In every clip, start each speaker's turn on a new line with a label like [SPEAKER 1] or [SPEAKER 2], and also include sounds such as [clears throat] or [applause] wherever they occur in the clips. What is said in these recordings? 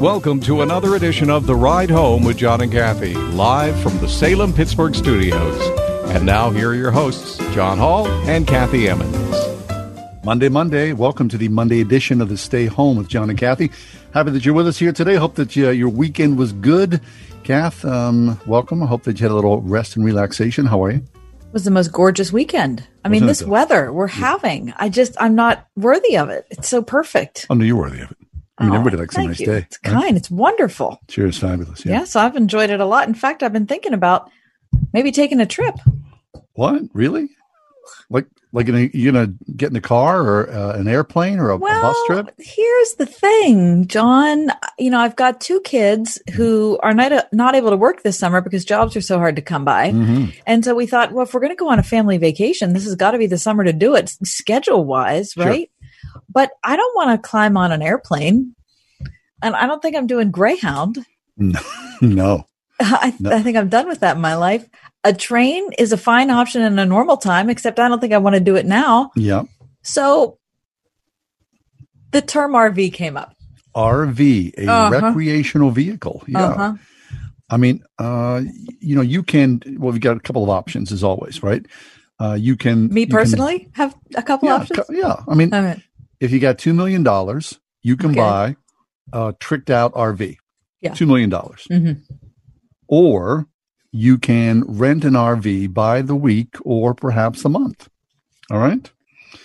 [SPEAKER 1] Welcome to another edition of The Ride Home with John and Kathy, live from the Salem Pittsburgh studios. And now, here are your hosts, John Hall and Kathy Emmons.
[SPEAKER 2] Monday, Monday. Welcome to the Monday edition of the Stay Home with John and Kathy. Happy that you're with us here today. Hope that uh, your weekend was good. Kath, um, welcome. I hope that you had a little rest and relaxation. How are you?
[SPEAKER 3] It was the most gorgeous weekend. I mean,
[SPEAKER 2] Wasn't it,
[SPEAKER 3] this
[SPEAKER 2] though?
[SPEAKER 3] weather we're having, I just, I'm not worthy of it. It's so perfect.
[SPEAKER 2] Oh, no, you're worthy of it. I mean,
[SPEAKER 3] Oh,
[SPEAKER 2] everybody likes a nice
[SPEAKER 3] you.
[SPEAKER 2] day.
[SPEAKER 3] It's
[SPEAKER 2] right?
[SPEAKER 3] kind. It's wonderful.
[SPEAKER 2] It's fabulous. Yeah.
[SPEAKER 3] Yeah. So I've enjoyed it a lot. In fact, I've been thinking about maybe taking a trip.
[SPEAKER 2] What? Really? Like, like in a, you gonna get in the car or uh, an airplane or a, a bus trip?
[SPEAKER 3] here's the thing, John. You know, I've got two kids who are not not able to work this summer because jobs are so hard to come by.
[SPEAKER 2] Mhm.
[SPEAKER 3] And so we thought, well, if we're going to go on a family vacation, this has got to be the summer to do it, schedule wise,
[SPEAKER 2] Sure.
[SPEAKER 3] But I don't want to climb on an airplane, and I don't think I'm doing Greyhound.
[SPEAKER 2] No, [laughs] no.
[SPEAKER 3] I,
[SPEAKER 2] No.
[SPEAKER 3] I think I'm done with that in my life. A train is a fine option in a normal time, except I don't think I want to do it now.
[SPEAKER 2] Yeah.
[SPEAKER 3] So the term RV came up.
[SPEAKER 2] RV, a
[SPEAKER 3] Uh-huh.
[SPEAKER 2] recreational vehicle. Yeah.
[SPEAKER 3] Uh-huh.
[SPEAKER 2] I mean, uh, you know, you can. Well, we've got a couple of options as always, right? Uh, you can.
[SPEAKER 3] Me
[SPEAKER 2] you can-
[SPEAKER 3] personally have a couple
[SPEAKER 2] yeah,
[SPEAKER 3] options.
[SPEAKER 2] co- yeah. I mean,
[SPEAKER 3] All right.
[SPEAKER 2] If you got two million dollars, you can
[SPEAKER 3] Okay.
[SPEAKER 2] buy a tricked out RV.
[SPEAKER 3] Yeah.
[SPEAKER 2] Two million dollars.
[SPEAKER 3] Mhm.
[SPEAKER 2] Or you can rent an RV by the week or perhaps a month. All right.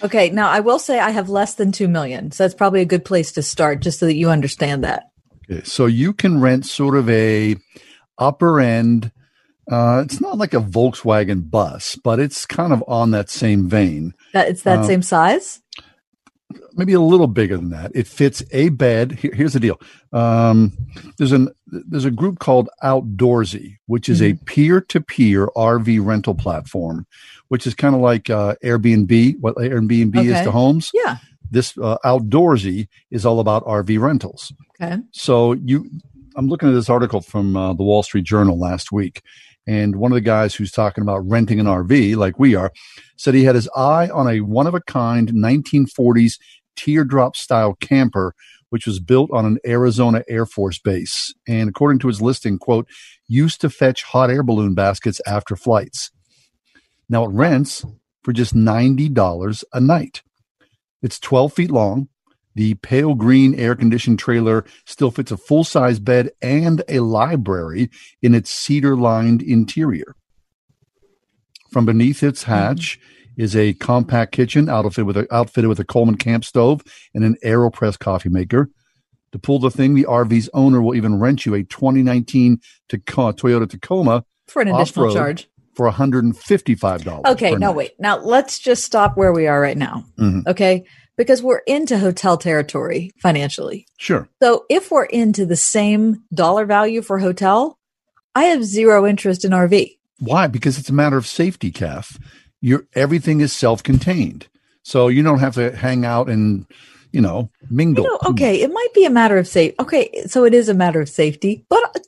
[SPEAKER 3] Okay. Now I will say I have less than two million, so that's probably a good place to start, just so that you understand that.
[SPEAKER 2] Okay. So you can rent sort of a upper end. Uh, it's not like a Volkswagen bus, but it's kind of on that same vein.
[SPEAKER 3] That it's that
[SPEAKER 2] Um,
[SPEAKER 3] same size.
[SPEAKER 2] Maybe a little bigger than that. It fits a bed. Here- here's the deal. Um, there's an there's a group called Outdoorsy, which is a peer to peer RV rental platform, which is kind of like uh, Airbnb. What Airbnb is to homes.
[SPEAKER 3] Yeah.
[SPEAKER 2] This uh, Outdoorsy is all about RV rentals.
[SPEAKER 3] Okay.
[SPEAKER 2] So you, I'm looking at this article from uh, the Wall Street Journal last week, and one of the guys who's talking about renting an RV, like we are, said he had his eye on a one of a kind 1940s teardrop style camper, which was built on an Arizona Air Force base, and according to his listing, quote, used to fetch hot air balloon baskets after flights. Now it rents for just ninety dollars a night. It's 12 feet long. The pale green air conditioned trailer still fits a full size bed and a library in its cedar lined interior. From beneath its hatch is a compact kitchen outfitted with a, outfitted with a Coleman camp stove and an AeroPress coffee maker. To pull the thing, the RV's owner will even rent you a 2019 Taco- Toyota Tacoma
[SPEAKER 3] For an additional charge.
[SPEAKER 2] for $155.
[SPEAKER 3] Okay. No,
[SPEAKER 2] night.
[SPEAKER 3] wait. Now let's just stop where we are right now.
[SPEAKER 2] Mhm.
[SPEAKER 3] Okay. Because we're into hotel territory financially.
[SPEAKER 2] Sure.
[SPEAKER 3] So if we're into the same dollar value for hotel, I have zero interest in RV.
[SPEAKER 2] Why? Because it's a matter of safety, Kath. Your everything is self-contained, so you don't have to hang out and you know mingle.
[SPEAKER 3] You know, okay, it might be a matter of safety. Okay, so it is a matter of safety. But uh,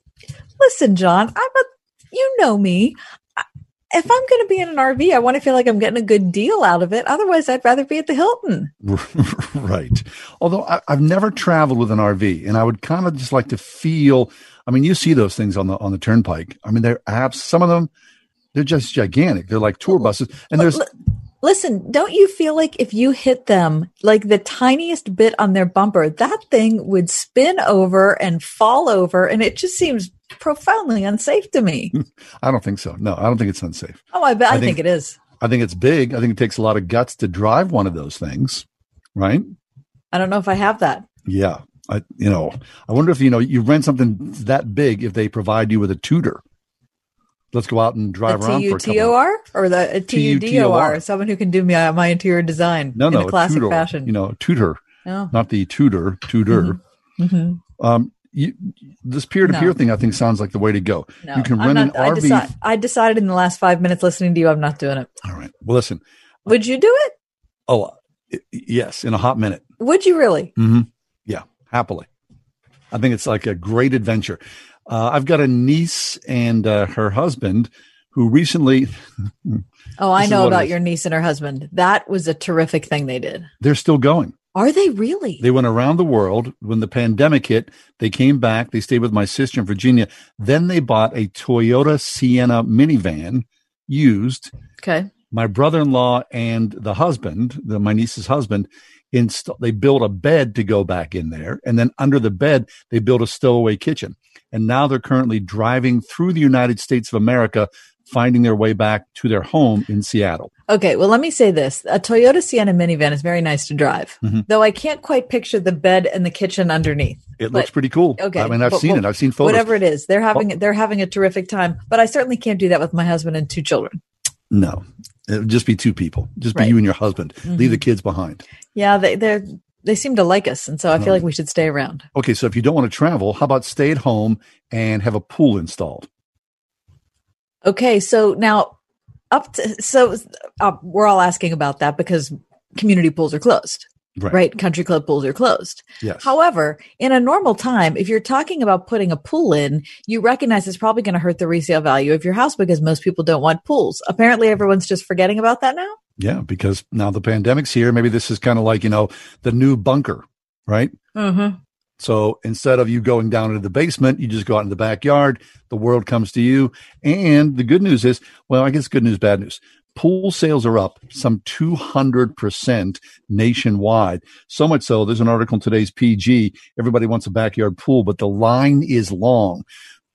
[SPEAKER 3] listen, John, I'm a, you know me. If I'm going to be in an RV, I want to feel like I'm getting a good deal out of it. Otherwise, I'd rather be at the Hilton. [laughs]
[SPEAKER 2] right. Although I, I've never traveled with an RV, and I would kind of just like to feel. I mean, you see those things on the on the turnpike. I mean, they're apps. Some of them, they're just gigantic. They're like tour buses, and there's
[SPEAKER 3] Listen, don't you feel like if you hit them like the tiniest bit on their bumper, that thing would spin over and fall over, and it just seems profoundly unsafe to me. [laughs]
[SPEAKER 2] I don't think so. No, I don't think it's unsafe.
[SPEAKER 3] Oh, I bet I,
[SPEAKER 2] I
[SPEAKER 3] think,
[SPEAKER 2] think-
[SPEAKER 3] it is.
[SPEAKER 2] I think it's big. I think it takes a lot of guts to drive one of those things, right?
[SPEAKER 3] I don't know if I have that.
[SPEAKER 2] Yeah. I, you know, I wonder if, you know, you rent something that big if they provide you with a tutor. let's go out and drive
[SPEAKER 3] The
[SPEAKER 2] around
[SPEAKER 3] T
[SPEAKER 2] for a couple
[SPEAKER 3] or the uh, T U D O R?
[SPEAKER 2] T-U-T-O-R.
[SPEAKER 3] Someone who can do my, my interior design
[SPEAKER 2] No,
[SPEAKER 3] in
[SPEAKER 2] no,
[SPEAKER 3] a classic
[SPEAKER 2] tutor,
[SPEAKER 3] fashion.
[SPEAKER 2] You know, tutor,
[SPEAKER 3] Oh.
[SPEAKER 2] not the tutor, tutor.
[SPEAKER 3] hmm
[SPEAKER 2] Um, you, this peer to peer
[SPEAKER 3] No.
[SPEAKER 2] thing, I think, sounds like the way to go.
[SPEAKER 3] No,
[SPEAKER 2] you can
[SPEAKER 3] I'm
[SPEAKER 2] rent
[SPEAKER 3] not,
[SPEAKER 2] an
[SPEAKER 3] I,
[SPEAKER 2] RV.
[SPEAKER 3] decide, I decided in the last five minutes listening to you, I'm not doing it.
[SPEAKER 2] All right. Well, listen.
[SPEAKER 3] Would you do it?
[SPEAKER 2] Oh, yes, in a hot minute.
[SPEAKER 3] Would you really?
[SPEAKER 2] hmm Yeah, happily. I think it's like a great adventure. Uh, I've got a niece and uh, her husband who recently, [laughs]
[SPEAKER 3] Oh, I know about your niece and her husband. That was a terrific thing they did.
[SPEAKER 2] they're still going.
[SPEAKER 3] Are they really?
[SPEAKER 2] They went around the world. When the pandemic hit, they came back. They stayed with my sister in Virginia. Then they bought a Toyota Sienna minivan used.
[SPEAKER 3] okay.
[SPEAKER 2] My brother in law and the husband, the, my niece's husband, they built a bed to go back in there. And then under the bed, they built a stowaway kitchen. And now they're currently driving through the United States of America, finding their way back to their home in Seattle.
[SPEAKER 3] Okay. Well, let me say this. A Toyota Sienna minivan is very nice to drive,
[SPEAKER 2] Mhm.
[SPEAKER 3] though I can't quite picture the bed and the kitchen underneath.
[SPEAKER 2] It
[SPEAKER 3] But-
[SPEAKER 2] looks pretty cool.
[SPEAKER 3] Okay.
[SPEAKER 2] I mean, I've
[SPEAKER 3] but-
[SPEAKER 2] seen
[SPEAKER 3] well,
[SPEAKER 2] it. I've seen photos.
[SPEAKER 3] Whatever it is, they're having they're having a terrific time. But I certainly can't do that with my husband and two children.
[SPEAKER 2] No, it would just be two people. Just be
[SPEAKER 3] Right.
[SPEAKER 2] you and your husband. Leave the kids behind.
[SPEAKER 3] Yeah, they they they seem to like us, and so I feel like we should stay around.
[SPEAKER 2] Okay, so if you don't want to travel, how about stay at home and have a pool installed?
[SPEAKER 3] Okay, so now up to so uh, we're all asking about that because community pools are closed, right? Country club pools are closed.
[SPEAKER 2] Yes.
[SPEAKER 3] However, in a normal time, if you're talking about putting a pool in, you recognize it's probably going to hurt the resale value of your house because most people don't want pools. Apparently, everyone's just forgetting about that now.
[SPEAKER 2] yeah, because now the pandemic's here. Maybe this is kind of like, you know, the new bunker, right?
[SPEAKER 3] Mm-hmm.
[SPEAKER 2] So instead of you going down into the basement, you just go out in the backyard. The world comes to you. And the good news is, well, I guess good news, bad news. Pool sales are up some 200% nationwide. So much so, there's an article in today's PG. Everybody wants a backyard pool, but the line is long.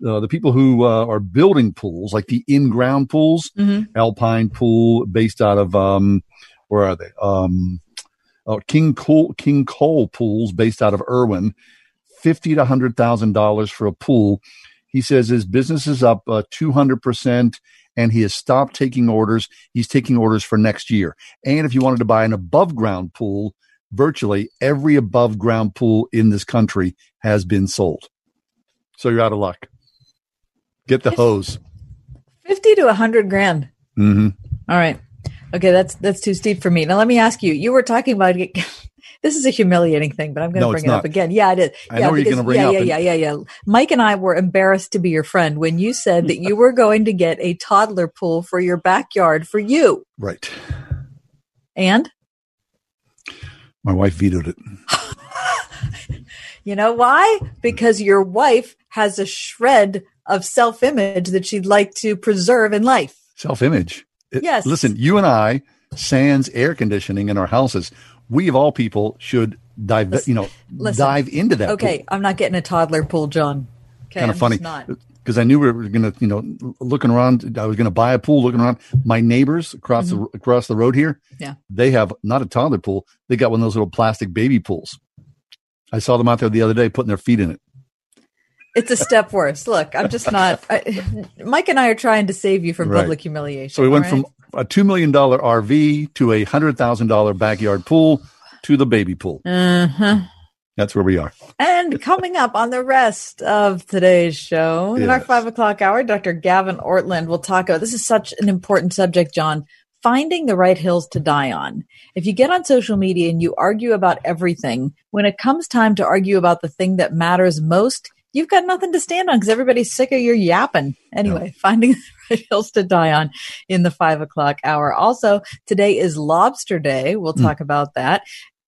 [SPEAKER 2] Uh, the people who uh, are building pools, like the in-ground pools,
[SPEAKER 3] Mhm.
[SPEAKER 2] Alpine Pool, based out of um, where are they? Um, oh, King Cole King Cole Pools, based out of Irwin, fifty to hundred thousand dollars for a pool. He says his business is up uh, two hundred percent, and he has stopped taking orders. He's taking orders for next year. And if you wanted to buy an above ground pool, virtually every above ground pool in this country has been sold. So you're out of luck. Get the hose.
[SPEAKER 3] Fifty to a hundred grand.
[SPEAKER 2] hmm
[SPEAKER 3] All right. Okay, that's that's too steep for me. Now let me ask you. You were talking about [laughs] this is a humiliating thing, but I'm going to
[SPEAKER 2] No,
[SPEAKER 3] bring it up again. Yeah, it is.
[SPEAKER 2] I
[SPEAKER 3] yeah,
[SPEAKER 2] know what you're gonna bring
[SPEAKER 3] yeah,
[SPEAKER 2] up,
[SPEAKER 3] Yeah,
[SPEAKER 2] and-
[SPEAKER 3] yeah, yeah, yeah. Mike and I were embarrassed to be your friend when you said that you were going to get a toddler pool for your backyard for you.
[SPEAKER 2] Right.
[SPEAKER 3] And
[SPEAKER 2] My wife vetoed it. [laughs]
[SPEAKER 3] you know why? Because your wife has a shred of self-image that she'd like to preserve in life.
[SPEAKER 2] Self image.
[SPEAKER 3] Yes.
[SPEAKER 2] Listen, you and I, sans air conditioning in our houses, we of all people should dive, you know,
[SPEAKER 3] listen.
[SPEAKER 2] dive into that.
[SPEAKER 3] Okay, I'm not getting a toddler pool, John. Okay,
[SPEAKER 2] kind of funny because I knew we were going to, you know, looking around. I was going to buy a pool. Looking around, my neighbors across the across the road here,
[SPEAKER 3] Mm-hmm. Yeah.
[SPEAKER 2] they have not a toddler pool. They got one of those little plastic baby pools. I saw them out there the other day putting their feet in it.
[SPEAKER 3] It's a step worse. Look, I'm just not. I, Mike and I are trying to save you from
[SPEAKER 2] Right.
[SPEAKER 3] public humiliation.
[SPEAKER 2] So we went
[SPEAKER 3] right?
[SPEAKER 2] from a two million dollar RV to a hundred thousand dollar backyard pool to the baby pool.
[SPEAKER 3] Uh-huh.
[SPEAKER 2] That's where we are.
[SPEAKER 3] And coming up on the rest of today's show, in our five o'clock hour, Dr. Gavin Ortlund will talk about this is such an important subject, John. Finding the right hills to die on. If you get on social media and you argue about everything, when it comes time to argue about the thing that matters most, you've got nothing to stand on because everybody's sick of your yapping. Anyway, finding [laughs] the right hills to die on in the five o'clock hour. Also, today is Lobster Day. We'll talk about that.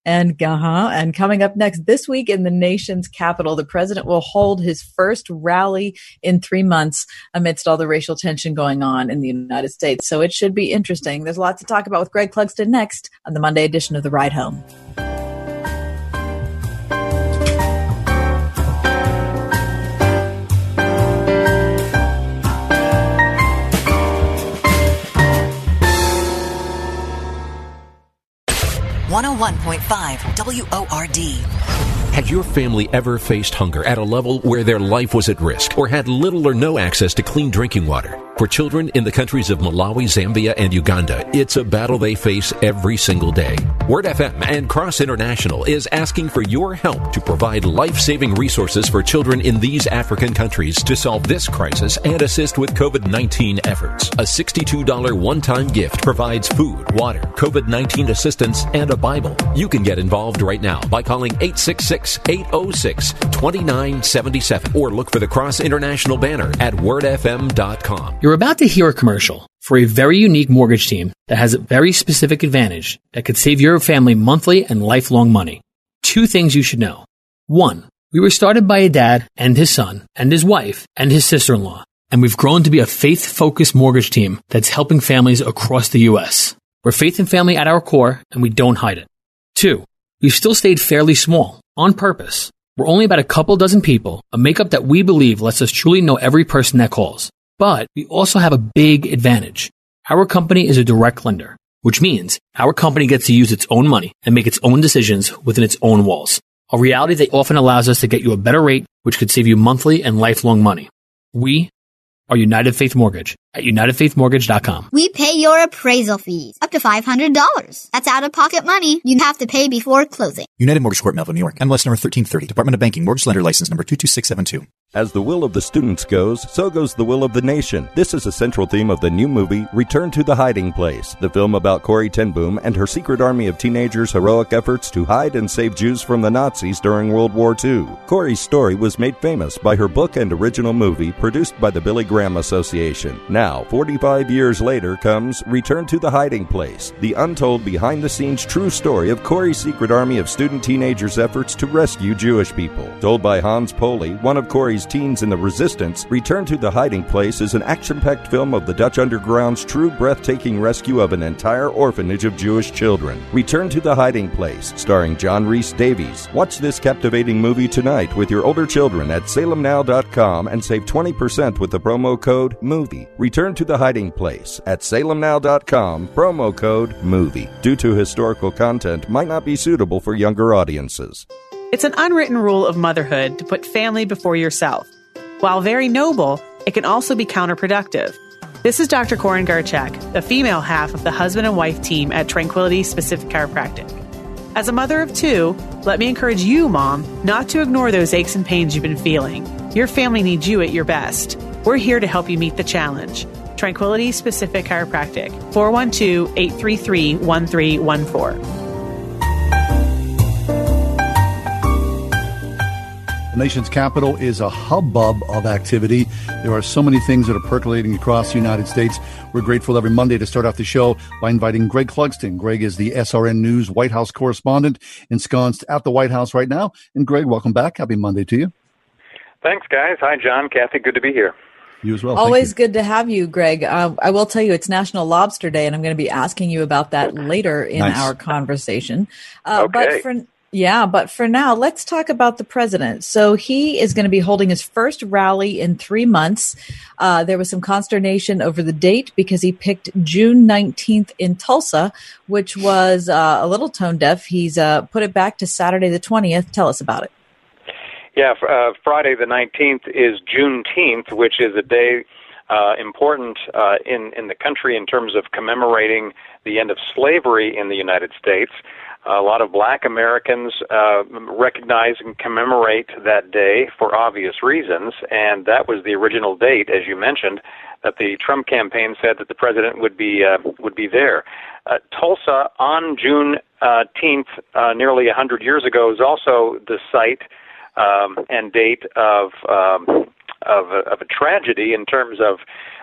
[SPEAKER 3] And uh-huh, and coming up next this week in the nation's capital, the president will hold his first rally in three months amidst all the racial tension going on in the United States. So it should be interesting. There's a lot to talk about with Greg Clugston next on the Monday edition of The Ride Home.
[SPEAKER 4] One hundred one point five W O R D.
[SPEAKER 5] Had your family ever faced hunger at a level where their life was at risk or had little or no access to clean drinking water? For children in the countries of Malawi, Zambia, and Uganda, it's a battle they face every single day. Word FM and Cross International is asking for your help to provide life saving resources for children in these African countries to solve this crisis and assist with COVID 19 efforts. A $62 one time gift provides food, water, COVID 19 assistance, and a Bible. You can get involved right now by calling 866 806 2977 or look for the Cross International banner at wordfm.com.
[SPEAKER 6] You're about to hear a commercial for a very unique mortgage team that has a very specific advantage that could save your family monthly and lifelong money. Two things you should know. One, we were started by a dad and his son and his wife and his sister-in-law, and we've grown to be a faith-focused mortgage team that's helping families across the U.S. We're faith and family at our core, and we don't hide it. Two, we've still stayed fairly small, on purpose. We're only about a couple dozen people, a makeup that we believe lets us truly know every person that calls. But we also have a big advantage. Our company is a direct lender, which means our company gets to use its own money and make its own decisions within its own walls. A reality that often allows us to get you a better rate, which could save you monthly and lifelong money. We are United Faith Mortgage at UnitedFaithMortgage.com.
[SPEAKER 7] We pay your appraisal fees up to $500. That's out of pocket money you have to pay before closing.
[SPEAKER 4] United Mortgage Corp, Melville, New York. MLS number 1330. Department of Banking. Mortgage Lender License number 22672.
[SPEAKER 8] As the will of the students goes, so goes the will of the nation. This is a central theme of the new movie, Return to the Hiding Place, the film about Corrie ten Boom and her secret army of teenagers' heroic efforts to hide and save Jews from the Nazis during World War II. Corrie's story was made famous by her book and original movie produced by the Billy Graham Association. Now, 45 years later, comes Return to the Hiding Place, the untold behind the scenes true story of Corrie's secret army of student teenagers' efforts to rescue Jewish people. Told by Hans Poley, one of Corrie's teens in the resistance, Return to the Hiding Place is an action packed film of the Dutch Underground's true breathtaking rescue of an entire orphanage of Jewish children. Return to the Hiding Place, starring John Rhys-Davies. Watch this captivating movie tonight with your older children at salemnow.com and save 20% with the promo code MOVIE. To the Hiding Place at salemnow.com, promo code MOVIE. Due to historical content, might not be suitable for younger audiences.
[SPEAKER 9] It's an unwritten rule of motherhood to put family before yourself. While very noble, it can also be counterproductive. This is Dr. Corin Garchak, the female half of the husband and wife team at Tranquility Specific Chiropractic. As a mother of two, let me encourage you, mom, not to ignore those aches and pains you've been feeling. Your family needs you at your best. We're here to help you meet the challenge. Tranquility Specific Chiropractic, 412 833 1314.
[SPEAKER 2] The nation's capital is a hubbub of activity. There are so many things that are percolating across the United States. We're grateful every Monday to start off the show by inviting Greg Clugston. Greg is the SRN News White House correspondent ensconced at the White House right now. And Greg, welcome back. Happy Monday to you.
[SPEAKER 10] Thanks, guys. Hi, John, Kathy. Good to be here.
[SPEAKER 2] You as well.
[SPEAKER 3] Always good to have you, Greg. Uh, I will tell you, it's National Lobster Day, and I'm going to be asking you about that later in
[SPEAKER 2] Nice.
[SPEAKER 3] our conversation. Uh,
[SPEAKER 10] Okay.
[SPEAKER 3] But for yeah, but for now, let's talk about the president. So he is going to be holding his first rally in three months. Uh, there was some consternation over the date because he picked June 19th in Tulsa, which was uh, a little tone deaf. He's uh, put it back to Saturday the 20th. Tell us about it.
[SPEAKER 10] Yeah, uh, Friday the 19th is Juneteenth, which is a day uh, important uh, in, in the country in terms of commemorating the end of slavery in the United States. A lot of black Americans uh, recognize and commemorate that day for obvious reasons, and that was the original date, as you mentioned, that the Trump campaign said that the president would be uh, would be there. Uh, Tulsa on June uh, 10th, uh, nearly 100 years ago, is also the site um, and date of um, of, a, of a tragedy in terms of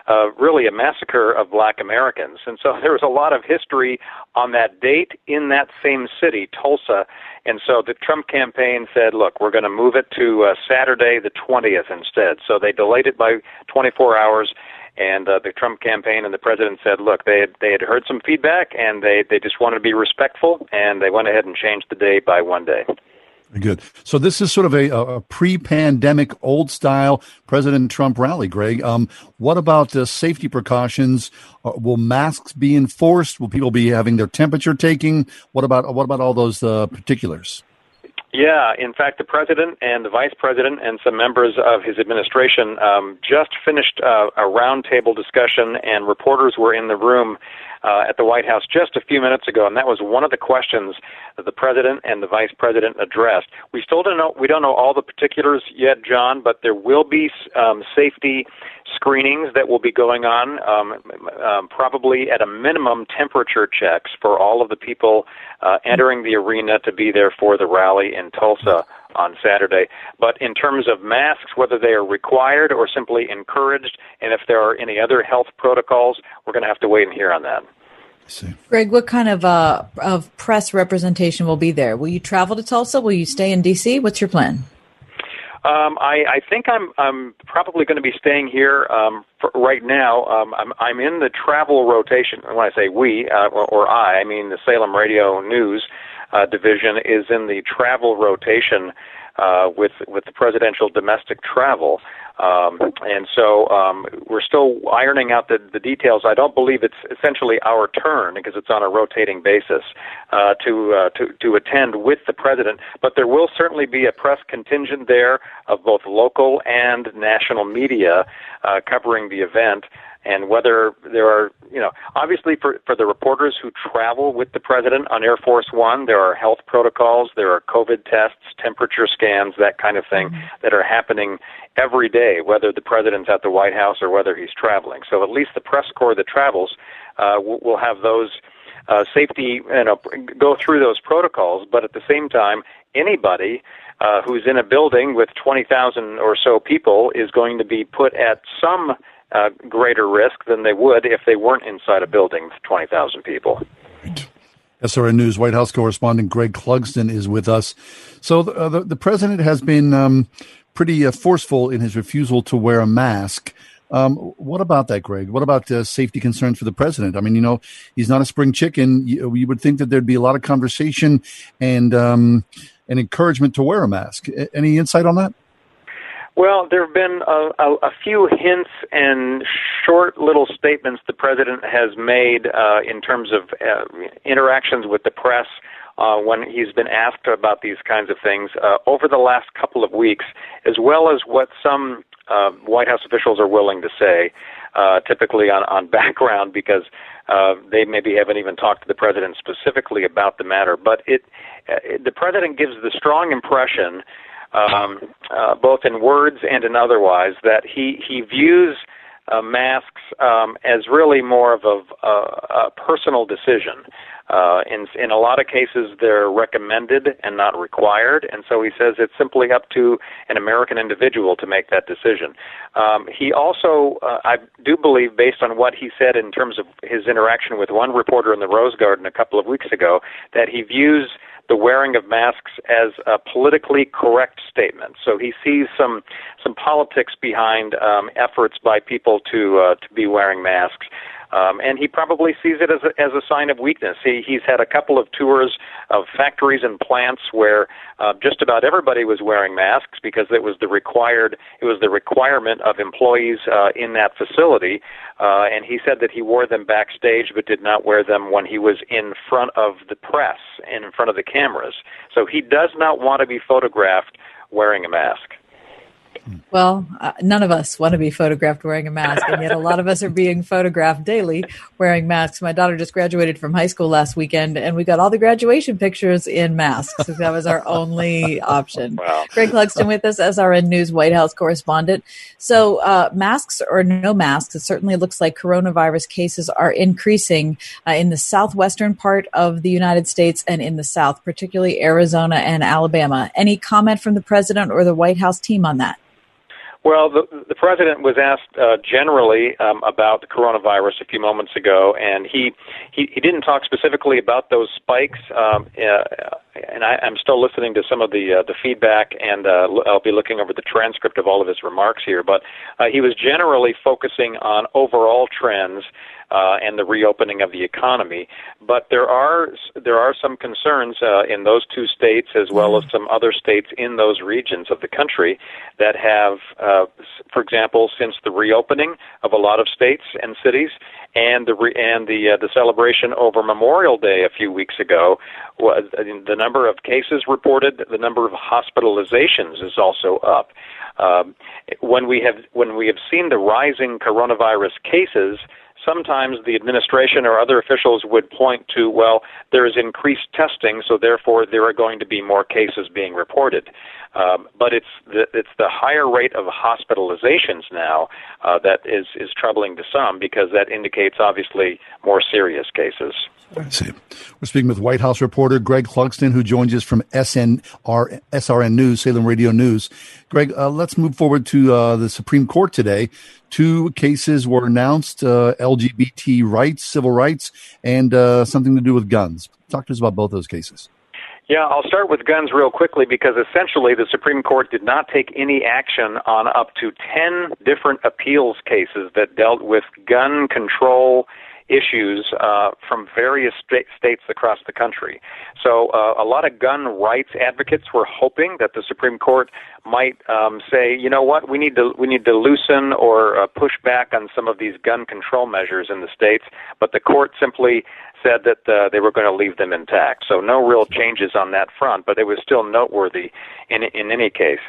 [SPEAKER 10] uh, really a massacre of black Americans. And so [laughs] there was a lot of history on that date in that same city, Tulsa. And so the Trump campaign said, look, we're going to move it to uh, Saturday the 20th instead. So they delayed it by 24 hours. And uh, the Trump campaign and the president said, look, they had, they had heard some feedback and they, they just wanted to be respectful, and they went ahead and changed the day by one day.
[SPEAKER 2] Good. So this is sort of a, a pre-pandemic, old-style President Trump rally. Greg, um, what about uh, safety precautions? Uh, will masks be enforced? Will people be having their temperature taking? What about what about all those uh, particulars?
[SPEAKER 10] Yeah, in fact, the president and the vice president and some members of his administration um, just finished uh, a roundtable discussion, and reporters were in the room uh, at the White House just a few minutes ago, and that was one of the questions that the president and the vice president addressed. We still don't know we don't know all the particulars yet, John, but there will be um, safety screenings that will be going on, um, um, probably at a minimum temperature checks for all of the people uh, entering the arena to be there for the rally in Tulsa on Saturday. But in terms of masks, whether they are required or simply encouraged, and if there are any other health protocols, we're going to have to wait and hear on that.
[SPEAKER 3] Greg, what kind of uh, of press representation will be there? Will you travel to Tulsa? Will you stay in D.C.? What's your plan?
[SPEAKER 10] Um, I, I think I'm I'm probably going to be staying here um, for right now. Um, I'm I'm in the travel rotation. When I say we uh, or, or I, I mean the Salem Radio News uh, division is in the travel rotation uh, with with the presidential domestic travel. Um, and so um, we're still ironing out the, the details. I don't believe it's essentially our turn because it's on a rotating basis uh, to, uh, to to attend with the president. But there will certainly be a press contingent there of both local and national media uh, covering the event and whether there are, you know, obviously for, for the reporters who travel with the president on Air Force One, there are health protocols, there are COVID tests, temperature scans, that kind of thing mm-hmm. that are happening every day, whether the president's at the White House or whether he's traveling. So at least the press corps that travels uh, will, will have those uh, safety, you know, go through those protocols, but at the same time, anybody uh, who's in a building with 20,000 or so people is going to be put at some uh, greater risk than they would if they weren't inside a building with 20,000 people.
[SPEAKER 2] SRN News White House correspondent Greg Clugston is with us. So the, uh, the, the, president has been um, pretty uh, forceful in his refusal to wear a mask. Um, what about that, Greg? What about uh, safety concerns for the president? I mean, you know, he's not a spring chicken. You, you would think that there'd be a lot of conversation and um, and encouragement to wear a mask. Any insight on that?
[SPEAKER 10] Well, there have been a, a, a, few hints and short little statements the president has made uh, in terms of uh, interactions with the press uh, when he's been asked about these kinds of things uh, over the last couple of weeks, as well as what some uh, White House officials are willing to say, uh, typically on, on [laughs] background, because they maybe haven't even talked to the president specifically about the matter. But it, the president gives the strong impression um, uh, both in words and in otherwise, that he he views uh, masks um, as really more of a, a, a personal decision. Uh, in in a lot of cases, they're recommended and not required, and so he says it's simply up to an American individual to make that decision. Um, he also, uh, I do believe, based on what he said in terms of his interaction with one reporter in the Rose Garden a couple of weeks ago, that he views the wearing of masks as a politically correct statement. So he sees some some politics behind um, efforts by people to uh, to be wearing masks. Um, and he probably sees it as a, as a sign of weakness. He, he's had a couple of tours of factories and plants where uh, just about everybody was wearing masks because it was the required it was the requirement of employees uh, in that facility. Uh, and he said that he wore them backstage, but did not wear them when he was in front of the press and in front of the cameras. So he does not want to be photographed wearing a mask.
[SPEAKER 3] Well, uh, none of us want to be photographed wearing a mask, and yet a lot of us are [laughs] being photographed daily wearing masks. My daughter just graduated from high school last weekend, and we got all the graduation pictures in masks. So that was our [laughs] only option. Wow. Greg Clugston with us, SRN News White House correspondent. So, uh, masks or no masks, it certainly looks like coronavirus cases are increasing uh, in the southwestern part of the United States and in the South, particularly Arizona and Alabama. Any comment from the president or the White House team on that?
[SPEAKER 10] Well, the, the president was asked uh, generally um, about the coronavirus a few moments ago, and he he, he didn't talk specifically about those spikes. Um, uh, and I, I'm still listening to some of the uh, the feedback, and uh, I'll be looking over the transcript of all of his remarks here. But uh, he was generally focusing on overall trends uh, and the reopening of the economy. But there are there are some concerns uh, in those two states, as well as some other states in those regions of the country, that have, uh, for example, since the reopening of a lot of states and cities, and the re- and the uh, the celebration over Memorial Day a few weeks ago, the number of cases reported, the number of hospitalizations is also up. Um, when we have when we have seen the rising coronavirus cases, sometimes the administration or other officials would point to, well, there is increased testing, so therefore there are going to be more cases being reported. Um, but it's the, it's the higher rate of hospitalizations now uh, that is, is troubling to some because that indicates obviously more serious cases.
[SPEAKER 2] I see. We're speaking with White House reporter Greg Clugston, who joins us from SNR, SRN News, Salem Radio News. Greg, uh, let's move forward to uh, the Supreme Court today. Two cases were announced uh, LGBT rights, civil rights, and uh, something to do with guns. Talk to us about both those cases.
[SPEAKER 10] Yeah, I'll start with guns real quickly because essentially the Supreme Court did not take any action on up to 10 different appeals cases that dealt with gun control issues uh, from various sta- states across the country. So uh, a lot of gun rights advocates were hoping that the Supreme Court might um, say, you know what, we need to we need to loosen or uh, push back on some of these gun control measures in the states. But the court simply said that uh, they were going to leave them intact. So no real changes on that front, but it was still noteworthy in in any case.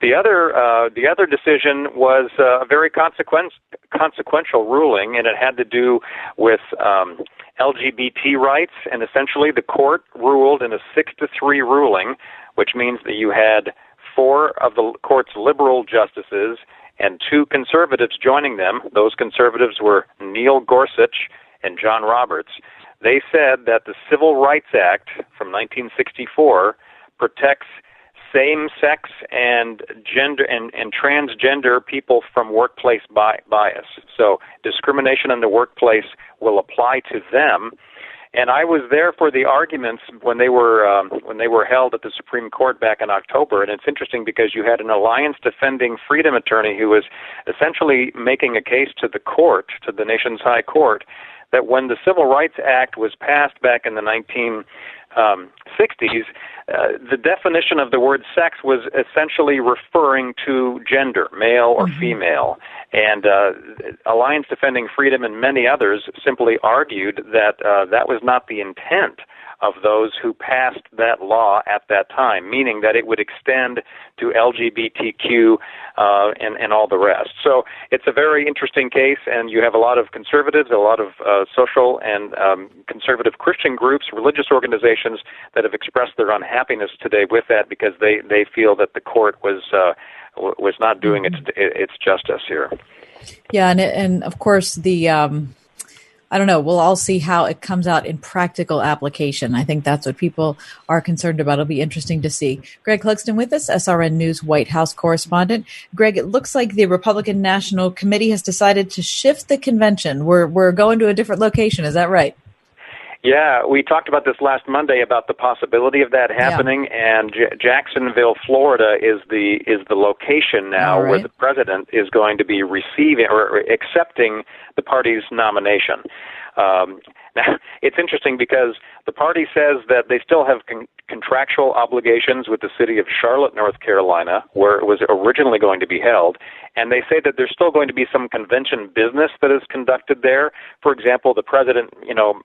[SPEAKER 10] The other uh, the other decision was uh, a very consequence, consequential ruling, and it had to do with. Um, LGBT rights, and essentially the court ruled in a six to three ruling, which means that you had four of the court's liberal justices and two conservatives joining them. Those conservatives were Neil Gorsuch and John Roberts. They said that the Civil Rights Act from 1964 protects same-sex and gender and, and transgender people from workplace bi- bias. So discrimination in the workplace will apply to them. And I was there for the arguments when they were um, when they were held at the Supreme Court back in October. And it's interesting because you had an alliance defending freedom attorney who was essentially making a case to the court, to the nation's high court, that when the Civil Rights Act was passed back in the 1960s, um, uh, the definition of the word sex was essentially referring to gender, male or mm-hmm. female. And uh, Alliance Defending Freedom and many others simply argued that uh, that was not the intent of those who passed that law at that time, meaning that it would extend to LGBTQ uh, and, and all the rest. So it's a very interesting case, and you have a lot of conservatives, a lot of uh, social and um, conservative Christian groups, religious organizations that have expressed their unhappiness today with that because they, they feel that the court was uh, was not doing its its justice here.
[SPEAKER 3] Yeah, and and of course the um, I don't know. We'll all see how it comes out in practical application. I think that's what people are concerned about. It'll be interesting to see. Greg Clugston with us, SRN News White House correspondent. Greg, it looks like the Republican National Committee has decided to shift the convention. We're we're going to a different location. Is that right?
[SPEAKER 10] Yeah, we talked about this last Monday about the possibility of that happening, yeah. and J- Jacksonville, Florida, is the is the location now right. where the president is going to be receiving or accepting the party's nomination. Um, [laughs] now, it's interesting because the party says that they still have con- contractual obligations with the city of Charlotte, North Carolina, where it was originally going to be held, and they say that there's still going to be some convention business that is conducted there. For example, the president, you know,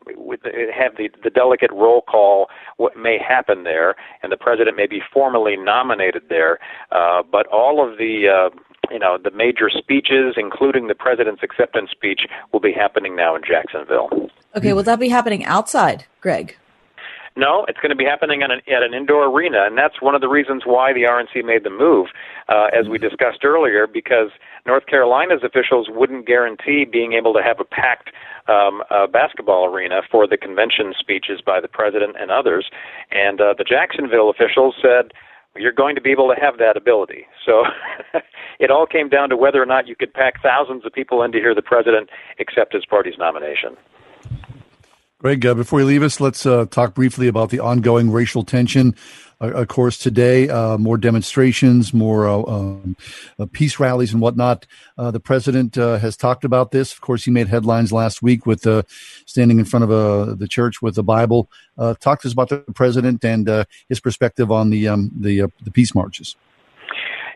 [SPEAKER 10] have the the delegate roll call. What may happen there, and the president may be formally nominated there. Uh, but all of the uh, you know the major speeches, including the president's acceptance speech, will be happening now in Jacksonville.
[SPEAKER 3] Okay, will that be happening outside, Greg?
[SPEAKER 10] No, it's going to be happening at an, at an indoor arena, and that's one of the reasons why the RNC made the move, uh, as we discussed earlier, because North Carolina's officials wouldn't guarantee being able to have a packed um, uh, basketball arena for the convention speeches by the president and others, and uh, the Jacksonville officials said you're going to be able to have that ability. So [laughs] it all came down to whether or not you could pack thousands of people in to hear the president accept his party's nomination.
[SPEAKER 2] Greg, uh, before you leave us, let's uh, talk briefly about the ongoing racial tension of course, today, uh, more demonstrations, more uh, um, uh, peace rallies and whatnot. Uh, the president uh, has talked about this. Of course, he made headlines last week with uh, standing in front of the church with the Bible. talk to us about the president and his perspective on the um, the the peace marches.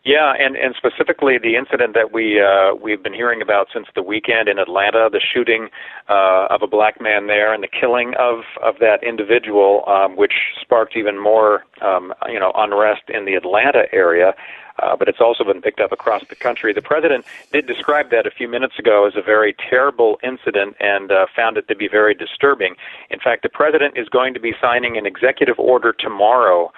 [SPEAKER 10] Yeah, and and specifically the incident that we uh, we've been hearing about since the weekend in Atlanta, the shooting uh, of a black man there, and the killing of of that individual, um, which sparked even more um, you know unrest in the Atlanta area. Uh, but it's also been picked up across the country. The president did describe that a few minutes ago as a very terrible incident and uh, found it to be very disturbing. In fact, the president is going to be signing an executive order tomorrow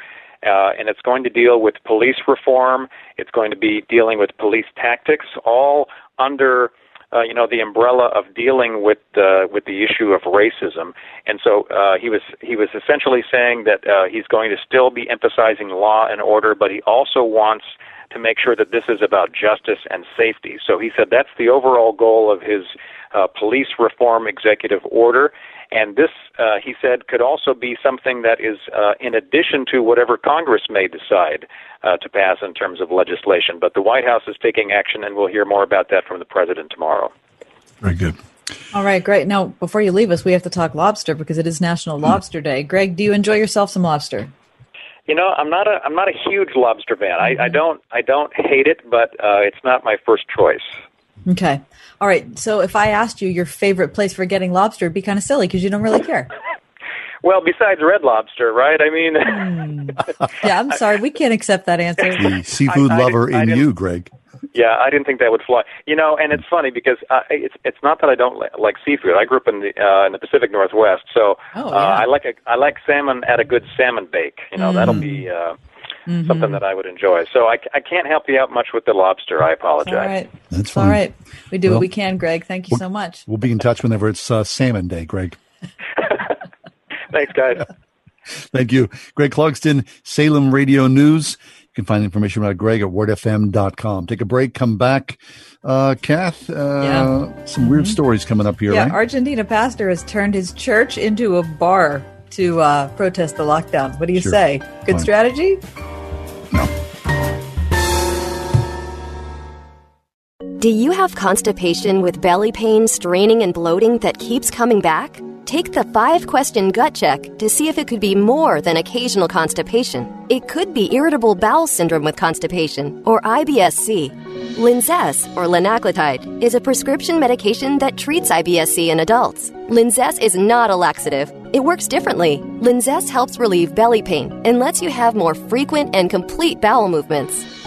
[SPEAKER 10] uh, and it's going to deal with police reform. It's going to be dealing with police tactics, all under uh, you know the umbrella of dealing with uh, with the issue of racism. And so uh, he was he was essentially saying that uh, he's going to still be emphasizing law and order, but he also wants to make sure that this is about justice and safety. So he said that's the overall goal of his uh, police reform executive order. And this, uh, he said, could also be something that is uh, in addition to whatever Congress may decide uh, to pass in terms of legislation. But the White House is taking action, and we'll hear more about that from the president tomorrow.
[SPEAKER 2] Very good.
[SPEAKER 3] All right, great. Now, before you leave us, we have to talk lobster because it is National hmm. Lobster Day. Greg, do you enjoy yourself some lobster?
[SPEAKER 10] You know, I'm not a I'm not a huge lobster fan. Mm-hmm. I, I don't I don't hate it, but uh, it's not my first choice.
[SPEAKER 3] Okay. All right. So if I asked you your favorite place for getting lobster, it'd be kind of silly because you don't really care. [laughs]
[SPEAKER 10] Well, besides Red Lobster, right? I mean,
[SPEAKER 3] mm. [laughs] yeah. I'm sorry, we can't accept that answer.
[SPEAKER 2] The seafood I, I lover in you, Greg.
[SPEAKER 10] Yeah, I didn't think that would fly. You know, and it's funny because uh, it's it's not that I don't li- like seafood. I grew up in the uh, in the Pacific Northwest, so
[SPEAKER 3] oh,
[SPEAKER 10] uh,
[SPEAKER 3] yeah. uh,
[SPEAKER 10] I like a I like salmon at a good salmon bake. You know, mm. that'll be uh, mm-hmm. something that I would enjoy. So I, I can't help you out much with the lobster. I apologize.
[SPEAKER 3] All right.
[SPEAKER 2] That's
[SPEAKER 3] fine. All right. We do well, what we can, Greg. Thank you so much.
[SPEAKER 2] We'll be in touch whenever it's uh, salmon day, Greg. [laughs] [laughs]
[SPEAKER 10] Thanks, guys.
[SPEAKER 2] Thank you. Greg Clugston, Salem Radio News. You can find information about Greg at wordfm.com. Take a break, come back. Uh, Kath, uh, yeah. some weird mm-hmm. stories coming up here,
[SPEAKER 3] yeah,
[SPEAKER 2] right?
[SPEAKER 3] Argentina pastor has turned his church into a bar to uh, protest the lockdowns. What do you sure. say? Good Fine. strategy?
[SPEAKER 2] No.
[SPEAKER 11] Do you have constipation with belly pain, straining, and bloating that keeps coming back? Take the five question gut check to see if it could be more than occasional constipation. It could be irritable bowel syndrome with constipation or IBS-C. Linzess, or linaclotide, is a prescription medication that treats IBS-C in adults. Linzess is not a laxative. It works differently. Linzess helps relieve belly pain and lets you have more frequent and complete bowel movements.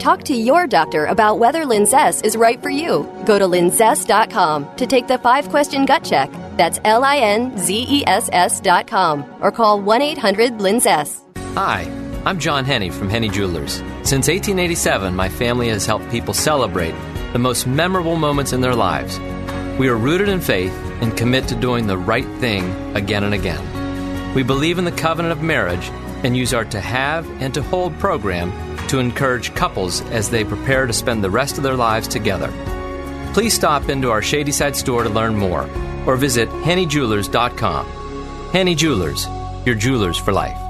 [SPEAKER 11] Talk to your doctor about whether Linzess is right for you. Go to linzess.com to take the five question gut check. That's L I N Z E S S.com or call 1 800 Linzess.
[SPEAKER 12] Hi, I'm John Henne from Henne Jewelers. Since 1887, my family has helped people celebrate the most memorable moments in their lives. We are rooted in faith and commit to doing the right thing again and again. We believe in the covenant of marriage and use our To Have and To Hold program to encourage couples as they prepare to spend the rest of their lives together. Please stop into our Shadyside store to learn more or visit HenneJewelers.com. Henne Jewelers, your jewelers for life.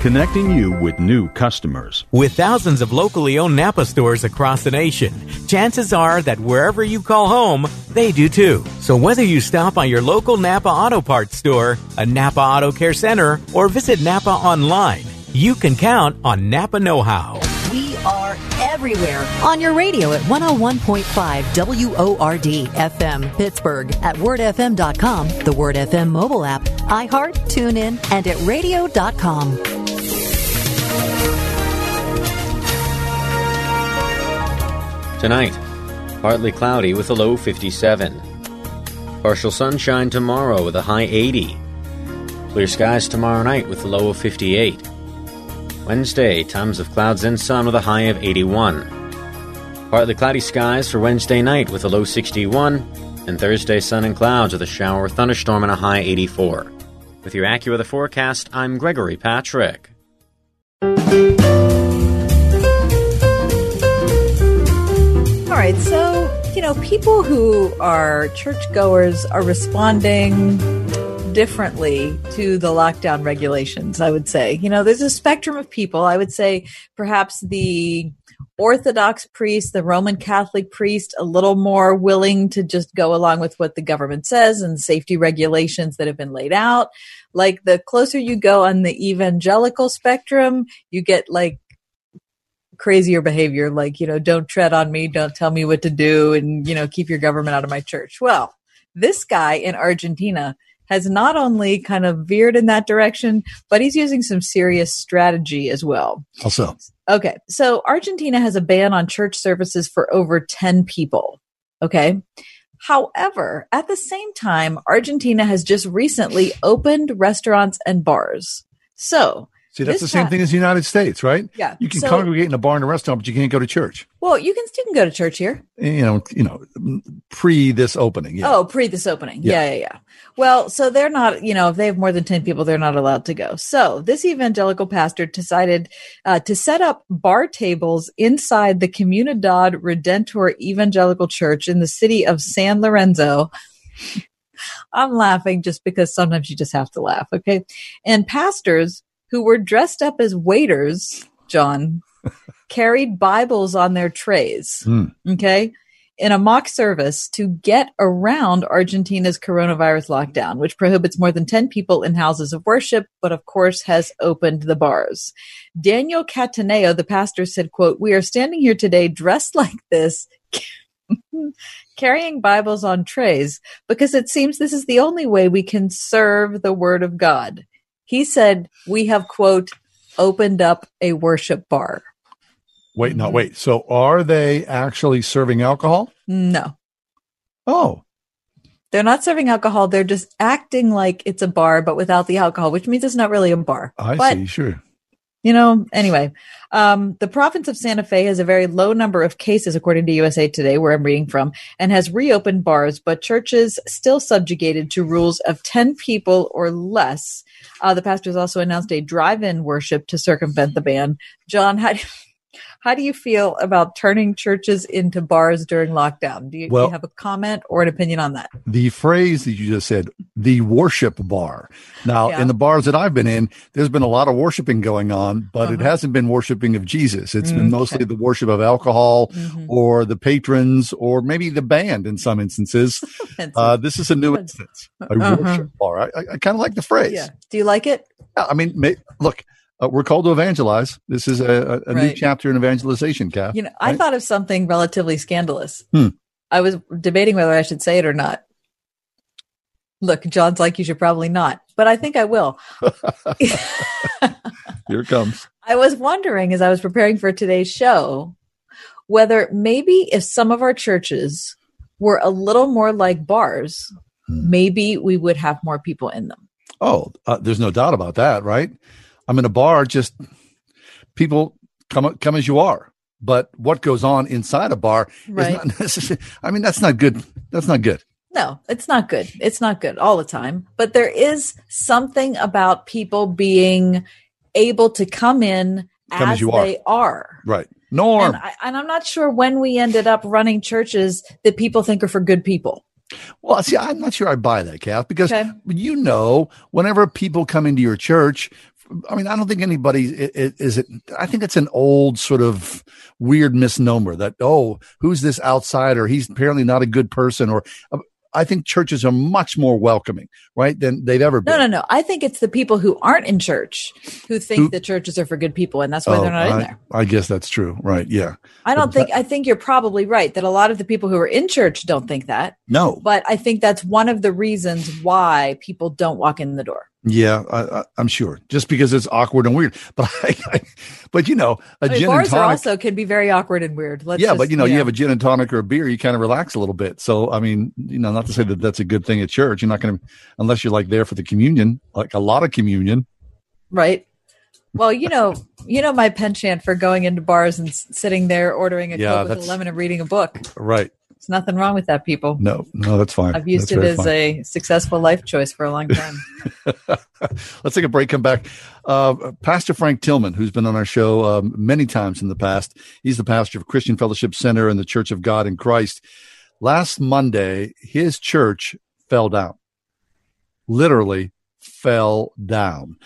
[SPEAKER 13] connecting you with new customers.
[SPEAKER 14] With thousands of locally owned Napa stores across the nation, chances are that wherever you call home, they do too. So whether you stop by your local Napa Auto Parts store, a Napa Auto Care Center, or visit Napa online, you can count on Napa Know How.
[SPEAKER 4] We are everywhere on your radio at 101.5 WORD FM Pittsburgh, at wordfm.com, the Word FM mobile app, iHeart, TuneIn, and at radio.com.
[SPEAKER 15] Tonight, partly cloudy with a low 57. Partial sunshine tomorrow with a high 80. Clear skies tomorrow night with a low of 58. Wednesday, times of clouds and sun with a high of 81. Partly cloudy skies for Wednesday night with a low 61. And Thursday, sun and clouds with a shower or thunderstorm and a high 84. With your AccuWeather forecast, I'm Gregory Patrick.
[SPEAKER 3] All right, so, you know, people who are churchgoers are responding differently to the lockdown regulations, I would say. You know, there's a spectrum of people. I would say perhaps the Orthodox priest, the Roman Catholic priest, a little more willing to just go along with what the government says and safety regulations that have been laid out. Like the closer you go on the evangelical spectrum, you get like crazier behavior like you know don't tread on me. Don't tell me what to do and you know keep your government out of my church. Well this guy in argentina has not only kind of veered in that direction but he's using some serious strategy as well.
[SPEAKER 2] Also,
[SPEAKER 3] okay so argentina has a ban on church services for over 10 people okay? However at the same time argentina has just recently opened restaurants and bars. So
[SPEAKER 2] see, that's
[SPEAKER 3] this
[SPEAKER 2] the same thing as the United States, right?
[SPEAKER 3] Yeah.
[SPEAKER 2] You can
[SPEAKER 3] So-
[SPEAKER 2] congregate in a bar and a restaurant, but you can't go to church.
[SPEAKER 3] well you can you can go to church here
[SPEAKER 2] You know, you know, pre this opening. Yeah.
[SPEAKER 3] Oh, pre this opening.
[SPEAKER 2] Yeah.
[SPEAKER 3] Yeah. yeah, yeah, Well, so they're not, you know, if they have more than 10 people, they're not allowed to go. So this evangelical pastor decided uh, to set up bar tables inside the Comunidad Redentor Evangelical Church in the city of San Lorenzo. I'm laughing just because sometimes you just have to laugh. Okay. And pastors who were dressed up as waiters, John, [laughs] carried Bibles on their trays
[SPEAKER 2] Hmm.
[SPEAKER 3] okay, in a mock service to get around Argentina's coronavirus lockdown, which prohibits more than 10 people in houses of worship, but of course has opened the bars. Daniel Cataneo, the pastor, said, quote, We are standing here today dressed [laughs] like this. [laughs] Carrying Bibles on trays because it seems this is the only way we can serve the word of God. He said, We have, quote, opened up a worship bar.
[SPEAKER 2] Wait, no, wait. So are they actually serving alcohol?
[SPEAKER 3] No.
[SPEAKER 2] Oh,
[SPEAKER 3] They're not serving alcohol. They're just acting like it's a bar, but without the alcohol, which means it's not really a bar.
[SPEAKER 2] I
[SPEAKER 3] but,
[SPEAKER 2] see. Sure.
[SPEAKER 3] You know, anyway, um, the province of Santa Fe has a very low number of cases, according to USA Today, where I'm reading from, and has reopened bars, but churches still subjugated to rules of 10 people or less. Uh, the pastors also announced a drive-in worship to circumvent the ban. John, how do how do you feel about turning churches into bars during lockdown? Do you, do you have a comment or an opinion on that?
[SPEAKER 2] The phrase that you just said, the worship bar. Now,
[SPEAKER 3] Yeah.
[SPEAKER 2] in the bars that I've been in, there's been a lot of worshiping going on, but it
[SPEAKER 3] Uh-huh.
[SPEAKER 2] hasn't been worshiping of Jesus. It's
[SPEAKER 3] Mm,
[SPEAKER 2] been mostly the worship of alcohol or the patrons or maybe the band in [laughs] some instances. uh, this is a new instance, a
[SPEAKER 3] Uh-huh.
[SPEAKER 2] worship bar. I, I, I kind of like the phrase.
[SPEAKER 3] Yeah. Do you like it?
[SPEAKER 2] I mean, may, look, uh, we're called to evangelize. This is a, a, a new chapter in evangelization, Kath.
[SPEAKER 3] You know, I thought of something relatively scandalous.
[SPEAKER 2] Hmm.
[SPEAKER 3] I was debating whether I should say it or not. Look, John's like, you should probably not, but I think I will. [laughs]
[SPEAKER 2] Here it comes. [laughs]
[SPEAKER 3] I was wondering as I was preparing for today's show whether maybe if some of our churches were a little more like bars,
[SPEAKER 2] Hmm.
[SPEAKER 3] maybe we would have more people in them.
[SPEAKER 2] Oh, uh, there's no doubt about that, right? I'm in a bar, just people come come as you are. But what goes on inside a bar
[SPEAKER 3] Right.
[SPEAKER 2] is not [laughs] necessarily. I mean, that's not good. That's not good.
[SPEAKER 3] No, it's not good. It's not good all the time. But there is something about people being able to come in
[SPEAKER 2] Come as
[SPEAKER 3] as,
[SPEAKER 2] you are.
[SPEAKER 3] they are.
[SPEAKER 2] Right. Norm.
[SPEAKER 3] And, I, and I'm not sure when we ended up running churches that people think are for good people.
[SPEAKER 2] Well, see, I'm not sure I buy that, Kath, because
[SPEAKER 3] Okay.
[SPEAKER 2] you know, whenever people come into your church, I mean, I don't think anybody is it. I think it's an old sort of weird misnomer that oh, who's this outsider? He's apparently not a good person. Or uh, I think churches are much more welcoming, right, than they've ever been.
[SPEAKER 3] No, no, no. I think it's the people who aren't in church who think
[SPEAKER 2] Who-
[SPEAKER 3] that churches are for good people, and that's why
[SPEAKER 2] Oh,
[SPEAKER 3] they're not
[SPEAKER 2] I,
[SPEAKER 3] in there.
[SPEAKER 2] I guess that's true, right? Yeah.
[SPEAKER 3] I don't
[SPEAKER 2] But
[SPEAKER 3] think. I think you're probably right that a lot of the people who are in church don't think that.
[SPEAKER 2] No.
[SPEAKER 3] But I think that's one of the reasons why people don't walk in the door.
[SPEAKER 2] Yeah, I, I, I'm sure. Just because it's awkward and weird, [laughs] but I, I but you know, a
[SPEAKER 3] I mean,
[SPEAKER 2] gin and
[SPEAKER 3] bars are
[SPEAKER 2] tonic.
[SPEAKER 3] also can be very awkward and weird. Let's
[SPEAKER 2] yeah,
[SPEAKER 3] just,
[SPEAKER 2] but you know, you have a gin and tonic or a beer, you kind of relax a little bit. So, I mean, you know, not to say that that's a good thing at church. You're not going to, unless you're like there for the communion, like a lot of communion.
[SPEAKER 3] right. Well, you know, you know my penchant for going into bars and sitting there ordering a
[SPEAKER 2] Yeah,
[SPEAKER 3] coke with a lemon and reading a book.
[SPEAKER 2] Right.
[SPEAKER 3] There's nothing wrong with that, people.
[SPEAKER 2] No, no, that's fine.
[SPEAKER 3] I've used
[SPEAKER 2] That's
[SPEAKER 3] it as
[SPEAKER 2] fine.
[SPEAKER 3] a successful life choice for a long time. [laughs]
[SPEAKER 2] Let's take a break. Come back. Uh, pastor Frank Tillman, who's been on our show um, many times in the past, he's the pastor of Christian Fellowship Center and the Church of God in Christ. Last Monday, his church fell down. Literally fell down.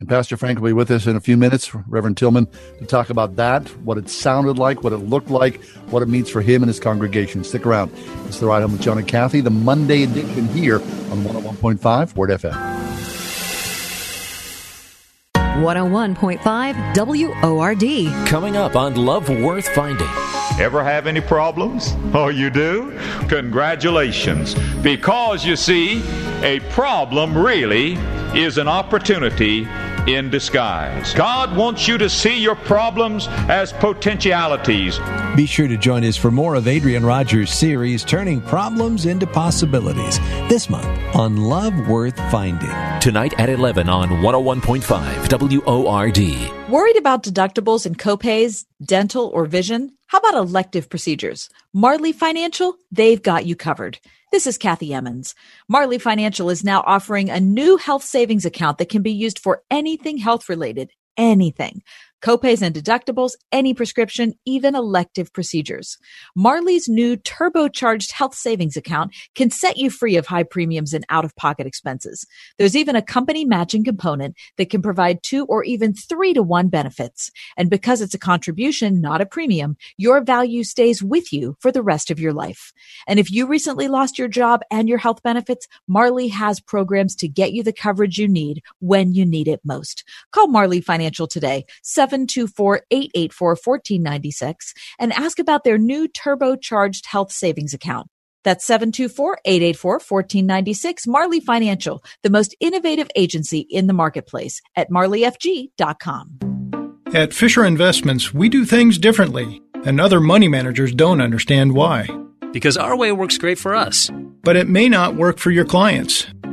[SPEAKER 2] And Pastor Frank will be with us in a few minutes, Reverend Tillman, to talk about that, what it sounded like, what it looked like, what it means for him and his congregation. Stick around. It's the Ride Home with John and Kathy, the Monday edition here on 101.5 Word FM.
[SPEAKER 4] 101.5 WORD.
[SPEAKER 5] Coming up on Love Worth Finding.
[SPEAKER 16] Ever have any problems? Oh, you do? Congratulations. Because you see, a problem really is an opportunity in disguise. God wants you to see your problems as potentialities.
[SPEAKER 17] Be sure to join us for more of Adrian Rogers' series, Turning Problems into Possibilities, this month on Love Worth Finding.
[SPEAKER 5] Tonight at 11 on 101.5 WORD.
[SPEAKER 3] Worried about deductibles and copays, dental or vision? How about elective procedures? Marley Financial, they've got you covered. This is Kathy Emmons. Marley Financial is now offering a new health savings account that can be used for anything health related, anything. Copays and deductibles, any prescription, even elective procedures. Marley's new turbocharged health savings account can set you free of high premiums and out of pocket expenses. There's even a company matching component that can provide two or even three to one benefits. And because it's a contribution, not a premium, your value stays with you for the rest of your life. And if you recently lost your job and your health benefits, Marley has programs to get you the coverage you need when you need it most. Call Marley Financial today, 724-884-1496 and ask about their new turbocharged health savings account. That's 724-884-1496 Marley Financial, the most innovative agency in the marketplace at marleyfg.com.
[SPEAKER 18] At Fisher Investments, we do things differently, and other money managers don't understand why.
[SPEAKER 19] Because our way works great for us.
[SPEAKER 18] But it may not work for your clients.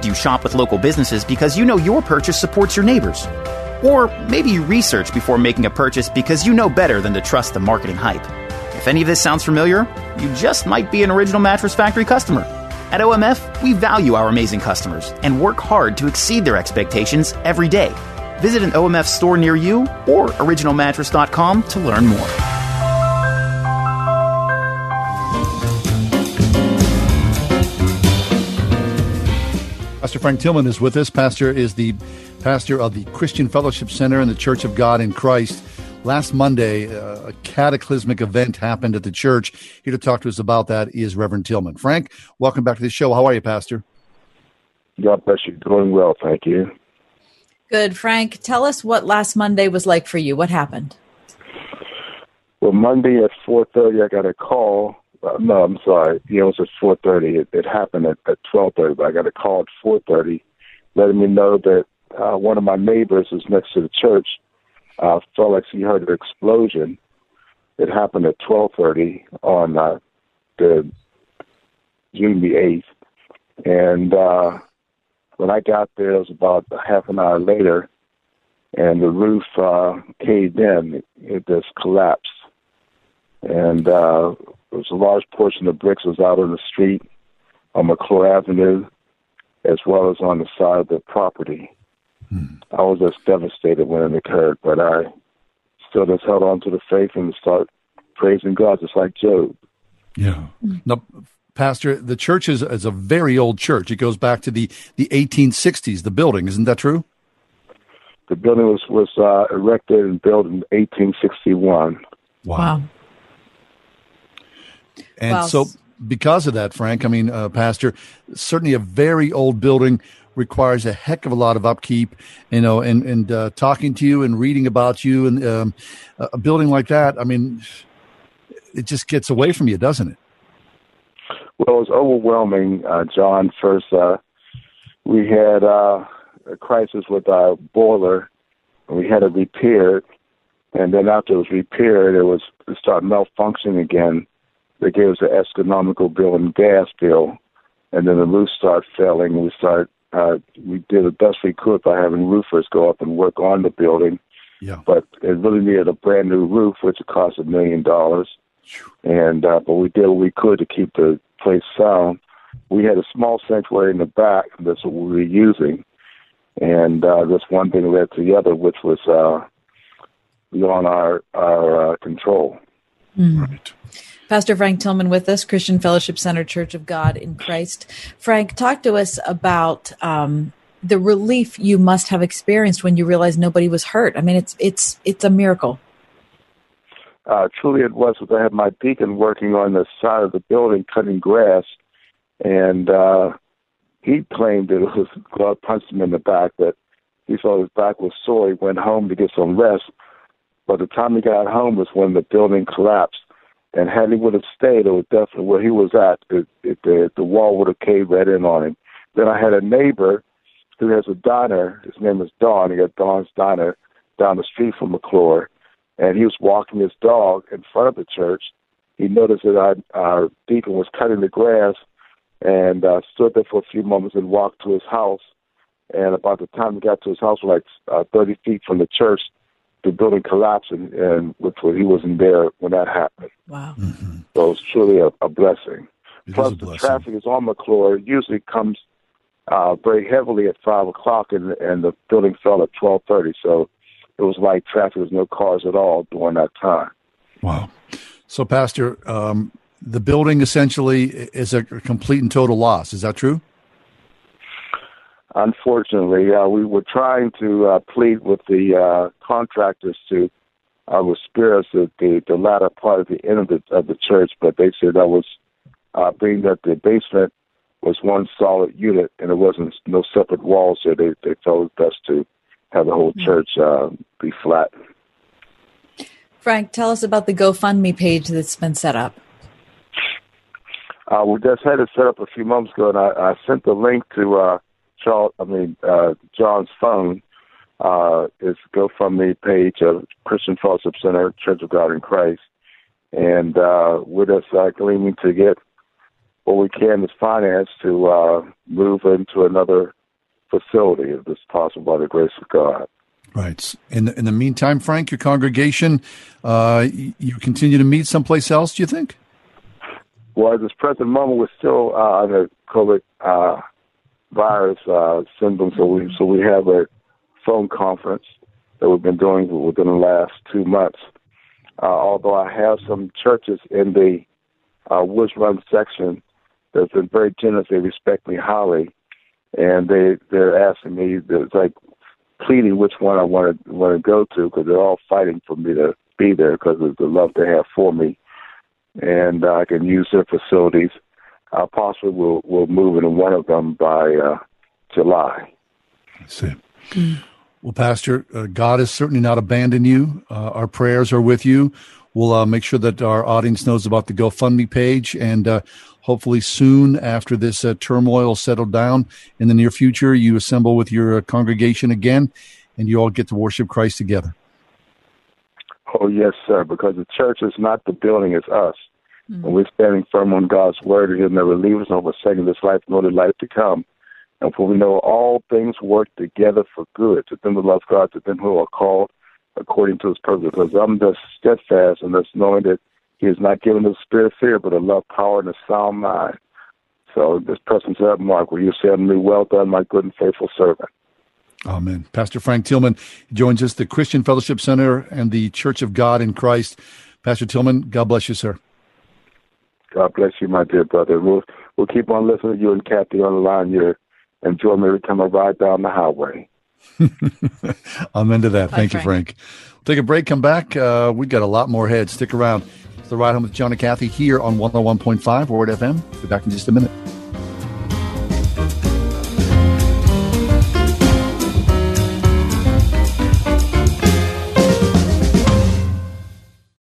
[SPEAKER 20] Do you shop with local businesses because you know your purchase supports your neighbors? Or maybe you research before making a purchase because you know better than to trust the marketing hype. If any of this sounds familiar, you just might be an Original Mattress Factory customer. At OMF, we value our amazing customers and work hard to exceed their expectations every day. Visit an OMF store near you or originalmattress.com to learn more.
[SPEAKER 2] Pastor Frank Tillman is with us. Pastor is the pastor of the Christian Fellowship Center and the Church of God in Christ. Last Monday, uh, a cataclysmic event happened at the church. Here to talk to us about that is Reverend Tillman. Frank, welcome back to the show. How are you, Pastor?
[SPEAKER 21] God bless you. Doing well, thank you.
[SPEAKER 3] Good. Frank, tell us what last Monday was like for you. What happened?
[SPEAKER 21] Well, Monday at 4.30, I got a call. Uh, no, I'm sorry. Yeah, it was at 4.30. It, it happened at, at 12.30, but I got a call at 4.30 letting me know that uh, one of my neighbors who's next to the church uh, felt like he heard an explosion. It happened at 12.30 on uh, the June the 8th. And uh, when I got there, it was about half an hour later, and the roof uh, caved in. It, it just collapsed. And uh, there was a large portion of bricks was out on the street on McClure Avenue, as well as on the side of the property. Hmm. I was just devastated when it occurred, but I still just held on to the faith and start praising God, just like Job.
[SPEAKER 2] Yeah. Now, Pastor, the church is, is a very old church. It goes back to the, the 1860s, the building. Isn't that true?
[SPEAKER 21] The building was, was uh, erected and built in 1861.
[SPEAKER 2] Wow. wow. And well, so, because of that, Frank, I mean, uh, Pastor, certainly a very old building requires a heck of a lot of upkeep, you know, and, and uh, talking to you and reading about you and um, a building like that. I mean, it just gets away from you, doesn't it?
[SPEAKER 21] Well, it was overwhelming, uh, John. First, uh, we had uh, a crisis with our boiler, and we had it repaired. And then after it was repaired, it was it started malfunctioning again. They gave us an astronomical bill and gas bill, and then the roof started failing. We started uh, we did the best we could by having roofers go up and work on the building.
[SPEAKER 2] Yeah.
[SPEAKER 21] But it really needed a brand new roof, which cost a million dollars. And uh, but we did what we could to keep the place sound. We had a small sanctuary in the back. That's what we were using, and uh, this one thing led to the other, which was uh, beyond our our uh, control.
[SPEAKER 3] Mm. Right. Pastor Frank Tillman with us, Christian Fellowship Center Church of God in Christ. Frank, talk to us about um, the relief you must have experienced when you realized nobody was hurt. I mean, it's it's it's a miracle.
[SPEAKER 21] Uh, truly, it was. I had my deacon working on the side of the building cutting grass, and uh, he claimed that it was God punched him in the back. That he thought his back was sore. He went home to get some rest. But the time he got home was when the building collapsed and had he would have stayed, it would definitely where he was at, it, it, the the wall would have caved right in on him. Then I had a neighbor who has a diner. His name is Don. He got Don's Diner down the street from McClure, and he was walking his dog in front of the church. He noticed that our, our deacon was cutting the grass, and uh, stood there for a few moments and walked to his house. And about the time he got to his house, like uh, 30 feet from the church, the building collapsed, and, and which was, he wasn't there when that happened.
[SPEAKER 3] Wow!
[SPEAKER 2] Mm-hmm.
[SPEAKER 21] So it's truly a, a blessing.
[SPEAKER 2] It
[SPEAKER 21] Plus,
[SPEAKER 2] a
[SPEAKER 21] the traffic is on McClure. It usually comes uh, very heavily at five o'clock, and, and the building fell at twelve thirty. So it was like traffic. There was no cars at all during that time.
[SPEAKER 2] Wow! So, Pastor, um, the building essentially is a complete and total loss. Is that true?
[SPEAKER 21] Unfortunately, uh, we were trying to uh, plead with the uh, contractors to uh, spare us the, the the latter part of the end of the of the church, but they said that was uh, being that the basement was one solid unit and it wasn't no separate walls, so they they felt it best to have the whole church uh, be flat.
[SPEAKER 3] Frank, tell us about the GoFundMe page that's been set up.
[SPEAKER 21] Uh, we just had it set up a few months ago, and I, I sent the link to uh, Charles, I mean uh, John's phone. Uh, is GoFundMe page of Christian Fellowship Center, Church of God in Christ, and uh, we're just uh, gleaming to get what we can as finance to uh, move into another facility if it's possible by the grace of God.
[SPEAKER 2] Right. In the, in the meantime, Frank, your congregation, uh, you continue to meet someplace else. Do you think?
[SPEAKER 21] Well, at this present moment, we're still uh, on the COVID uh, virus uh, symptoms, so we so we have a phone conference that we've been doing within the last two months. Uh, although I have some churches in the uh, Woods Run section that's been very generous, they respect me highly, and they they're asking me. It's like pleading which one I want to want to go to because they're all fighting for me to be there because of the love they have for me, and uh, I can use their facilities. I possibly will will move into one of them by uh, July.
[SPEAKER 2] I see. Well, Pastor, uh, God has certainly not abandoned you. Uh, our prayers are with you. We'll uh, make sure that our audience knows about the GoFundMe page, and uh, hopefully soon after this uh, turmoil settled down in the near future, you assemble with your uh, congregation again, and you all get to worship Christ together.
[SPEAKER 21] Oh yes, sir. Because the church is not the building; it's us. Mm-hmm. And we're standing firm on God's word, and He'll never leave us nor forsake this life nor the life to come. And for we know all things work together for good to them who love God, to them who are called according to his purpose. Because I'm just steadfast and just knowing that he has not given us a spirit of fear, but a love, power, and a sound mind. So this person said, Mark, will you say unto me, Well done, my good and faithful servant.
[SPEAKER 2] Amen. Pastor Frank Tillman joins us, the Christian Fellowship Center and the Church of God in Christ. Pastor Tillman, God bless you, sir.
[SPEAKER 21] God bless you, my dear brother. We'll we'll keep on listening to you and Kathy on the line. You're enjoy me every time I ride down the highway. [laughs]
[SPEAKER 2] I'm into that. Bye, Thank Frank. you, Frank. We'll take a break, come back. Uh, we've got a lot more ahead. Stick around. It's the Ride Home with John and Kathy here on 101.5 Word FM. Be back in just a minute.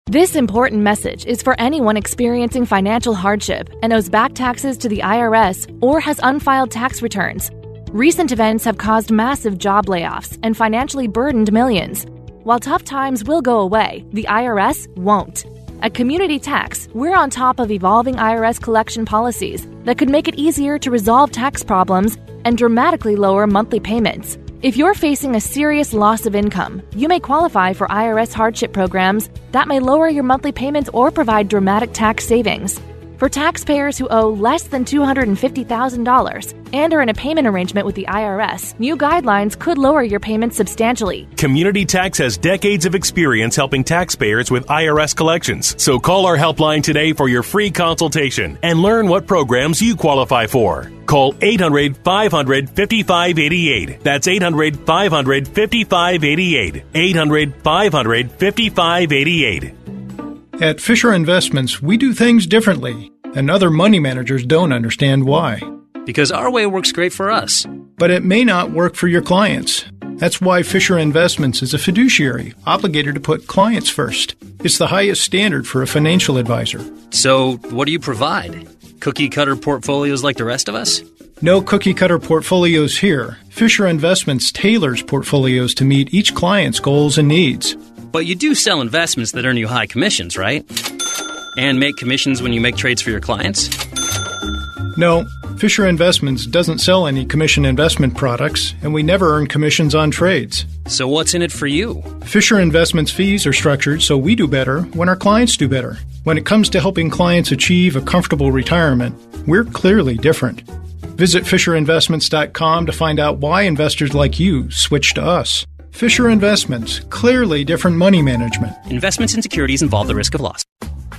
[SPEAKER 22] This important message is for anyone experiencing financial hardship and owes back taxes to the IRS or has unfiled tax returns. Recent events have caused massive job layoffs and financially burdened millions. While tough times will go away, the IRS won't. At Community Tax, we're on top of evolving IRS collection policies that could make it easier to resolve tax problems and dramatically lower monthly payments. If you're facing a serious loss of income, you may qualify for IRS hardship programs that may lower your monthly payments or provide dramatic tax savings. For taxpayers who owe less than $250,000 and are in a payment arrangement with the IRS, new guidelines could lower your payments substantially.
[SPEAKER 23] Community Tax has decades of experience helping taxpayers with IRS collections. So call our helpline today for your free consultation and learn what programs you qualify for. Call 800 500 5588. That's 800 500 5588. 800 500 5588.
[SPEAKER 18] At Fisher Investments, we do things differently, and other money managers don't understand why.
[SPEAKER 19] Because our way works great for us.
[SPEAKER 18] But it may not work for your clients. That's why Fisher Investments is a fiduciary, obligated to put clients first. It's the highest standard for a financial advisor.
[SPEAKER 19] So, what do you provide? Cookie cutter portfolios like the rest of us?
[SPEAKER 18] No cookie cutter portfolios here. Fisher Investments tailors portfolios to meet each client's goals and needs.
[SPEAKER 19] But you do sell investments that earn you high commissions, right? And make commissions when you make trades for your clients?
[SPEAKER 18] No, Fisher Investments doesn't sell any commission investment products, and we never earn commissions on trades.
[SPEAKER 19] So, what's in it for you?
[SPEAKER 18] Fisher Investments fees are structured so we do better when our clients do better. When it comes to helping clients achieve a comfortable retirement, we're clearly different. Visit FisherInvestments.com to find out why investors like you switch to us. Fisher Investments, clearly different money management.
[SPEAKER 19] Investments in securities involve the risk of loss.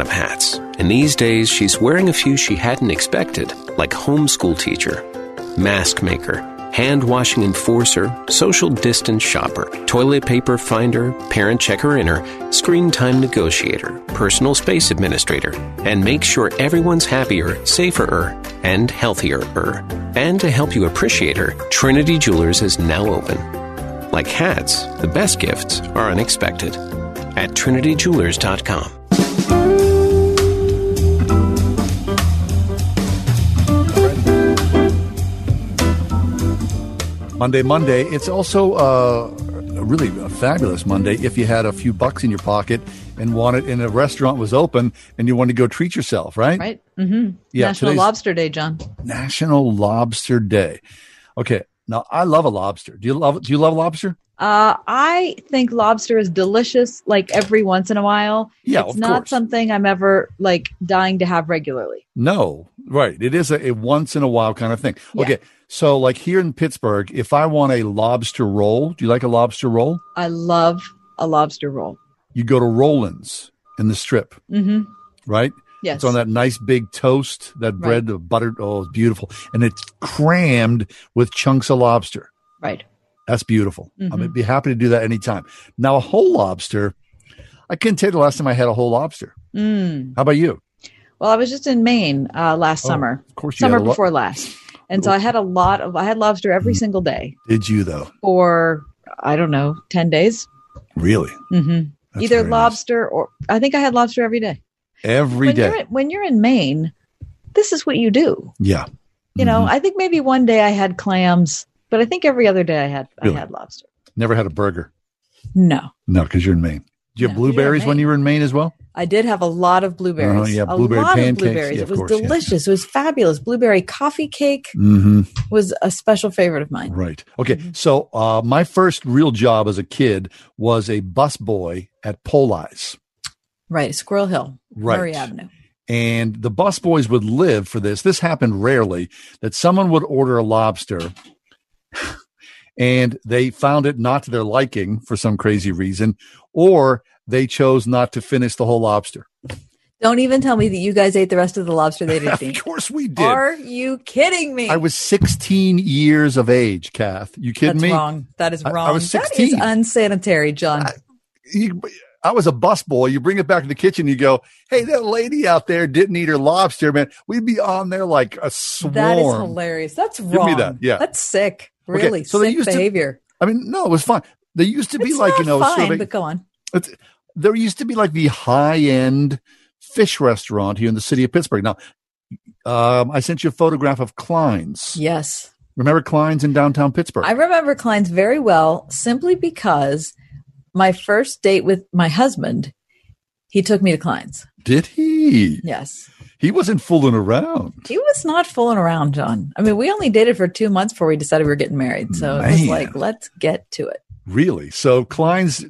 [SPEAKER 24] of hats, and these days she's wearing a few she hadn't expected, like homeschool teacher, mask maker, hand washing enforcer, social distance shopper, toilet paper finder, parent checker inner, screen time negotiator, personal space administrator, and make sure everyone's happier, safer, er, and healthier. Er. And to help you appreciate her, Trinity Jewelers is now open. Like hats, the best gifts are unexpected at trinityjewelers.com.
[SPEAKER 2] Monday, Monday. It's also uh, really a fabulous Monday if you had a few bucks in your pocket and wanted, and a restaurant was open and you wanted to go treat yourself, right?
[SPEAKER 3] Right. Mm-hmm.
[SPEAKER 2] Yeah,
[SPEAKER 3] National Lobster Day, John.
[SPEAKER 2] National Lobster Day. Okay. Now I love a lobster. Do you love do you love lobster?
[SPEAKER 3] Uh, I think lobster is delicious, like every once in a while.
[SPEAKER 2] Yeah,
[SPEAKER 3] it's not
[SPEAKER 2] course.
[SPEAKER 3] something I'm ever like dying to have regularly.
[SPEAKER 2] No, right. It is a, a once in a while kind of thing. Okay. So like here in Pittsburgh, if I want a lobster roll, do you like a lobster roll?
[SPEAKER 3] I love a lobster roll.
[SPEAKER 2] You go to Roland's in the strip,
[SPEAKER 3] Mm-hmm.
[SPEAKER 2] right?
[SPEAKER 3] Yes.
[SPEAKER 2] It's on that nice big toast, that bread, the buttered. Oh, it's beautiful. And it's crammed with chunks of lobster.
[SPEAKER 3] Right.
[SPEAKER 2] That's beautiful.
[SPEAKER 3] Mhm.
[SPEAKER 2] I'd be happy to do that anytime. Now, a whole lobster, I couldn't tell you the last time I had a whole lobster.
[SPEAKER 3] Mm.
[SPEAKER 2] How about you?
[SPEAKER 3] Well, I was just in Maine uh, last
[SPEAKER 2] Oh,
[SPEAKER 3] summer.
[SPEAKER 2] of course you
[SPEAKER 3] summer
[SPEAKER 2] lo-
[SPEAKER 3] before last, and so I had a lot of. I had lobster every
[SPEAKER 2] Mm.
[SPEAKER 3] single day
[SPEAKER 2] Did you, though?
[SPEAKER 3] for I don't know ten days.
[SPEAKER 2] Really?
[SPEAKER 3] hmm Either
[SPEAKER 2] very nice.
[SPEAKER 3] lobster or I think I had lobster every day.
[SPEAKER 2] Every
[SPEAKER 3] when
[SPEAKER 2] day.
[SPEAKER 3] You're, in- when you're in Maine, this is what you do.
[SPEAKER 2] Yeah.
[SPEAKER 3] You know, I think maybe one day I had clams, but I think every other day I had
[SPEAKER 2] Really?
[SPEAKER 3] I had lobster.
[SPEAKER 2] Never had a burger.
[SPEAKER 3] No,
[SPEAKER 2] No, because you're in Maine. Did you have
[SPEAKER 3] No, 'cause you're
[SPEAKER 2] blueberries when you were in Maine as well?
[SPEAKER 3] I did have a lot of blueberries.
[SPEAKER 2] Uh-huh, yeah,
[SPEAKER 3] a
[SPEAKER 2] blueberry
[SPEAKER 3] lot
[SPEAKER 2] pancakes.
[SPEAKER 3] of blueberries.
[SPEAKER 2] Yeah,
[SPEAKER 3] it
[SPEAKER 2] of
[SPEAKER 3] was
[SPEAKER 2] course, yeah.
[SPEAKER 3] delicious. It was fabulous. Blueberry coffee cake
[SPEAKER 2] Mm-hmm.
[SPEAKER 3] was a special favorite of mine.
[SPEAKER 2] Right. Okay.
[SPEAKER 3] Mm-hmm.
[SPEAKER 2] So uh, my first real job as a kid was a busboy at Poli's.
[SPEAKER 3] Right, Squirrel Hill,
[SPEAKER 2] Right.
[SPEAKER 3] Murray Avenue.
[SPEAKER 2] And the busboys would live for this. This happened rarely that someone would order a lobster and they found it not to their liking for some crazy reason, or they chose not to finish the whole lobster.
[SPEAKER 3] Don't even tell me that you guys ate the rest of the lobster they didn't [laughs] eat.
[SPEAKER 2] Of course we did.
[SPEAKER 3] Are you kidding me?
[SPEAKER 2] I was 16 years of age, Kath. You kidding me?
[SPEAKER 3] That's
[SPEAKER 2] me?
[SPEAKER 3] wrong. That is
[SPEAKER 2] I- I
[SPEAKER 3] wrong.
[SPEAKER 2] was
[SPEAKER 3] That is unsanitary, John.
[SPEAKER 2] you, I was a busboy. You bring it back to the kitchen. You go, hey, that lady out there didn't eat her lobster, man. We'd be on there like a swarm.
[SPEAKER 3] that is hilarious. That's
[SPEAKER 2] me
[SPEAKER 3] wrong.
[SPEAKER 2] that, yeah.
[SPEAKER 3] That's sick.
[SPEAKER 2] Okay,
[SPEAKER 3] Really
[SPEAKER 2] so they used to- I mean, no, it was fun. There used to be
[SPEAKER 3] It's
[SPEAKER 2] like you know,
[SPEAKER 3] fine,
[SPEAKER 2] sort of
[SPEAKER 3] but go on.
[SPEAKER 2] there used to be like the high end fish restaurant here in the city of Pittsburgh. Now, um, I sent you a photograph of Klein's.
[SPEAKER 3] Yes.
[SPEAKER 2] Remember Klein's in downtown Pittsburgh?
[SPEAKER 3] I remember Klein's very well simply because my first date with my husband, he took me to Klein's.
[SPEAKER 2] Did he?
[SPEAKER 3] Yes.
[SPEAKER 2] He wasn't fooling around.
[SPEAKER 3] He was not fooling around, John. I mean, we only dated for two months before we decided we were getting married. So it was like, let's get to it.
[SPEAKER 2] Really? So Klein's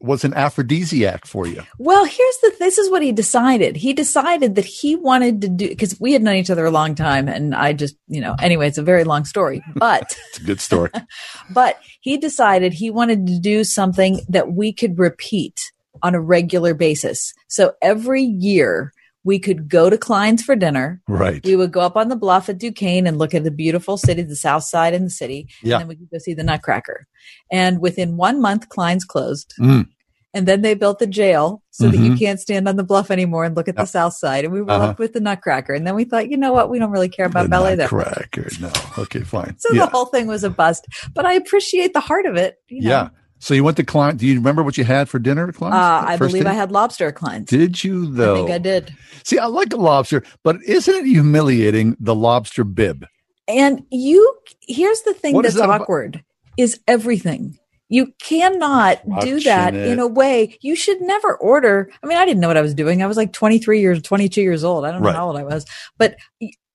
[SPEAKER 2] was an aphrodisiac for you.
[SPEAKER 3] Well, here's the this is what he decided. He decided that he wanted to do because we had known each other a long time and I just, you know, anyway, it's a very long story. But [laughs]
[SPEAKER 2] It's a good story. [laughs]
[SPEAKER 3] but he decided he wanted to do something that we could repeat on a regular basis. So every year we could go to Klein's for dinner.
[SPEAKER 2] right.
[SPEAKER 3] We would go up on the bluff at Duquesne and look at the beautiful city, the south side in the city.
[SPEAKER 2] Yeah.
[SPEAKER 3] And then we could go see the Nutcracker. And within one month, Klein's closed.
[SPEAKER 2] Mm.
[SPEAKER 3] And then they built the jail so that you
[SPEAKER 2] Mhm.
[SPEAKER 3] can't stand on the bluff anymore and look at the south side. And we were
[SPEAKER 2] Uh-huh.
[SPEAKER 3] left with the Nutcracker. And then we thought, you know what? We don't really care about
[SPEAKER 2] The
[SPEAKER 3] ballet much.
[SPEAKER 2] Nutcracker. No. Okay, fine.
[SPEAKER 3] So
[SPEAKER 2] yeah.
[SPEAKER 3] the whole thing was a bust. But I appreciate the heart of it. You know.
[SPEAKER 2] yeah. So you went to Klein. Do you remember what you had for dinner at Klein's?
[SPEAKER 3] Uh, I believe
[SPEAKER 2] date?
[SPEAKER 3] I had lobster at Klein's.
[SPEAKER 2] Did you though?
[SPEAKER 3] I think I did.
[SPEAKER 2] See, I like a lobster, but isn't it humiliating the lobster bib?
[SPEAKER 3] And you, here's the thing
[SPEAKER 2] What
[SPEAKER 3] that's
[SPEAKER 2] that about-
[SPEAKER 3] awkward is everything. You cannot do that
[SPEAKER 2] it.
[SPEAKER 3] in a way. You should never order. I mean, I didn't know what I was doing. I was like 23 years, 22 years old. I don't know
[SPEAKER 2] Right.
[SPEAKER 3] how old I was, but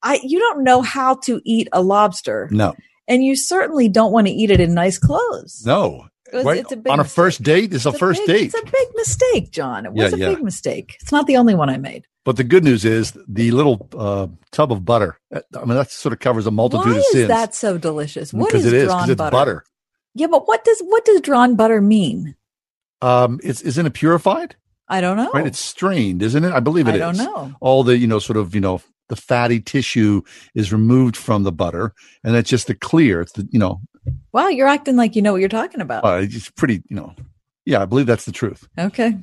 [SPEAKER 3] I, you don't know how to eat a lobster.
[SPEAKER 2] No,
[SPEAKER 3] And you certainly don't want to eat it in nice clothes.
[SPEAKER 2] no.
[SPEAKER 3] It was-
[SPEAKER 2] right?
[SPEAKER 3] it's a big
[SPEAKER 2] On a
[SPEAKER 3] mistake.
[SPEAKER 2] first date, it's a first
[SPEAKER 3] big-
[SPEAKER 2] date.
[SPEAKER 3] It's a big mistake, John. It was
[SPEAKER 2] Yeah,
[SPEAKER 3] a
[SPEAKER 2] yeah.
[SPEAKER 3] big mistake. It's not the only one I made.
[SPEAKER 2] But the good news is the little uh, tub of butter. uh, I mean, that sort of covers a multitude
[SPEAKER 3] Why
[SPEAKER 2] of
[SPEAKER 3] is
[SPEAKER 2] sins.
[SPEAKER 3] that so delicious? What
[SPEAKER 2] because
[SPEAKER 3] is
[SPEAKER 2] it is
[SPEAKER 3] drawn
[SPEAKER 2] because it's
[SPEAKER 3] butter?
[SPEAKER 2] butter.
[SPEAKER 3] Yeah, but what does what does drawn butter mean?
[SPEAKER 2] Um, it's isn't it purified?
[SPEAKER 3] I don't know.
[SPEAKER 2] Right, it's strained, isn't it? I believe it
[SPEAKER 3] I
[SPEAKER 2] is.
[SPEAKER 3] don't know.
[SPEAKER 2] All the you know, sort of you know, the fatty tissue is removed from the butter, and it's just the clear. It's the you know,
[SPEAKER 3] Wow, you're acting like you know what you're talking about.
[SPEAKER 2] uh, it's pretty you know. Yeah, I believe that's the truth.
[SPEAKER 3] okay,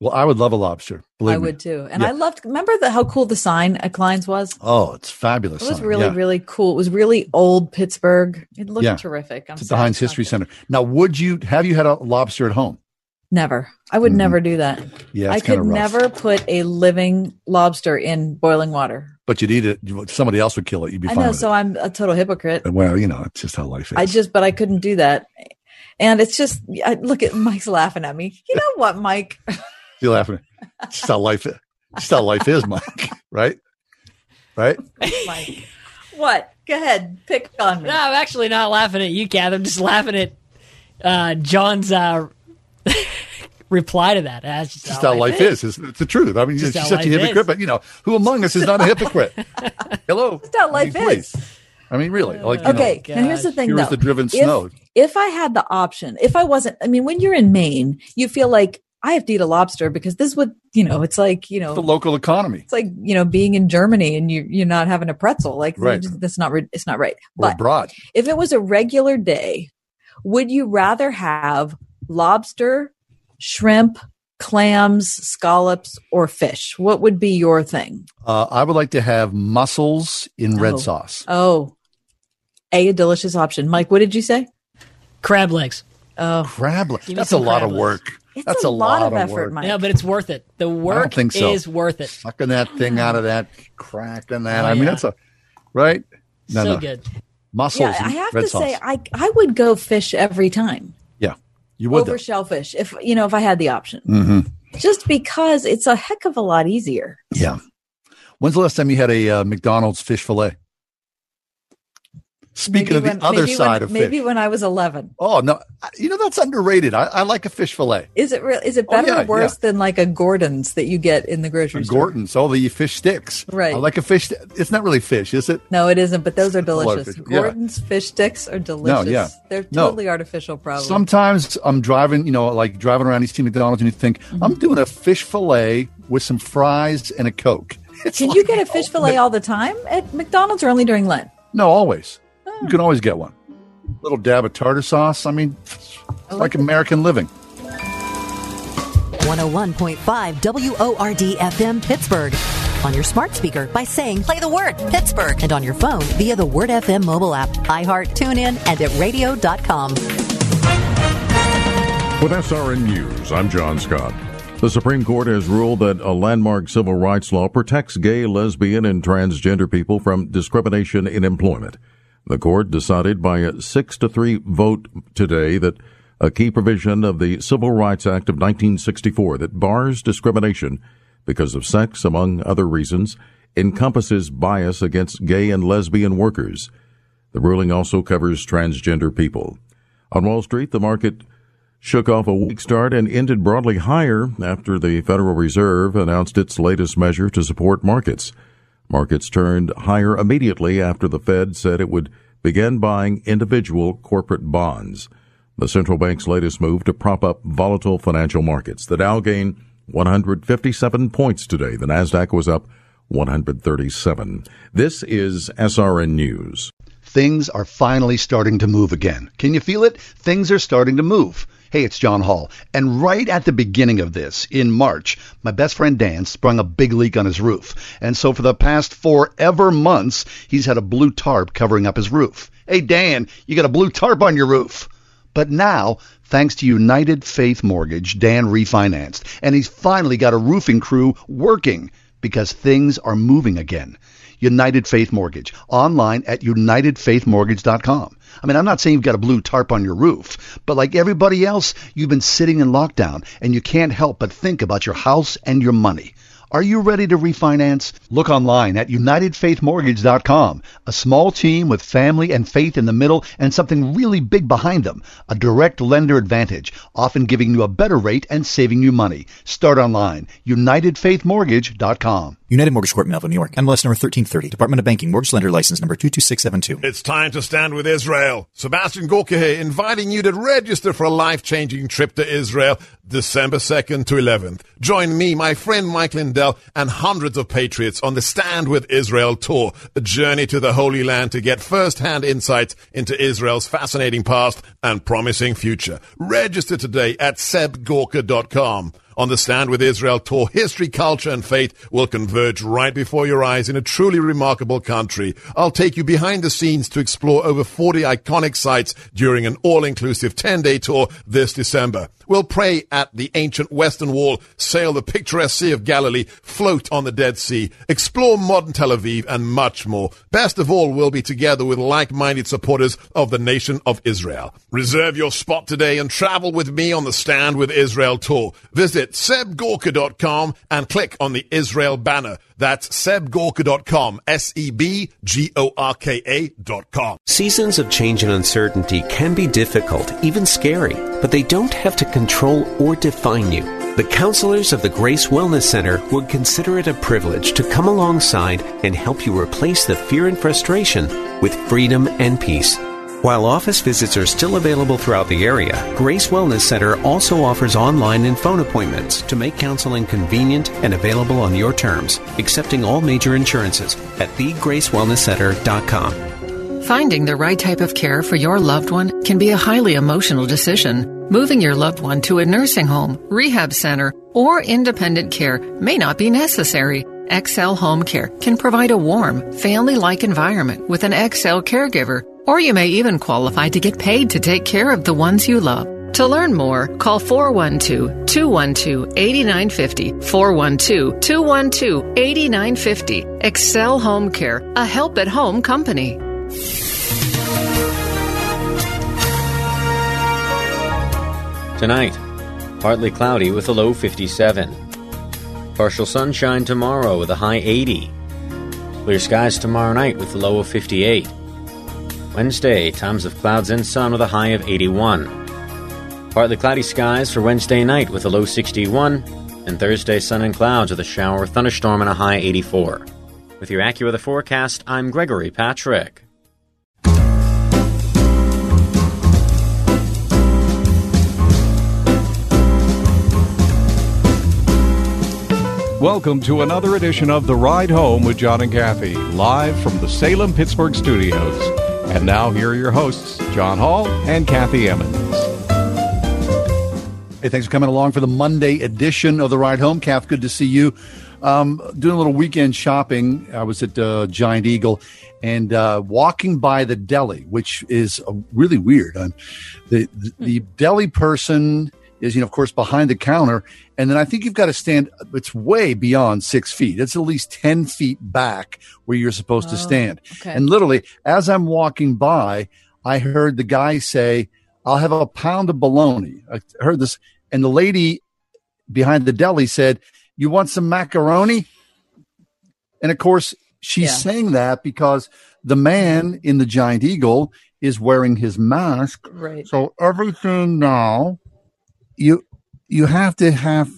[SPEAKER 2] Well, I would love a lobster.
[SPEAKER 3] I
[SPEAKER 2] me.
[SPEAKER 3] would too. And
[SPEAKER 2] Yeah.
[SPEAKER 3] I loved. Remember the how cool the sign at Klein's was?
[SPEAKER 2] Oh, it's fabulous.
[SPEAKER 3] It was
[SPEAKER 2] sign.
[SPEAKER 3] really,
[SPEAKER 2] Yeah.
[SPEAKER 3] really cool. It was really old Pittsburgh. It looked
[SPEAKER 2] Yeah.
[SPEAKER 3] terrific. I'm
[SPEAKER 2] It's at the Heinz History. Center. Now, would you have you had a lobster at home?
[SPEAKER 3] Never. I would
[SPEAKER 2] Mhm.
[SPEAKER 3] never do that.
[SPEAKER 2] Yeah,
[SPEAKER 3] I could never put a living lobster in boiling water.
[SPEAKER 2] But you'd eat it. Somebody else would kill it. You'd be
[SPEAKER 3] I
[SPEAKER 2] fine
[SPEAKER 3] know,
[SPEAKER 2] with
[SPEAKER 3] so I'm a total hypocrite.
[SPEAKER 2] Well, you know, it's just how life is.
[SPEAKER 3] I just, but I couldn't do that. And it's just, I, look at Mike's laughing at me. You know what, Mike? [laughs]
[SPEAKER 2] You're laughing. It's just how life is. Just how life is, Mike. [laughs] Right? Right? [laughs]
[SPEAKER 3] Mike. What? Go ahead, pick on me.
[SPEAKER 25] No, I'm actually not laughing at you, Kath. I'm just laughing at uh, John's uh, reply to that. That's just,
[SPEAKER 2] just how life is. It's, it's the truth. I mean,
[SPEAKER 25] Just
[SPEAKER 2] she's
[SPEAKER 25] how
[SPEAKER 2] such a hypocrite,
[SPEAKER 25] is.
[SPEAKER 2] but you know, who among us is not a hypocrite? [laughs] Hello.
[SPEAKER 3] That's how life
[SPEAKER 2] I mean,
[SPEAKER 3] is.
[SPEAKER 2] please. I mean, really. Oh like, you
[SPEAKER 3] okay,
[SPEAKER 2] know,
[SPEAKER 3] and here's the thing,
[SPEAKER 2] Here is
[SPEAKER 3] though.
[SPEAKER 2] the driven
[SPEAKER 3] if,
[SPEAKER 2] snow.
[SPEAKER 3] If I had the option, if I wasn't, I mean, when you're in Maine, you feel like I have to eat a lobster because this would, you know, it's like, you know,
[SPEAKER 2] the local economy.
[SPEAKER 3] it's like you know being in Germany and you you're not having a pretzel. Like
[SPEAKER 2] Right.
[SPEAKER 3] just- that's not it's not right.
[SPEAKER 2] Or
[SPEAKER 3] But
[SPEAKER 2] abroad.
[SPEAKER 3] if it was a regular day, would you rather have lobster, shrimp, clams, scallops, or fish? What would be your thing?
[SPEAKER 2] Uh, I would like to have mussels in red
[SPEAKER 3] Oh.
[SPEAKER 2] sauce.
[SPEAKER 3] Oh, a, a delicious option. Mike, what did you say?
[SPEAKER 25] Crab legs.
[SPEAKER 3] Oh,
[SPEAKER 2] crab legs. That's a
[SPEAKER 25] some
[SPEAKER 2] lot
[SPEAKER 25] crab
[SPEAKER 2] of work.
[SPEAKER 3] It's
[SPEAKER 2] That's
[SPEAKER 3] a
[SPEAKER 2] a,
[SPEAKER 3] lot of
[SPEAKER 2] of
[SPEAKER 3] effort,
[SPEAKER 2] work.
[SPEAKER 3] Mike.
[SPEAKER 25] Yeah, but it's worth it. The work
[SPEAKER 2] think so.
[SPEAKER 25] is worth it.
[SPEAKER 2] Sucking that thing out of that, cracking that.
[SPEAKER 25] Oh,
[SPEAKER 2] I mean,
[SPEAKER 25] yeah.
[SPEAKER 2] that's a right. No,
[SPEAKER 25] so
[SPEAKER 2] no.
[SPEAKER 25] good.
[SPEAKER 2] Mussels.
[SPEAKER 3] yeah, I have
[SPEAKER 2] red
[SPEAKER 3] to
[SPEAKER 2] sauce.
[SPEAKER 3] say, I I would go fish every time
[SPEAKER 2] yeah, you would.
[SPEAKER 3] over shellfish if you know if I had the option.
[SPEAKER 2] Mm-hmm.
[SPEAKER 3] Just because it's a heck of a lot easier.
[SPEAKER 2] Yeah. When's the last time you had a uh, McDonald's fish fillet? Speaking
[SPEAKER 3] Maybe
[SPEAKER 2] of the
[SPEAKER 3] when-
[SPEAKER 2] other side
[SPEAKER 3] when,
[SPEAKER 2] of
[SPEAKER 3] maybe
[SPEAKER 2] fish.
[SPEAKER 3] when I was eleven.
[SPEAKER 2] Oh no, you know that's underrated. I, I like a fish fillet.
[SPEAKER 3] Is it real? Is it
[SPEAKER 2] Oh,
[SPEAKER 3] better
[SPEAKER 2] yeah,
[SPEAKER 3] or worse than like a Gorton's that you get in the grocery store?
[SPEAKER 2] Gorton's, all the fish sticks.
[SPEAKER 3] Right.
[SPEAKER 2] I like a fish. It's not really fish, is it?
[SPEAKER 3] No, it isn't. But those are
[SPEAKER 2] a
[SPEAKER 3] delicious.
[SPEAKER 2] fish, yeah.
[SPEAKER 3] Gorton's fish sticks are delicious.
[SPEAKER 2] No, yeah.
[SPEAKER 3] They're
[SPEAKER 2] No.
[SPEAKER 3] totally artificial, probably.
[SPEAKER 2] Sometimes I'm driving, you know, like driving around, see McDonald's and you think,
[SPEAKER 3] Mm-hmm.
[SPEAKER 2] I'm doing a fish fillet with some fries and a Coke. [laughs] It's
[SPEAKER 3] Can
[SPEAKER 2] like-
[SPEAKER 3] you get a fish [laughs] fillet all the time at McDonald's or only during Lent?
[SPEAKER 2] No, always. You can always get one. Little dab of tartar sauce. I mean, it's like American living.
[SPEAKER 4] 101.5 WORD FM Pittsburgh. On your smart speaker by saying play the word Pittsburgh and on your phone via the Word FM mobile app, iHeart, TuneIn, and at radio.com.
[SPEAKER 26] With SRN News, I'm John Scott. The Supreme Court has ruled that a landmark civil rights law protects gay, lesbian, and transgender people from discrimination in employment. The court decided by a 6 to 3 vote today that a key provision of the Civil Rights Act of 1964 that bars discrimination because of sex, among other reasons, encompasses bias against gay and lesbian workers. The ruling also covers transgender people. On Wall Street, the market shook off a weak start and ended broadly higher after the Federal Reserve announced its latest measure to support markets. Markets turned higher immediately after the Fed said it would begin buying individual corporate bonds. The central bank's latest move to prop up volatile financial markets. The Dow gained 157 points today. The Nasdaq was up 137. This is SRN News.
[SPEAKER 2] Things are finally starting to move again. Can you feel it? Things are starting to move. Hey, it's John Hall. And right at the beginning of this, in March, my best friend Dan sprung a big leak on his roof. And so for the past forever months, he's had a blue tarp covering up his roof. Hey, Dan, you got a blue tarp on your roof. But now, thanks to United Faith Mortgage, Dan refinanced, and he's finally got a roofing crew working because things are moving again. United Faith Mortgage, online at unitedfaithmortgage.com. I mean, I'm not saying you've got a blue tarp on your roof, but like everybody else, you've been sitting in lockdown and you can't help but think about your house and your money. Are you ready to refinance? Look online at unitedfaithmortgage.com. A small team with family and faith in the middle and something really big behind them. A direct lender advantage, often giving you a better rate and saving you money. Start online. unitedfaithmortgage.com.
[SPEAKER 27] United Mortgage Corp, Melville, New York. MLS number 1330. Department of Banking. Mortgage Lender License number 22672.
[SPEAKER 28] It's time to stand with Israel. Sebastian Gorka here, inviting you to register for a life-changing trip to Israel, December 2nd to 11th. Join me, my friend Mike Lindell, and hundreds of patriots on the Stand with Israel tour, a journey to the Holy Land to get first-hand insights into Israel's fascinating past and promising future. Register today at sebgorka.com. On the Stand with Israel tour, history, culture, and faith will converge right before your eyes in a truly remarkable country. I'll take you behind the scenes to explore over 40 iconic sites during an all-inclusive 10-day tour this December. We'll pray at the ancient Western Wall, sail the picturesque Sea of Galilee, float on the Dead Sea, explore modern Tel Aviv, and much more. Best of all, we'll be together with like-minded supporters of the nation of Israel. Reserve your spot today and travel with me on the Stand with Israel tour. Visit sebgorka.com and click on the Israel banner. That's sebgorka.com, S-E-B-G-O-R-K-A dot com.
[SPEAKER 24] Seasons of change and uncertainty can be difficult, even scary, but they don't have to control or define you. The counselors of the Grace Wellness Center would consider it a privilege to come alongside and help you replace the fear and frustration with freedom and peace. While office visits are still available throughout the area, Grace Wellness Center also offers online and phone appointments to make counseling convenient and available on your terms, accepting all major insurances at thegracewellnesscenter.com.
[SPEAKER 29] Finding the right type of care for your loved one can be a highly emotional decision. Moving your loved one to a nursing home, rehab center, or independent care may not be necessary. XL Home Care can provide a warm, family like environment with an XL caregiver, or you may even qualify to get paid to take care of the ones you love. To learn more, call 412 212 8950. 412 212 8950. Excel Home Care, a help at home company.
[SPEAKER 15] Tonight, partly cloudy with a low 57. Partial sunshine tomorrow with a high 80. Clear skies tomorrow night with a low of 58. Wednesday, times of clouds and sun with a high of 81. Partly cloudy skies for Wednesday night with a low 61. And Thursday, sun and clouds with a shower thunderstorm and a high 84. With your AccuWeather forecast, I'm Gregory Patrick.
[SPEAKER 30] Welcome to another edition of The Ride Home with John and Kathy, live from the Salem Pittsburgh studios. And now, here are your hosts, John Hall and Kathy Emmons.
[SPEAKER 2] Hey, thanks for coming along for the Monday edition of The Ride Home. Kath, good to see you. Um, doing a little weekend shopping. I was at uh, Giant Eagle and uh, walking by the deli, which is uh, really weird. Um, the, the, the deli person is, you know, of course, behind the counter. And then I think you've got to stand, it's way beyond six feet. It's at least 10 feet back where you're supposed to oh, stand.
[SPEAKER 3] okay.
[SPEAKER 2] And literally, as I'm walking by, I heard the guy say, I'll have a pound of bologna. I heard this. And the lady behind the deli said, You want some macaroni? And of course, she's
[SPEAKER 3] Yeah.
[SPEAKER 2] saying that because the man in the giant eagle is wearing his mask.
[SPEAKER 3] Right.
[SPEAKER 2] So everything now, you you have to have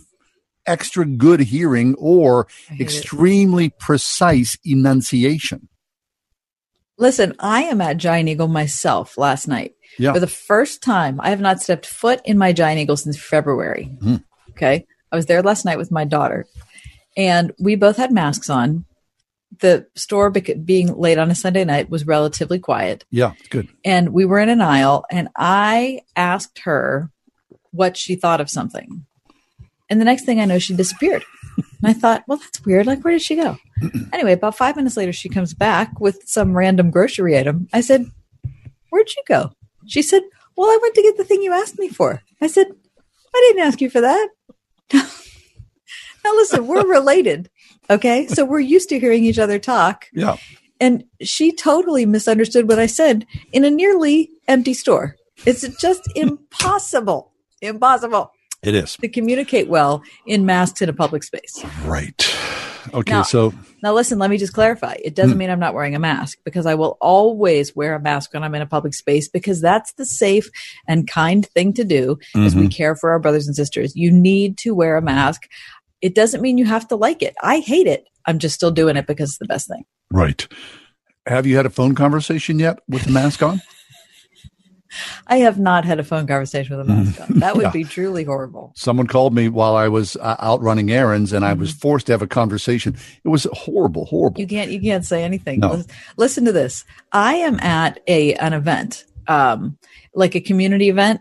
[SPEAKER 2] extra good hearing or extremely precise enunciation.
[SPEAKER 3] Listen, I am at Giant Eagle myself last night.
[SPEAKER 2] Yeah.
[SPEAKER 3] For the first time, I have not stepped foot in my Giant Eagle since February.
[SPEAKER 2] Hmm.
[SPEAKER 3] Okay. I was there last night with my daughter, and we both had masks on. The store, being late on a Sunday night, was relatively quiet.
[SPEAKER 2] Yeah, good.
[SPEAKER 3] And we were in an aisle, and I asked her what she thought of something. And the next thing I know, she disappeared. And I thought, well, that's weird. Like, where did she go? [clears throat] anyway, about five minutes later, she comes back with some random grocery item. I said, Where'd you go? She said, Well, I went to get the thing you asked me for. I said, I didn't ask you for that. [laughs] now, listen, we're related. Okay. So we're used to hearing each other talk.
[SPEAKER 2] Yeah.
[SPEAKER 3] And she totally misunderstood what I said in a nearly empty store. It's just impossible, impossible
[SPEAKER 2] It is.
[SPEAKER 3] to communicate well in masks in a public space.
[SPEAKER 2] Right. Okay,
[SPEAKER 3] Now-
[SPEAKER 2] so
[SPEAKER 3] Now, listen, let me just clarify. It doesn't hmm. mean I'm not wearing a mask because I will always wear a mask when I'm in a public space because that's the safe and kind thing to do as we
[SPEAKER 2] mm-hmm.
[SPEAKER 3] care for our brothers and sisters. You need to wear a mask. It doesn't mean you have to like it. I hate it. I'm just still doing it because it's the best thing.
[SPEAKER 2] right. Have you had a phone conversation yet with the mask on?
[SPEAKER 3] I have not had a phone conversation with a mask [laughs] on. That would
[SPEAKER 2] Yeah.
[SPEAKER 3] be truly horrible.
[SPEAKER 2] Someone called me while I was uh, out running errands, and I
[SPEAKER 3] Mm-hmm.
[SPEAKER 2] was forced to have a conversation. It was horrible, horrible.
[SPEAKER 3] You can't you can't say anything.
[SPEAKER 2] No.
[SPEAKER 3] Lis- Listen to this. I am at a an event, um, like a community event,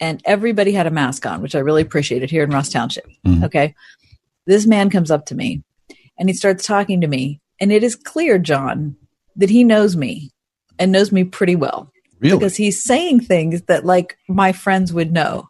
[SPEAKER 3] and everybody had a mask on, which I really appreciated here in Ross Township.
[SPEAKER 2] Mhm.
[SPEAKER 3] Okay. This man comes up to me and he starts talking to me, and it is clear, John, that he knows me and knows me pretty well.
[SPEAKER 2] Really?
[SPEAKER 3] Because he's saying things that like my friends would know.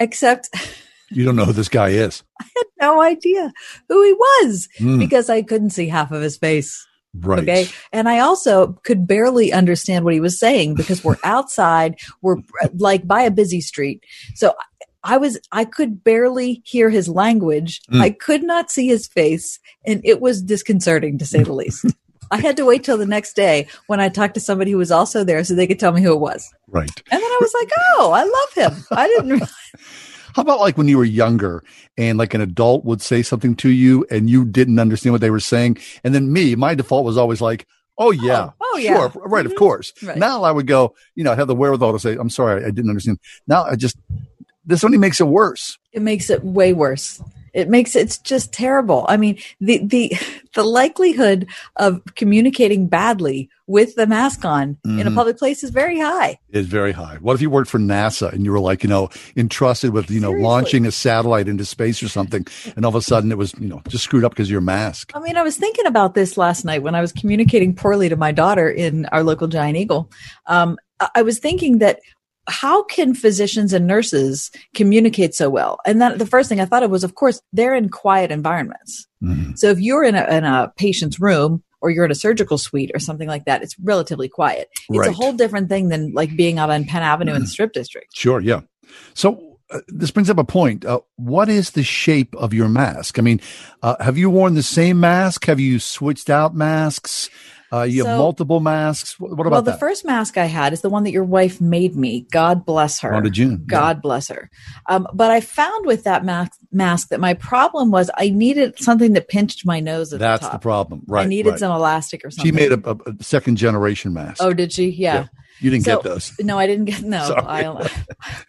[SPEAKER 3] Except [laughs]
[SPEAKER 2] You don't know who this guy is.
[SPEAKER 3] I had no idea who he was
[SPEAKER 2] Hmm.
[SPEAKER 3] because I couldn't see half of his face.
[SPEAKER 2] Right.
[SPEAKER 3] Okay. And I also could barely understand what he was saying because we're [laughs] outside, we're like by a busy street. So I was, I could barely hear his language.
[SPEAKER 2] Mm.
[SPEAKER 3] I could not see his face and it was disconcerting to say the [laughs] least. I had to wait till the next day when I talked to somebody who was also there so they could tell me who it was.
[SPEAKER 2] Right.
[SPEAKER 3] And then I was like, oh, I love him. I didn't. [laughs]
[SPEAKER 2] How about like when you were younger and like an adult would say something to you and you didn't understand what they were saying? And then me, my default was always like, oh, yeah.
[SPEAKER 3] oh, oh yeah.
[SPEAKER 2] Sure. Right. Of mm-hmm. course.
[SPEAKER 3] Right.
[SPEAKER 2] Now I would go, you know, have the wherewithal to say, I'm sorry, I didn't understand. Now I just, this only makes it worse.
[SPEAKER 3] it makes it way worse. It makes it's just terrible. I mean, the the the likelihood of communicating badly with the mask on in a
[SPEAKER 2] Mhm.
[SPEAKER 3] public place is very high.
[SPEAKER 2] Is very high. What if you worked for NASA and you were like, you know, entrusted with, you know, launching a satellite into space or something, and all of a sudden it was, you know, just screwed up because of your mask.
[SPEAKER 3] I mean, I was thinking about this last night when I was communicating poorly to my daughter in our local Giant Eagle. Um, I was thinking that how can physicians and nurses communicate so well? And then the first thing I thought of was, of course, they're in quiet environments. So if you're in a, in a patient's room or you're in a surgical suite or something like that, it's relatively quiet. It's a whole different thing than like being out on Penn Avenue in the strip district.
[SPEAKER 2] Sure, yeah. So uh, this brings up a point. Uh, what is the shape of your mask? I mean, uh, have you worn the same mask? Have you switched out masks? Uh, you have multiple masks. What, about
[SPEAKER 3] well, the
[SPEAKER 2] that?
[SPEAKER 3] first mask I had is the one that your wife made me. God bless her.
[SPEAKER 2] Rhonda June, yeah.
[SPEAKER 3] God bless her. Um, but I found with that mask, mask that my problem was I needed something that pinched my nose at
[SPEAKER 2] That's
[SPEAKER 3] the
[SPEAKER 2] the, problem, right?
[SPEAKER 3] I needed
[SPEAKER 2] right.
[SPEAKER 3] some elastic or something.
[SPEAKER 2] She made a, a, a second generation mask.
[SPEAKER 3] Oh, did she? Yeah.
[SPEAKER 2] You didn't
[SPEAKER 3] So-
[SPEAKER 2] get those.
[SPEAKER 3] No, I didn't get. No. [laughs] I only,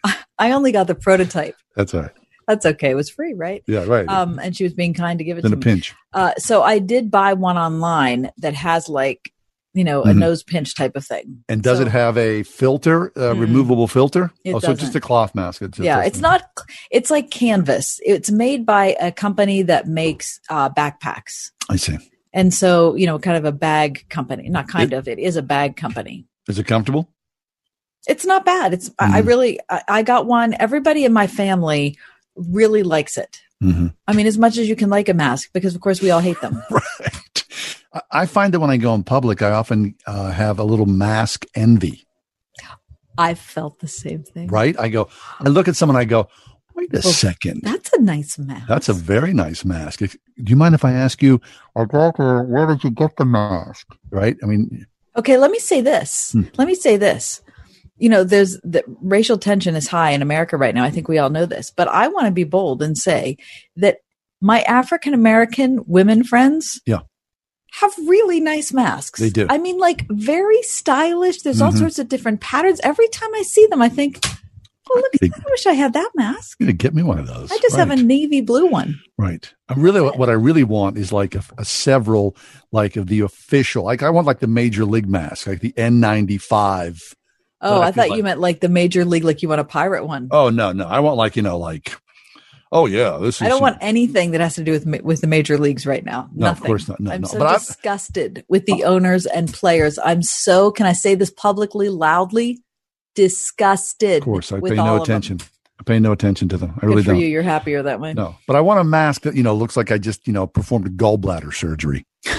[SPEAKER 3] [laughs] I only got the prototype.
[SPEAKER 2] That's all right.
[SPEAKER 3] That's okay. It was free, right?
[SPEAKER 2] Yeah, right.
[SPEAKER 3] Um, and she was being kind to give it
[SPEAKER 2] in
[SPEAKER 3] to
[SPEAKER 2] a
[SPEAKER 3] me.
[SPEAKER 2] pinch.
[SPEAKER 3] Uh, so I did buy one online that has like, you know, a
[SPEAKER 2] Mhm.
[SPEAKER 3] nose pinch type of thing.
[SPEAKER 2] And does
[SPEAKER 3] So-
[SPEAKER 2] it have a filter, a
[SPEAKER 3] Mm-mm.
[SPEAKER 2] removable filter?
[SPEAKER 3] It
[SPEAKER 2] oh, so just a cloth mask. It's,
[SPEAKER 3] yeah, it's not. It's like canvas. It's made by a company that makes uh, backpacks,
[SPEAKER 2] I see.
[SPEAKER 3] and so you know, kind of a bag company. Not kind of. It is a bag company.
[SPEAKER 2] Is it comfortable?
[SPEAKER 3] It's not bad. It's. I I
[SPEAKER 2] Mhm.
[SPEAKER 3] really. I, I got one. Everybody in my family really likes it.
[SPEAKER 2] Mm-hmm.
[SPEAKER 3] I mean, as much as you can like a mask, because of course we all hate them. [laughs]
[SPEAKER 2] I- I find that when I go in public, I often uh, have a little mask envy,
[SPEAKER 3] I felt the same thing.
[SPEAKER 2] right? I go, I look at someone, I go, wait a
[SPEAKER 3] Well,
[SPEAKER 2] second.
[SPEAKER 3] That's a nice mask.
[SPEAKER 2] That's a very nice mask. If, do you mind if I ask you, oh, doctor, where did you get the mask? Right? I mean,
[SPEAKER 3] Okay, let me say this.
[SPEAKER 2] Hmm.
[SPEAKER 3] Let me say this. You know, there's the racial tension is high in America right now. I think we all know this, but I want to be bold and say that my African American women friends
[SPEAKER 2] yeah.
[SPEAKER 3] have really nice masks.
[SPEAKER 2] They do.
[SPEAKER 3] I mean, like very stylish. There's all
[SPEAKER 2] Mhm.
[SPEAKER 3] sorts of different patterns. Every time I see them, I think, oh, look, at. I wish I had that mask.
[SPEAKER 2] You get me one of those.
[SPEAKER 3] I just have a navy blue one.
[SPEAKER 2] Right. I'm really, what I really want is like a, a several, like of the official, like I want like the major league mask, like the N95.
[SPEAKER 3] Oh,
[SPEAKER 2] I
[SPEAKER 3] I, thought
[SPEAKER 2] like-
[SPEAKER 3] you meant like the major league, like you want a pirate one.
[SPEAKER 2] Oh, no, no. I want like, you know, like, oh yeah, this is.
[SPEAKER 3] I don't want anything that has to do with with the major leagues right now.
[SPEAKER 2] No, of
[SPEAKER 3] Nothing.
[SPEAKER 2] course not. No,
[SPEAKER 3] I'm
[SPEAKER 2] no.
[SPEAKER 3] so
[SPEAKER 2] But I-
[SPEAKER 3] disgusted with the owners and players. I'm so. Can I say this publicly, loudly? Disgusted.
[SPEAKER 2] Of course, I pay no
[SPEAKER 3] of
[SPEAKER 2] attention. I pay no attention to them. I
[SPEAKER 3] Good
[SPEAKER 2] really
[SPEAKER 3] for
[SPEAKER 2] don't.
[SPEAKER 3] you. You're happier that way.
[SPEAKER 2] No, but I want a mask that you know looks like I just you know performed a gallbladder surgery. [laughs] you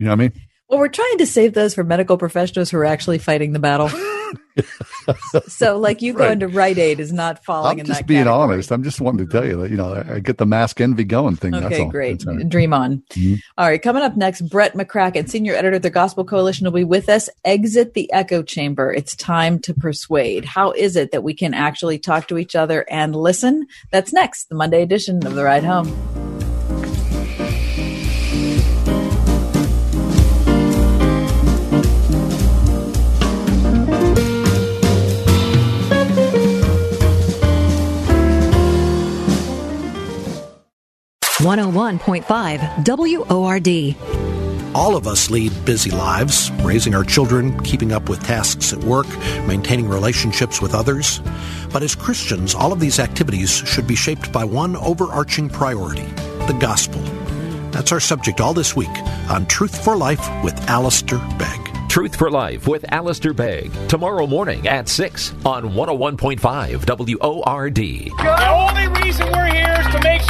[SPEAKER 2] know what I mean?
[SPEAKER 3] Well, we're trying to save those for medical professionals who are actually fighting the battle. [laughs] so, like you
[SPEAKER 2] Right.
[SPEAKER 3] going to Rite Aid is not falling in that.
[SPEAKER 2] I'm just being
[SPEAKER 3] category.
[SPEAKER 2] honest. I'm just wanting to tell you that you know I, get the mask envy going thing. that's
[SPEAKER 3] Okay,
[SPEAKER 2] all.
[SPEAKER 3] great. Dream on.
[SPEAKER 2] Mhm.
[SPEAKER 3] All right, coming up next, Brett McCracken, senior editor of the Gospel Coalition, will be with us. Exit the echo chamber. It's time to persuade. How is it that we can actually talk to each other and listen? That's next, the Monday edition of The Ride Home.
[SPEAKER 4] One hundred one point five WORD.
[SPEAKER 31] All of us lead busy lives, raising our children, keeping up with tasks at work, maintaining relationships with others. But as Christians, all of these activities should be shaped by one overarching priority the gospel. That's our subject all this week on Truth for Life with Alistair Begg.
[SPEAKER 5] Truth for Life with Alistair Begg. Tomorrow morning at 6 on 101.5 WORD.
[SPEAKER 32] The only reason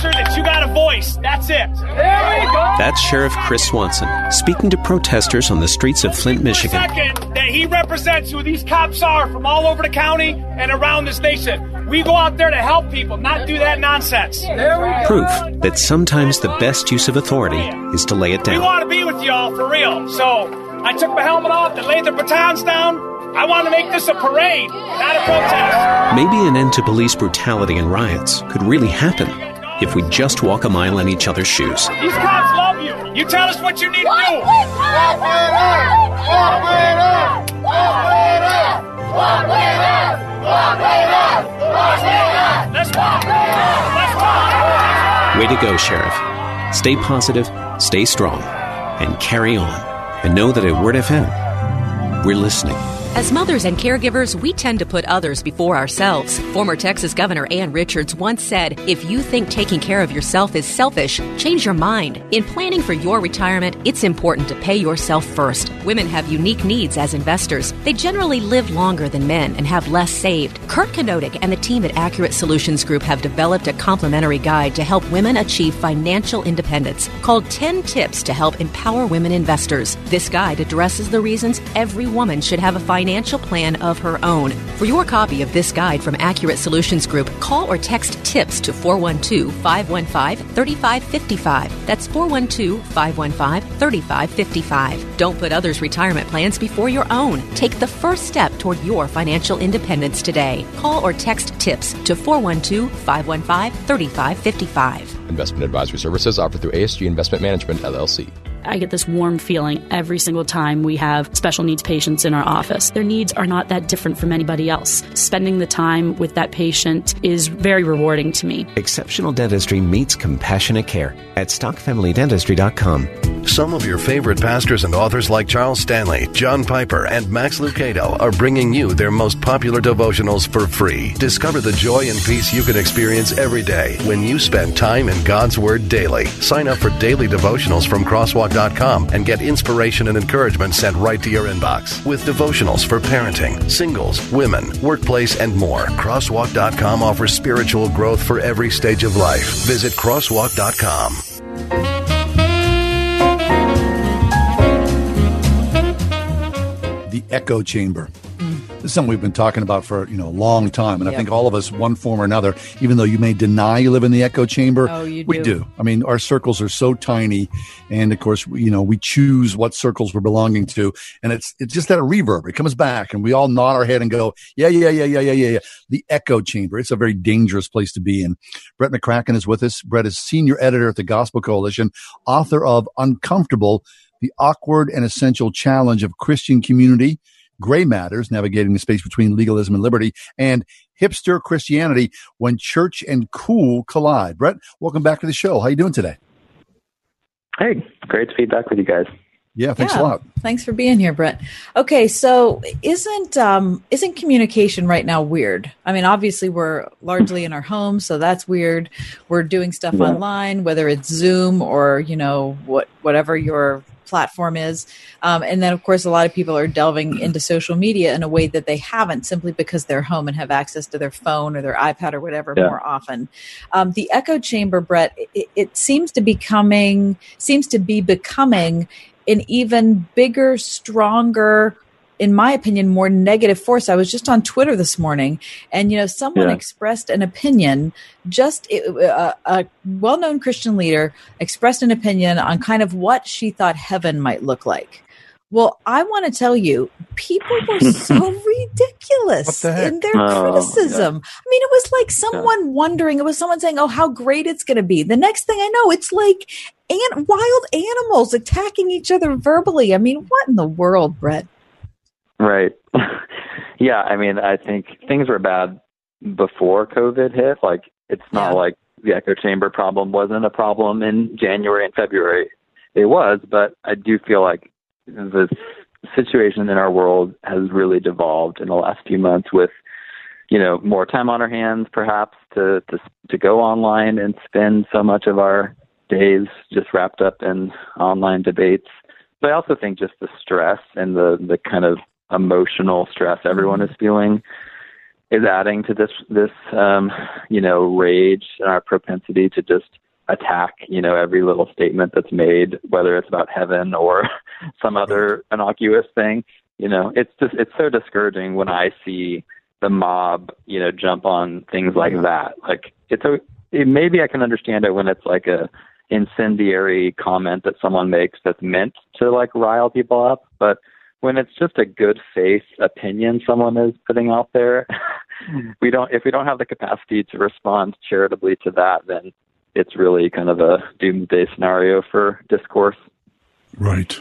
[SPEAKER 32] sure that you got a voice. That's it. There we go.
[SPEAKER 24] That's Sheriff Chris Swanson speaking to protesters on the streets of Flint, Michigan.
[SPEAKER 32] Second, that he represents who these cops are from all over the county and around this nation. We go out there to help people, not do that nonsense. There we
[SPEAKER 24] Proof that sometimes the best use of authority is to lay it down.
[SPEAKER 32] We
[SPEAKER 24] down.
[SPEAKER 32] want to be with y'all for real. So I took my helmet off and laid the batons down. I want to make this a parade, not a protest.
[SPEAKER 24] Maybe an end to police brutality and riots could really happen if we just walk a mile in each other's shoes.
[SPEAKER 32] These cops love you. You tell us what you need to do.
[SPEAKER 33] Walk with us! Walk with us! Walk with us! Walk with us! Walk with us! Walk with us!
[SPEAKER 32] Let's walk. Let's walk.
[SPEAKER 24] Way to go, Sheriff. Stay positive, stay strong, and carry on. And know that at Word FM, we're listening.
[SPEAKER 34] As mothers and caregivers, we tend to put others before ourselves. Former Texas Governor Ann Richards once said, If you think taking care of yourself is selfish, change your mind. In planning for your retirement, it's important to pay yourself first. Women have unique needs as investors. They generally live longer than men and have less saved. Kurt Kanodik and the team at Accurate Solutions Group have developed a complimentary guide to help women achieve financial independence called 10 Tips to Help Empower Women Investors. This guide addresses the reasons every woman should have a financial plan of her own. For your copy of this guide from Accurate Solutions Group, call or text TIPS to 412 515 3555. That's 412 515 3555. Don't put others' retirement plans before your own. Take the first step toward your financial independence today. Call or text TIPS to 412 515 3555.
[SPEAKER 35] Investment advisory services offered through ASG Investment Management, LLC.
[SPEAKER 36] I get this warm feeling every single time we have special needs patients in our office. Their needs are not that different from anybody else. Spending the time with that patient is very rewarding to me.
[SPEAKER 24] Exceptional dentistry meets compassionate care at stockfamilydentistry.com.
[SPEAKER 37] Some of your favorite pastors and authors like Charles Stanley, John Piper, and Max Lucado are bringing you their most popular devotionals for free. Discover the joy and peace you can experience every day when you spend time in God's Word daily. Sign up for daily devotionals from and get inspiration and encouragement sent right to your inbox with devotionals for parenting, singles, women, workplace, and more. Crosswalk.com offers spiritual growth for every stage of life. Visit crosswalk.com.
[SPEAKER 2] the echo chamber. Is something we've been talking about for you know a long time, and I think all of us, one form or another, even though you may deny you live in the echo chamber,
[SPEAKER 3] Oh, you
[SPEAKER 2] we
[SPEAKER 3] do.
[SPEAKER 2] do. I mean, our circles are so tiny, and of course, you know, we choose what circles we're belonging to, and it's it's just that a reverb. It comes back, and we all nod our head and go, "Yeah, yeah, yeah, yeah, yeah, yeah, yeah." The echo chamber. It's a very dangerous place to be in. Brett McCracken is with us. Brett is senior editor at the Gospel Coalition, author of Uncomfortable: The Awkward and Essential Challenge of Christian Community. Gray Matters, navigating the space between legalism and liberty, and hipster Christianity when church and cool collide. Brett, welcome back to the show. How are you doing today?
[SPEAKER 38] Hey, great to be back with you guys.
[SPEAKER 2] Yeah, thanks
[SPEAKER 3] Yeah.
[SPEAKER 2] a lot.
[SPEAKER 3] Thanks for being here, Brett. Okay, so isn't um isn't communication right now weird? I mean, obviously we're largely in our homes, so that's weird. We're doing stuff
[SPEAKER 38] Yeah.
[SPEAKER 3] online, whether it's Zoom or you know what whatever your platform is, um, and then of course a lot of people are delving into social media in a way that they haven't simply because they're home and have access to their phone or their iPad or whatever
[SPEAKER 38] Yeah.
[SPEAKER 3] more often. Um, the echo chamber, Brett, it, it seems to be coming seems to be becoming an even bigger, stronger, in my opinion, more negative force. I was just on Twitter this morning, and you know, someone
[SPEAKER 38] Yeah.
[SPEAKER 3] expressed an opinion. Just uh, a well-known Christian leader expressed an opinion on kind of what she thought heaven might look like. Well, I want to tell you, people were [laughs] so ridiculous
[SPEAKER 38] the
[SPEAKER 3] in their
[SPEAKER 38] Oh,
[SPEAKER 3] criticism. I mean, it was like someone wondering. It was someone saying, "Oh, how great it's going to be." The next thing I know, it's like and wild animals attacking each other verbally. I mean, what in the world, Brett?
[SPEAKER 38] Right. [laughs] yeah, I mean, I think things were bad before COVID hit. Like, it's not like the echo chamber problem wasn't a problem in January and February. It was, but I do feel like the situation in our world has really devolved in the last few months with you know more time on our hands perhaps to to to go online and spend so much of our days just wrapped up in online debates but I also think just the stress and the the kind of emotional stress everyone is feeling is adding to this this um, you know rage and our propensity to just attack you know every little statement that's made, whether it's about heaven or [laughs] some other innocuous thing. You know, it's just it's so discouraging when I see the mob you know jump on things like that. Like it's a it, maybe I can understand it when it's like a incendiary comment that someone makes that's meant to like rile people up, but when it's just a good faith opinion someone is putting out there, [laughs] we don't if we don't have the capacity to respond charitably to that, then it's really kind of a doomsday scenario for discourse.
[SPEAKER 2] Right.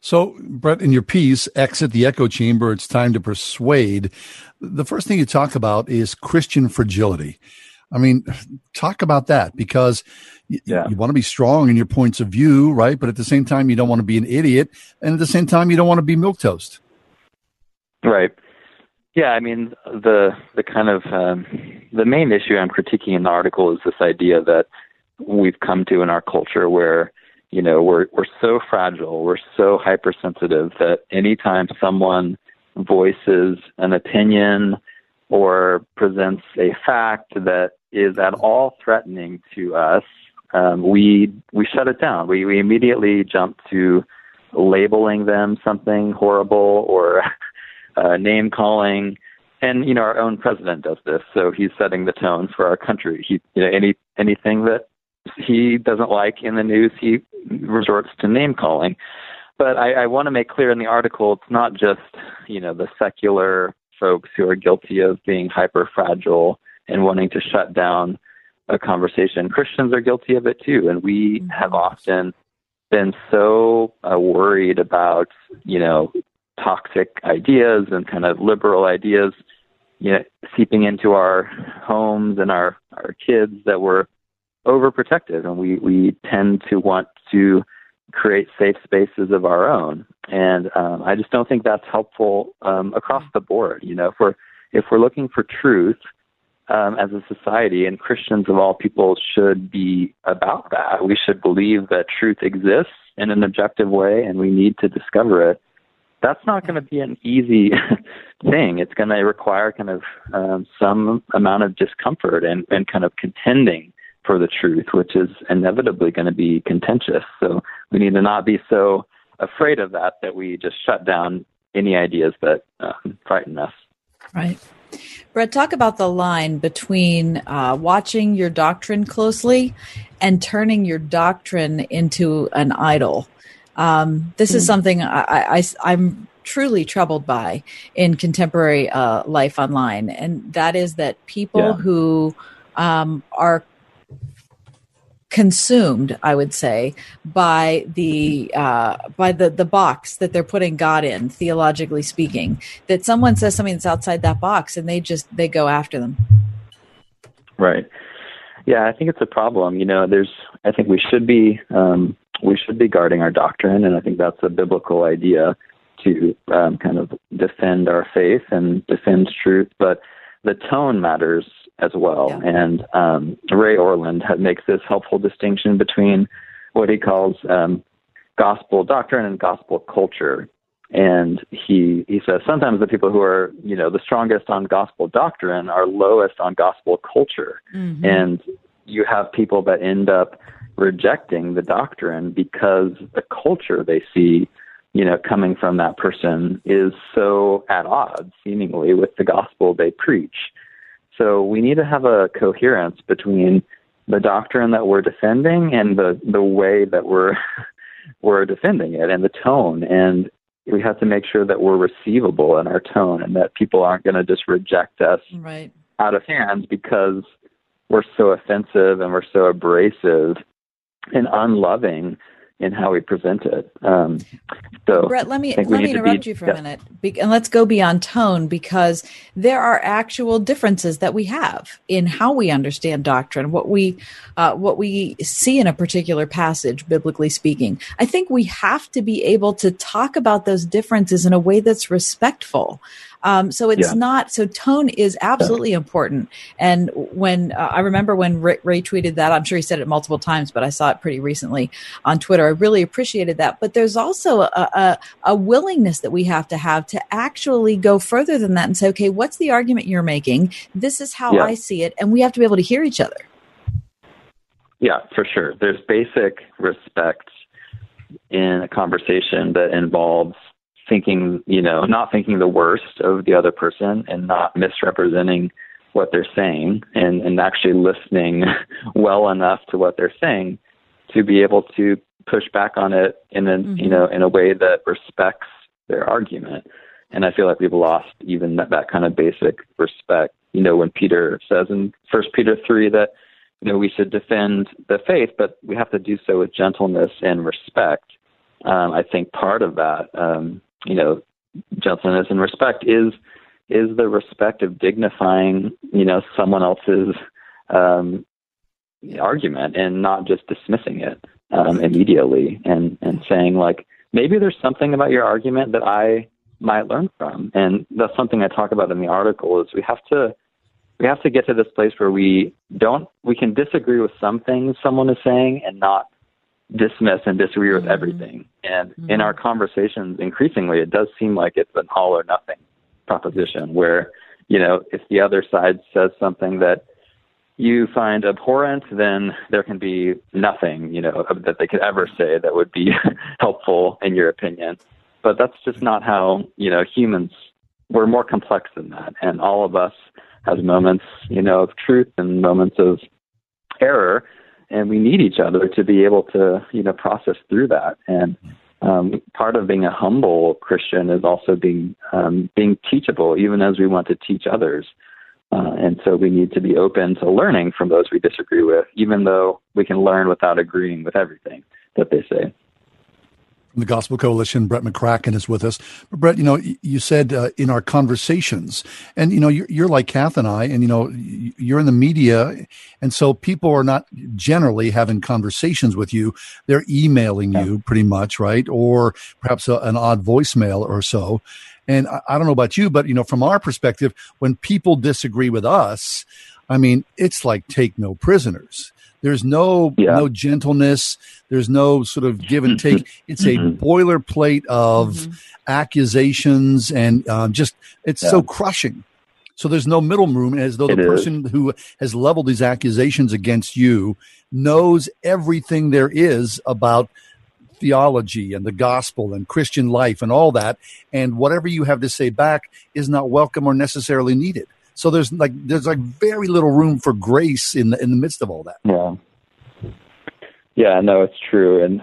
[SPEAKER 2] So, Brett, in your piece, Exit the Echo Chamber, It's Time to Persuade, the first thing you talk about is Christian fragility. I mean, talk about that because yeah. you want to be strong in your points of view, right? But at the same time, you don't want to be an idiot. And at the same time, you don't want to be milk toast.
[SPEAKER 38] Right. Yeah, I mean the the kind of um, the main issue I'm critiquing in the article is this idea that we've come to in our culture where you know we're we're so fragile, we're so hypersensitive that anytime someone voices an opinion or presents a fact that is at all threatening to us, um, we we shut it down. We we immediately jump to labeling them something horrible or [laughs] uh, name calling. And you know, our own president does this, so he's setting the tone for our country. He, you know, any anything that he doesn't like in the news, he resorts to name calling. But I, I want to make clear in the article, it's not just you know the secular folks who are guilty of being hyper fragile and wanting to shut down a conversation. Christians are guilty of it too, and we mm-hmm. have often been so uh, worried about you know toxic ideas and kind of liberal ideas you know seeping into our homes and our our kids that we're overprotective and we we tend to want to create safe spaces of our own and um, I just don't think that's helpful um, across the board you know if we're if we're looking for truth um, as a society, and Christians of all people should be about that. We should believe that truth exists in an objective way, and we need to discover it. That's not going to be an easy [laughs] thing. It's going to require kind of um, some amount of discomfort and, and kind of contending for the truth, which is inevitably going to be contentious. So we need to not be so afraid of that that we just shut down any ideas that um, frighten us.
[SPEAKER 3] Right. Brett, talk about the line between uh, watching your doctrine closely and turning your doctrine into an idol. Um, this mm is hmm. something I, I, am truly troubled by in contemporary uh, life online, and that is that people yeah. who um, are consumed i would say by the uh, by the the box that they're putting god in theologically speaking that someone says something that's outside that box and they just they go after them.
[SPEAKER 38] Right. Yeah i think it's a problem. You know there's i think we should be um, we should be guarding our doctrine and i think that's a biblical idea to um, kind of defend our faith and defend truth but the tone matters as well. Yeah. And um, Ray Ortlund makes this helpful distinction between what he calls um, gospel doctrine and gospel culture. And he he says sometimes the people who are you know the strongest on gospel doctrine are lowest on gospel culture, mm-hmm. and you have people that end up rejecting the doctrine because the culture they see you know coming from that person is so at odds seemingly with the gospel they preach so we need to have a coherence between the doctrine that we're defending and the the way that we're [laughs] we're defending it and the tone and we have to make sure that we're receivable in our tone and that people aren't going to just reject us
[SPEAKER 3] right.
[SPEAKER 38] out of hand because we're so offensive and we're so abrasive and unloving in how we present it. Um, so,
[SPEAKER 3] Brett, let me let me interrupt be, you for yeah. a minute, Be- and let's go beyond tone because there are actual differences that we have in how we understand doctrine, what we uh, what we see in a particular passage, biblically speaking. I think we have to be able to talk about those differences in a way that's respectful. Um, so it's
[SPEAKER 38] Yeah.
[SPEAKER 3] not, so tone is absolutely important. And when uh, I remember when Ray, Ray tweeted that, I'm sure he said it multiple times, but I saw it pretty recently on Twitter. I really appreciated that. But there's also a, a, a willingness that we have to have to actually go further than that and say, okay, what's the argument you're making? This is how
[SPEAKER 38] Yeah.
[SPEAKER 3] I see it. And we have to be able to hear each other.
[SPEAKER 38] Yeah, for sure. There's basic respect in a conversation that involves thinking, you know, not thinking the worst of the other person and not misrepresenting what they're saying and, and actually listening [laughs] well enough to what they're saying to be able to push back on it in a you know in a way that respects their argument. And I feel like we've lost even that, that kind of basic respect. You know, when Peter says in First Peter three that you know we should defend the faith, but we have to do so with gentleness and respect. Um, I think part of that, um, you know, gentleness and respect is is the respect of dignifying, you know, someone else's um, argument and not just dismissing it um, immediately and and saying like maybe there's something about your argument that I might learn from, and that's something I talk about in the article. Is we have to we have to get to this place where we don't we can disagree with some things someone is saying and not dismiss and disagree with mm-hmm. everything. And in mm-hmm. our conversations, increasingly, it does seem like it's an all or nothing proposition where, you know, if the other side says something that you find abhorrent, then there can be nothing, you know, that they could ever say that would be [laughs] helpful in your opinion. But that's just not how, you know, humans, we're more complex than that. And all of us has moments, you know, of truth and moments of error. And we need each other to be able to, you know, process through that. And um, part of being a humble Christian is also being um, being teachable, even as we want to teach others. Uh, and so we need to be open to learning from those we disagree with, even though we can learn without agreeing with everything that they say.
[SPEAKER 2] From the Gospel Coalition, Brett McCracken is with us. But Brett, you know, you said uh, in our conversations, and you know, you're, you're like Kath and I, and you know, you're in the media, and so people are not generally having conversations with you; they're emailing you pretty much, right? Or perhaps a, an odd voicemail or so. And I, I don't know about you, but you know, from our perspective, when people disagree with us, I mean, it's like take no prisoners. There's no no gentleness. There's no sort of give and take. Mm-hmm. It's a mm-hmm. boilerplate of mm-hmm. accusations and um, just it's so crushing. So there's no middle room, as though the
[SPEAKER 38] It is.
[SPEAKER 2] person who has leveled these accusations against you knows everything there is about theology and the gospel and Christian life and all that, and whatever you have to say back is not welcome or necessarily needed. So there's like there's like very little room for grace in the in the midst of all that.
[SPEAKER 38] Yeah. Yeah, no, it's true. And,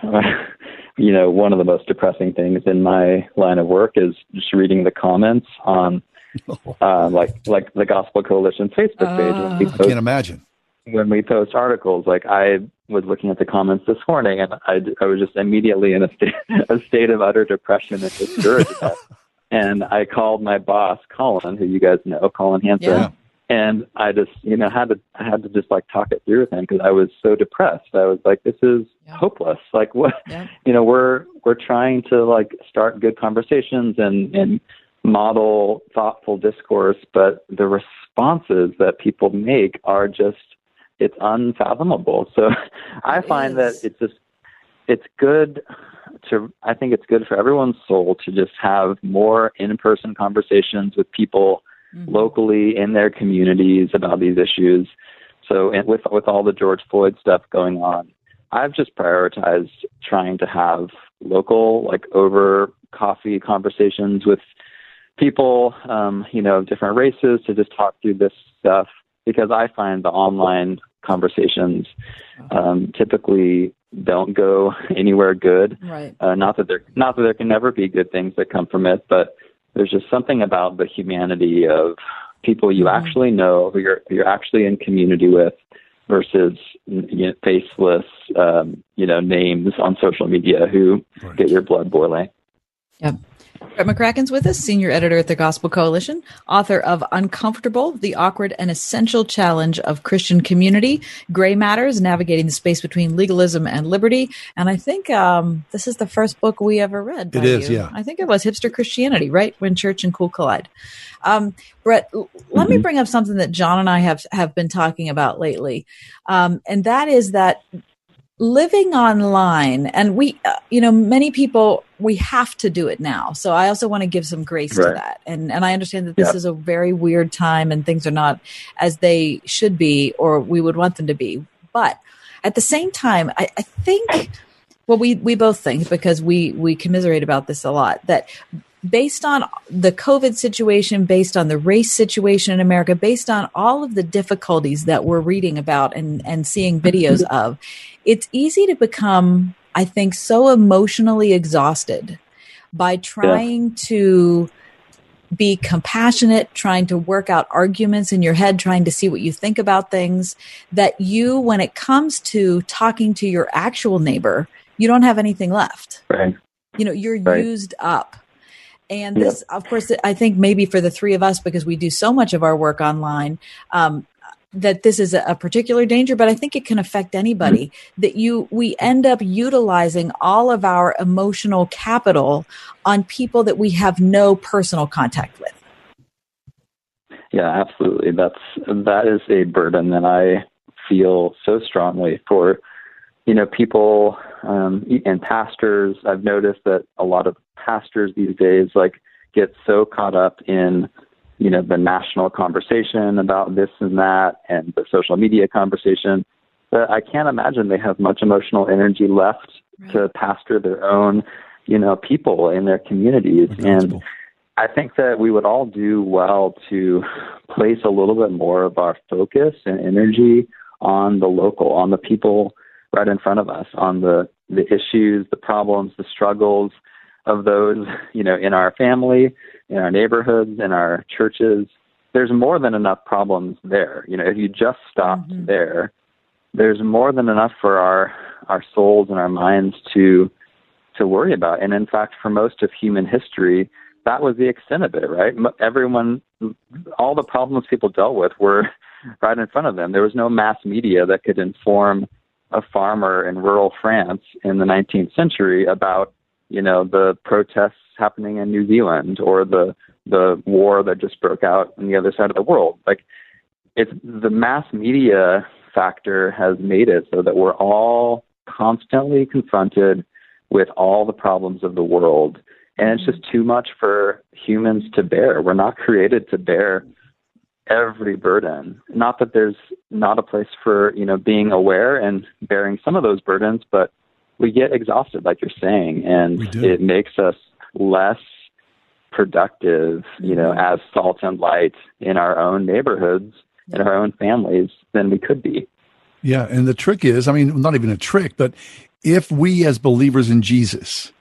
[SPEAKER 38] [laughs] you know, one of the most depressing things in my line of work is just reading the comments on, [laughs] uh, like, like the Gospel Coalition Facebook page. when we
[SPEAKER 2] I can't imagine.
[SPEAKER 38] when we post articles. Like I was looking at the comments this morning, and I, I was just immediately in a state, [laughs] a state of utter depression and discouragement. And I called my boss, Colin, who you guys know, Colin Hansen,
[SPEAKER 39] Yeah.
[SPEAKER 38] and I just, you know, had to I had to just like talk it through with him because I was so depressed. I was like, this is hopeless. Like what, [laughs] you know, we're we're trying to like start good conversations and and model thoughtful discourse, but the responses that people make are just it's unfathomable. So [laughs] I find that it's just it's good to I think it's good for everyone's soul to just have more in-person conversations with people locally in their communities about these issues. So and with with all the George Floyd stuff going on, I've just prioritized trying to have local like over coffee conversations with people, um, you know, of different races to just talk through this stuff because I find the online conversations um, typically don't go anywhere good.
[SPEAKER 3] Right.
[SPEAKER 38] Uh, not that there not that there can never be good things that come from it, but there's just something about the humanity of people you actually know, who you're who you're actually in community with, versus you know, faceless, um, you know, names on social media who get your blood boiling.
[SPEAKER 3] Yep. Brett McCracken's with us, senior editor at the Gospel Coalition, author of Uncomfortable, the Awkward and Essential Challenge of Christian Community, Gray Matters, Navigating the Space Between Legalism and Liberty. And I think um, this is the first book we ever read. by
[SPEAKER 2] It is,
[SPEAKER 3] you.
[SPEAKER 2] yeah.
[SPEAKER 3] I think it was Hipster Christianity, right? When Church and Cool Collide. Um, Brett, let me bring up something that John and I have, have been talking about lately. Um, and that is that living online and we uh, you know many people we have to do it now. So i also want to give some grace to that. And and i understand that this
[SPEAKER 38] Yeah.
[SPEAKER 3] is a very weird time and things are not as they should be or we would want them to be. But at the same time i, I think well we we both think because we we commiserate about this a lot that based on the COVID situation, based on the race situation in America, based on all of the difficulties that we're reading about and, and seeing videos [laughs] of, it's easy to become, I think, so emotionally exhausted by trying to be compassionate, trying to work out arguments in your head, trying to see what you think about things, that you, when it comes to talking to your actual neighbor, you don't have anything left.
[SPEAKER 38] Right.
[SPEAKER 3] You know, you're
[SPEAKER 38] Right.
[SPEAKER 3] used up. And this, of course, I think maybe for the three of us, because we do so much of our work online, um, that this is a, a particular danger, but I think it can affect anybody. That you, we end up utilizing all of our emotional capital on people that we have no personal contact with.
[SPEAKER 38] Yeah, absolutely. That's that is a burden that I feel so strongly for you know people um, and pastors. I've noticed that a lot of pastors these days like get so caught up in you know the national conversation about this and that and the social media conversation that I can't imagine they have much emotional energy left to pastor their own you know people in their communities and I think that we would all do well to place a little bit more of our focus and energy on the local, on the people right in front of us, on the the issues, the problems, the struggles of those, [laughs] you know, in our family, in our neighborhoods, in our churches. There's more than enough problems there. You know, if you just stopped mm-hmm. there, there's more than enough for our our souls and our minds to to worry about. And in fact, for most of human history, that was the extent of it, right? Everyone, all the problems people dealt with were [laughs] right in front of them. There was no mass media that could inform a farmer in rural France in the 19th century about, you know, the protests happening in New Zealand or the the war that just broke out on the other side of the world. Like, it's the mass media factor has made it so that we're all constantly confronted with all the problems of the world. And it's just too much for humans to bear. We're not created to bear every burden. Not that there's not a place for, you know, being aware and bearing some of those burdens, but we get exhausted, like you're saying, and it makes us less productive, you know, mm-hmm. as salt and light in our own neighborhoods, in our own families than we could be.
[SPEAKER 2] Yeah, and the trick is, I mean, not even a trick, but if we as believers in Jesus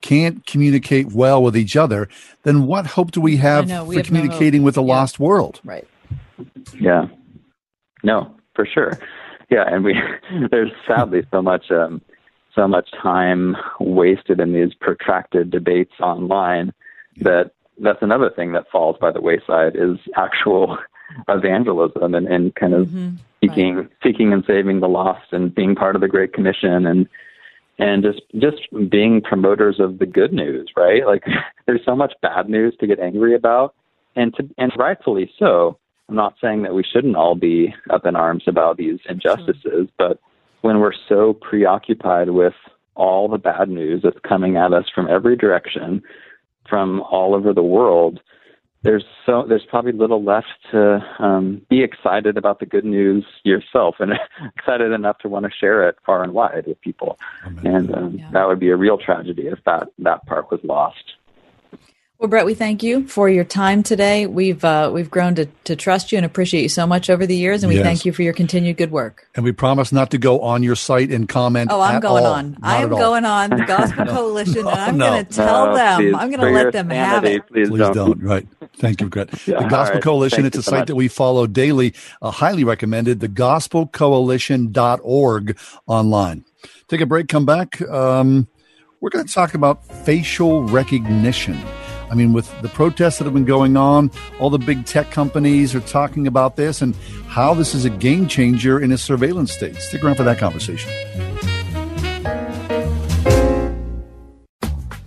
[SPEAKER 2] can't communicate well with each other, then what hope do we have
[SPEAKER 3] know, we
[SPEAKER 2] for
[SPEAKER 3] have no
[SPEAKER 2] communicating with the lost world?
[SPEAKER 3] Right.
[SPEAKER 38] Yeah. No, for sure. Yeah, and we [laughs] there's sadly so much um so much time wasted in these protracted debates online that that's another thing that falls by the wayside is actual [laughs] evangelism and, and kind of seeking seeking and saving the lost and being part of the Great Commission and and just just being promoters of the good news, right? Like [laughs] there's so much bad news to get angry about and to and rightfully so. I'm not saying that we shouldn't all be up in arms about these injustices, but when we're so preoccupied with all the bad news that's coming at us from every direction, from all over the world, there's so there's probably little left to um, be excited about the good news yourself and [laughs] excited enough to want to share it far and wide with people. And um, that would be a real tragedy if that that part was lost.
[SPEAKER 3] Well, Brett, we thank you for your time today. We've uh, we've grown to, to trust you and appreciate you so much over the years, and we
[SPEAKER 2] Yes.
[SPEAKER 3] thank you for your continued good work.
[SPEAKER 2] And we promise not to go on your site and comment.
[SPEAKER 3] Oh, I'm
[SPEAKER 2] at
[SPEAKER 3] going
[SPEAKER 2] all.
[SPEAKER 3] on.
[SPEAKER 2] Not
[SPEAKER 3] I am
[SPEAKER 2] at all.
[SPEAKER 3] going on the Gospel [laughs] Coalition, and I'm
[SPEAKER 2] no.
[SPEAKER 3] going to tell
[SPEAKER 38] No,
[SPEAKER 3] them.
[SPEAKER 38] please,
[SPEAKER 3] I'm going to let them have it.
[SPEAKER 38] Please,
[SPEAKER 2] Please
[SPEAKER 38] don't.
[SPEAKER 2] don't. Right. Thank you, Brett. The Gospel
[SPEAKER 38] all right.
[SPEAKER 2] Coalition,
[SPEAKER 38] Thank
[SPEAKER 2] it's a
[SPEAKER 38] so
[SPEAKER 2] site
[SPEAKER 38] much.
[SPEAKER 2] that we follow daily, uh, highly recommended, the gospelcoalition.org online. Take a break, come back. Um, we're going to talk about facial recognition. I mean, with the protests that have been going on, all the big tech companies are talking about this and how this is a game changer in a surveillance state. Stick around for that conversation.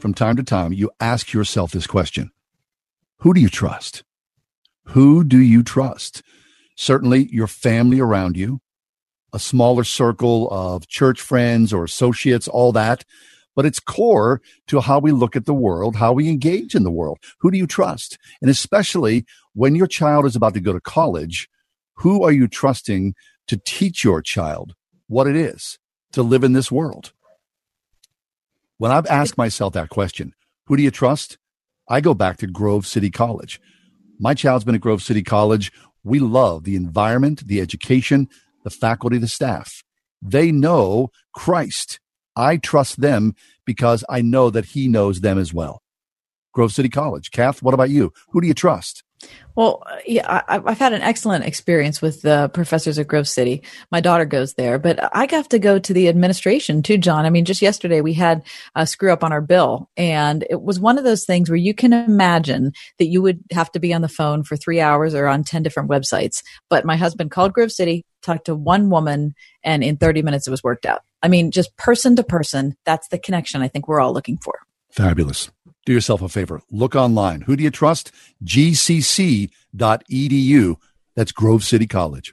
[SPEAKER 2] from time to time, you ask yourself this question Who do you trust? Who do you trust? Certainly your family around you, a smaller circle of church friends or associates, all that. But it's core to how we look at the world, how we engage in the world. Who do you trust? And especially when your child is about to go to college, who are you trusting to teach your child what it is to live in this world? When I've asked myself that question, who do you trust? I go back to Grove City College. My child's been at Grove City College. We love the environment, the education, the faculty, the staff. They know Christ. I trust them because I know that he knows them as well. Grove City College. Kath, what about you? Who do you trust?
[SPEAKER 3] Well, yeah, I, I've had an excellent experience with the professors at Grove City. My daughter goes there, but I have to go to the administration too, John. I mean, just yesterday we had a screw up on our bill, and it was one of those things where you can imagine that you would have to be on the phone for three hours or on 10 different websites. But my husband called Grove City, talked to one woman, and in 30 minutes it was worked out. I mean, just person to person, that's the connection I think we're all looking for.
[SPEAKER 2] Fabulous do yourself a favor. Look online. Who do you trust? gcc.edu. That's Grove City College.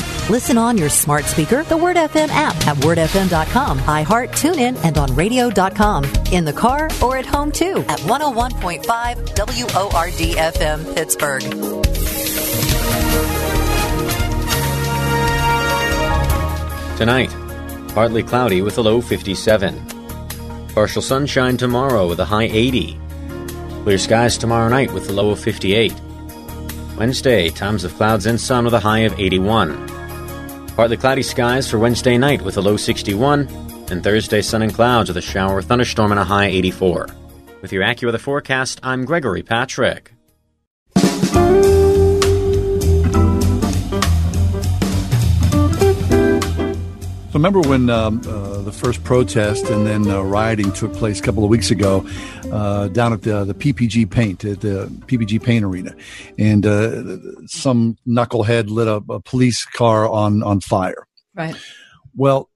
[SPEAKER 4] Listen on your smart speaker, the Word FM app at wordfm.com, iHeart, TuneIn, and on radio.com. In the car or at home too at 101.5 WORD FM Pittsburgh.
[SPEAKER 15] Tonight, partly cloudy with a low 57. Partial sunshine tomorrow with a high 80. Clear skies tomorrow night with a low of 58. Wednesday, times of clouds and sun with a high of 81. Partly cloudy skies for Wednesday night with a low 61, and Thursday sun and clouds with a shower, thunderstorm, and a high 84. With your AccuWeather forecast, I'm Gregory Patrick.
[SPEAKER 2] So remember when um, uh, the first protest and then uh, rioting took place a couple of weeks ago uh, down at the, the PPG Paint at the PPG Paint Arena, and uh, some knucklehead lit a, a police car on on fire.
[SPEAKER 3] Right.
[SPEAKER 2] Well,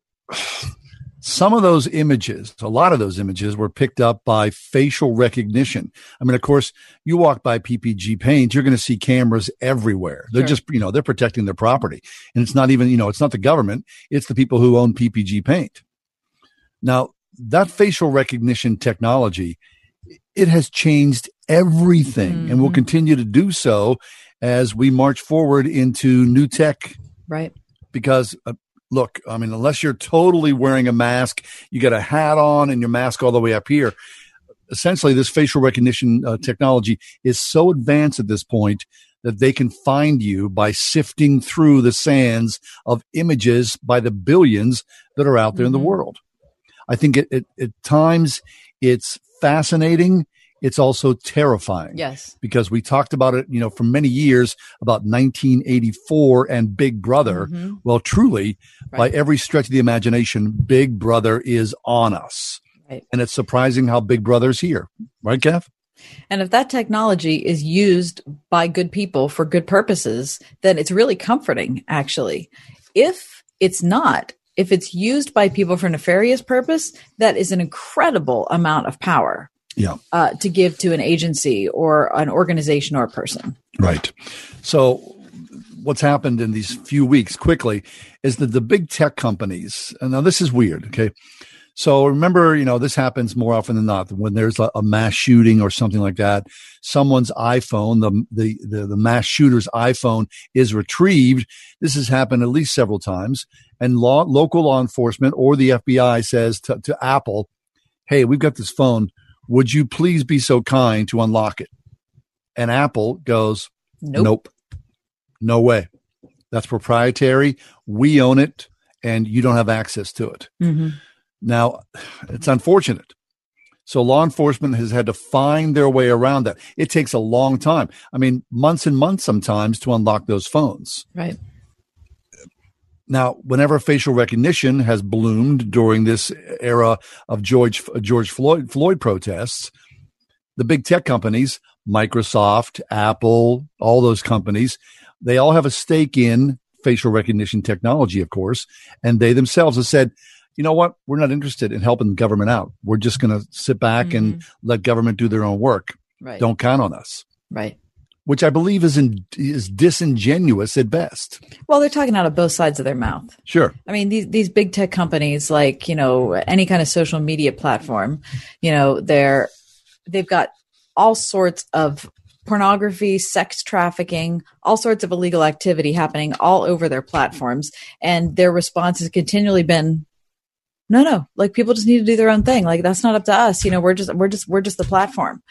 [SPEAKER 2] some of those images, a lot of those images were picked up by facial recognition. I mean, of course, you walk by PPG Paint, you're going to see cameras everywhere. They're
[SPEAKER 3] Sure.
[SPEAKER 2] just, you know, they're protecting their property. And it's not even, you know, it's not the government, it's the people who own PPG Paint. Now, that facial recognition technology, it has changed everything and will continue to do so as we march forward into new tech
[SPEAKER 3] Right.
[SPEAKER 2] because uh, look, I mean, unless you're totally wearing a mask, you got a hat on and your mask all the way up here. Essentially, this facial recognition uh, technology is so advanced at this point that they can find you by sifting through the sands of images by the billions that are out there in the world. I think it, it, at times it's fascinating. it's also terrifying.
[SPEAKER 3] Yes.
[SPEAKER 2] Because we talked about it, you know, for many years about 1984 and Big Brother.
[SPEAKER 3] Mhm.
[SPEAKER 2] Well, truly, by every stretch of the imagination, Big Brother is on us.
[SPEAKER 3] Right.
[SPEAKER 2] And it's surprising how Big Brother's here. Right, Kev?
[SPEAKER 3] And if that technology is used by good people for good purposes, then it's really comforting, actually. If it's not, if it's used by people for nefarious purpose, that is an incredible amount of power
[SPEAKER 2] Yeah.
[SPEAKER 3] uh, to give to an agency or an organization or a person.
[SPEAKER 2] Right. So, what's happened in these few weeks quickly is that the big tech companies, and now this is weird, okay? So, remember, you know, this happens more often than not when there's a, a mass shooting or something like that. Someone's iPhone, the, the, the, the mass shooter's iPhone is retrieved. This has happened at least several times. And law, local law enforcement or the FBI says to, to Apple, Hey, we've got this phone. Would you please be so kind to unlock it? And Apple goes,
[SPEAKER 3] Nope.
[SPEAKER 2] No way. That's proprietary. We own it and you don't have access to it.
[SPEAKER 3] Mm-hmm.
[SPEAKER 2] Now, it's unfortunate. So law enforcement has had to find their way around that. It takes a long time. I mean, months and months sometimes to unlock those phones.
[SPEAKER 3] Right.
[SPEAKER 2] Now, whenever facial recognition has bloomed during this era of George George Floyd Floyd protests, the big tech companies, Microsoft, Apple, all those companies, they all have a stake in facial recognition technology, of course, and they themselves have said, you know what, we're not interested in helping the government out. We're just going to sit back and mm-hmm. let government do their own work.
[SPEAKER 3] Right.
[SPEAKER 2] Don't count on us.
[SPEAKER 3] Right.
[SPEAKER 2] Which I believe is in, is disingenuous at best.
[SPEAKER 3] Well, they're talking out of both sides of their mouth.
[SPEAKER 2] Sure.
[SPEAKER 3] I mean, these these big tech companies, like you know, any kind of social media platform, you know, they're they've got all sorts of pornography, sex trafficking, all sorts of illegal activity happening all over their platforms, and their response has continually been, "No, no, like people just need to do their own thing. Like that's not up to us. You know, we're just we're just we're just the platform."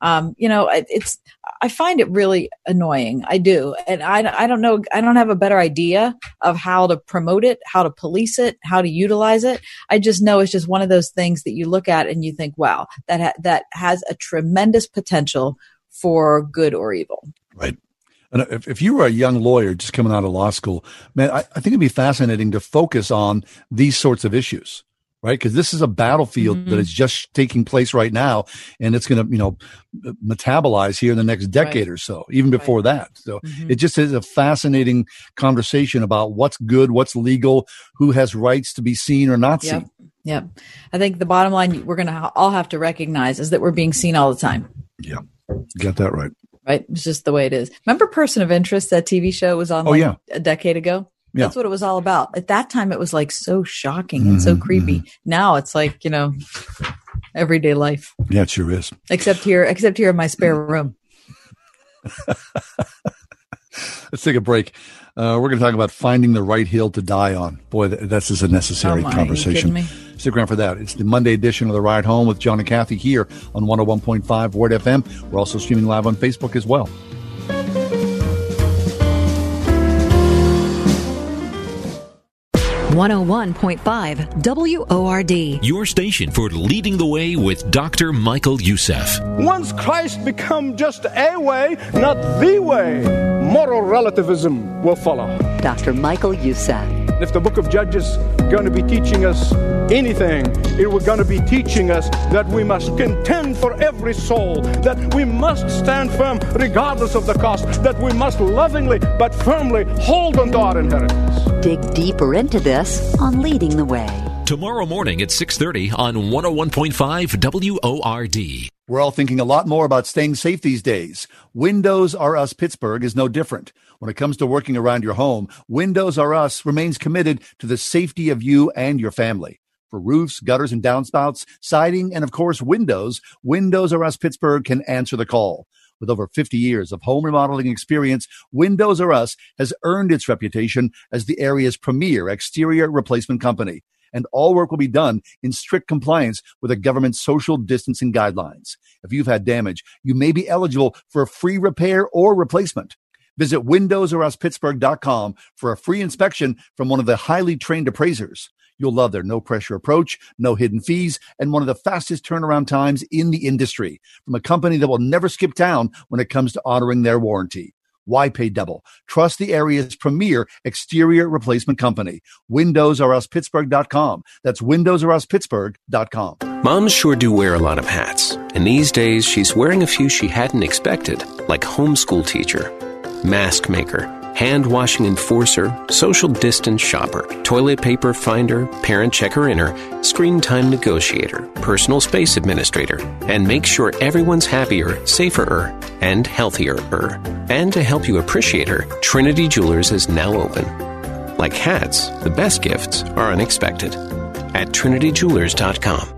[SPEAKER 3] Um, you know, it- it's I find it really annoying. I do, and I I don't know. I don't have a better idea of how to promote it, how to police it, how to utilize it. I just know it's just one of those things that you look at and you think, wow, that ha- that has a tremendous potential for good or evil.
[SPEAKER 2] Right. And if, if you were a young lawyer just coming out of law school, man, I, I think it'd be fascinating to focus on these sorts of issues, right? Because this is a battlefield
[SPEAKER 3] Mm-hmm.
[SPEAKER 2] that is just taking place right now, and it's going to, you know, metabolize here in the next decade or so, even before that. So
[SPEAKER 3] Mm-hmm.
[SPEAKER 2] it just is a fascinating conversation about what's good, what's legal, who has rights to be seen or not
[SPEAKER 3] Yep.
[SPEAKER 2] seen.
[SPEAKER 3] Yep. I think the bottom line we're going to all have to recognize is that we're being seen all the time.
[SPEAKER 2] Yeah. Got that right.
[SPEAKER 3] Right. It's just the way it is. Remember Person of Interest, that TV show was on
[SPEAKER 2] Oh,
[SPEAKER 3] like
[SPEAKER 2] yeah.
[SPEAKER 3] a decade ago?
[SPEAKER 2] Yeah.
[SPEAKER 3] That's what it was all about. At that time, it was like so shocking and so
[SPEAKER 2] Mhm,
[SPEAKER 3] creepy. Now it's like, you know, everyday life,
[SPEAKER 2] Yeah, it sure is.
[SPEAKER 3] except here, except here in my spare room. [laughs]
[SPEAKER 2] Let's take a break. Uh, we're going to talk about finding the right hill to die on. Boy, th- that's just a necessary
[SPEAKER 3] Oh
[SPEAKER 2] conversation. Stick around for that. It's the Monday edition of The Ride Home with John and Kathy here on 101.5 Word FM. We're also streaming live on Facebook as well.
[SPEAKER 4] One hundred one point five WORD.
[SPEAKER 5] Your station for leading the way with Dr. Michael Youssef.
[SPEAKER 40] Once Christ become just a way, not the way, moral relativism will follow.
[SPEAKER 4] Dr. Michael Youssef.
[SPEAKER 40] If the book of Judges is going to be teaching us anything, it was going to be teaching us that we must contend for every soul, that we must stand firm regardless of the cost, that we must lovingly but firmly hold on to our inheritance.
[SPEAKER 4] Dig deeper into this on Leading the Way.
[SPEAKER 5] Tomorrow morning at 6:30 on 101.5 WORD.
[SPEAKER 2] We're all thinking a lot more about staying safe these days. Windows R Us Pittsburgh is no different. When it comes to working around your home, Windows R Us remains committed to the safety of you and your family. For roofs, gutters, and downspouts, siding, and of course, windows, Windows R Us Pittsburgh can answer the call. With over 50 years of home remodeling experience, Windows R Us has earned its reputation as the area's premier exterior replacement company. And all work will be done in strict compliance with the government's social distancing guidelines. If you've had damage, you may be eligible for a free repair or replacement. Visit windowsoruspittsburgh.com for a free inspection from one of the highly trained appraisers. You'll love their no pressure approach, no hidden fees, and one of the fastest turnaround times in the industry from a company that will never skip town when it comes to honoring their warranty. Why pay double? Trust the area's premier exterior replacement company. WindowsRUsPittsburgh.com. That's WindowsRUsPittsburgh.com.
[SPEAKER 24] Moms sure do wear a lot of hats, and these days she's wearing a few she hadn't expected, like homeschool teacher, mask maker, hand washing enforcer, social distance shopper, toilet paper finder, parent checker inner, screen time negotiator, personal space administrator, and make sure everyone's happier, safer, and healthier. And to help you appreciate her, Trinity Jewelers is now open. Like hats, the best gifts are unexpected. At trinityjewelers.com.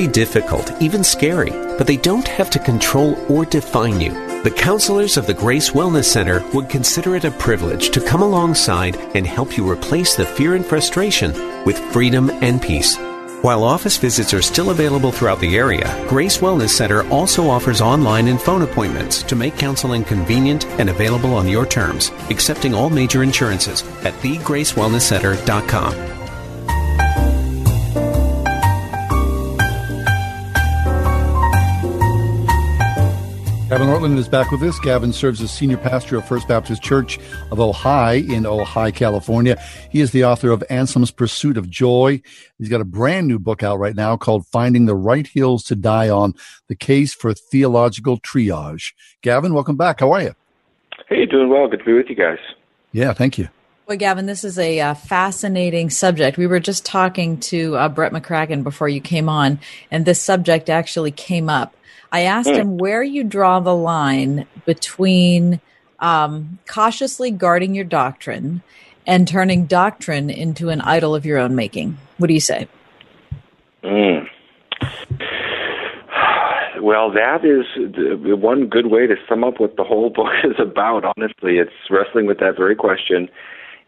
[SPEAKER 24] difficult, even scary, but they don't have to control or define you. The counselors of the Grace Wellness Center would consider it a privilege to come alongside and help you replace the fear and frustration with freedom and peace. While office visits are still available throughout the area, Grace Wellness Center also offers online and phone appointments to make counseling convenient and available on your terms, accepting all major insurances at thegracewellnesscenter.com.
[SPEAKER 2] Gavin Ortlund is back with us. Gavin serves as senior pastor of First Baptist Church of Ojai in Ojai, California. He is the author of Anselm's Pursuit of Joy. He's got a brand new book out right now called Finding the Right Hills to Die on The Case for Theological Triage. Gavin, welcome back. How are you?
[SPEAKER 41] Hey, doing well. Good to be with you guys.
[SPEAKER 2] Yeah, thank you.
[SPEAKER 3] Well, Gavin, this is a uh, fascinating subject. We were just talking to uh, Brett McCracken before you came on, and this subject actually came up. I asked
[SPEAKER 41] Hmm.
[SPEAKER 3] him where you draw the line between um, cautiously guarding your doctrine and turning doctrine into an idol of your own making. What do you say?
[SPEAKER 41] Mm. Well, that is the one good way to sum up what the whole [laughs] book is about. Honestly, it's wrestling with that very question,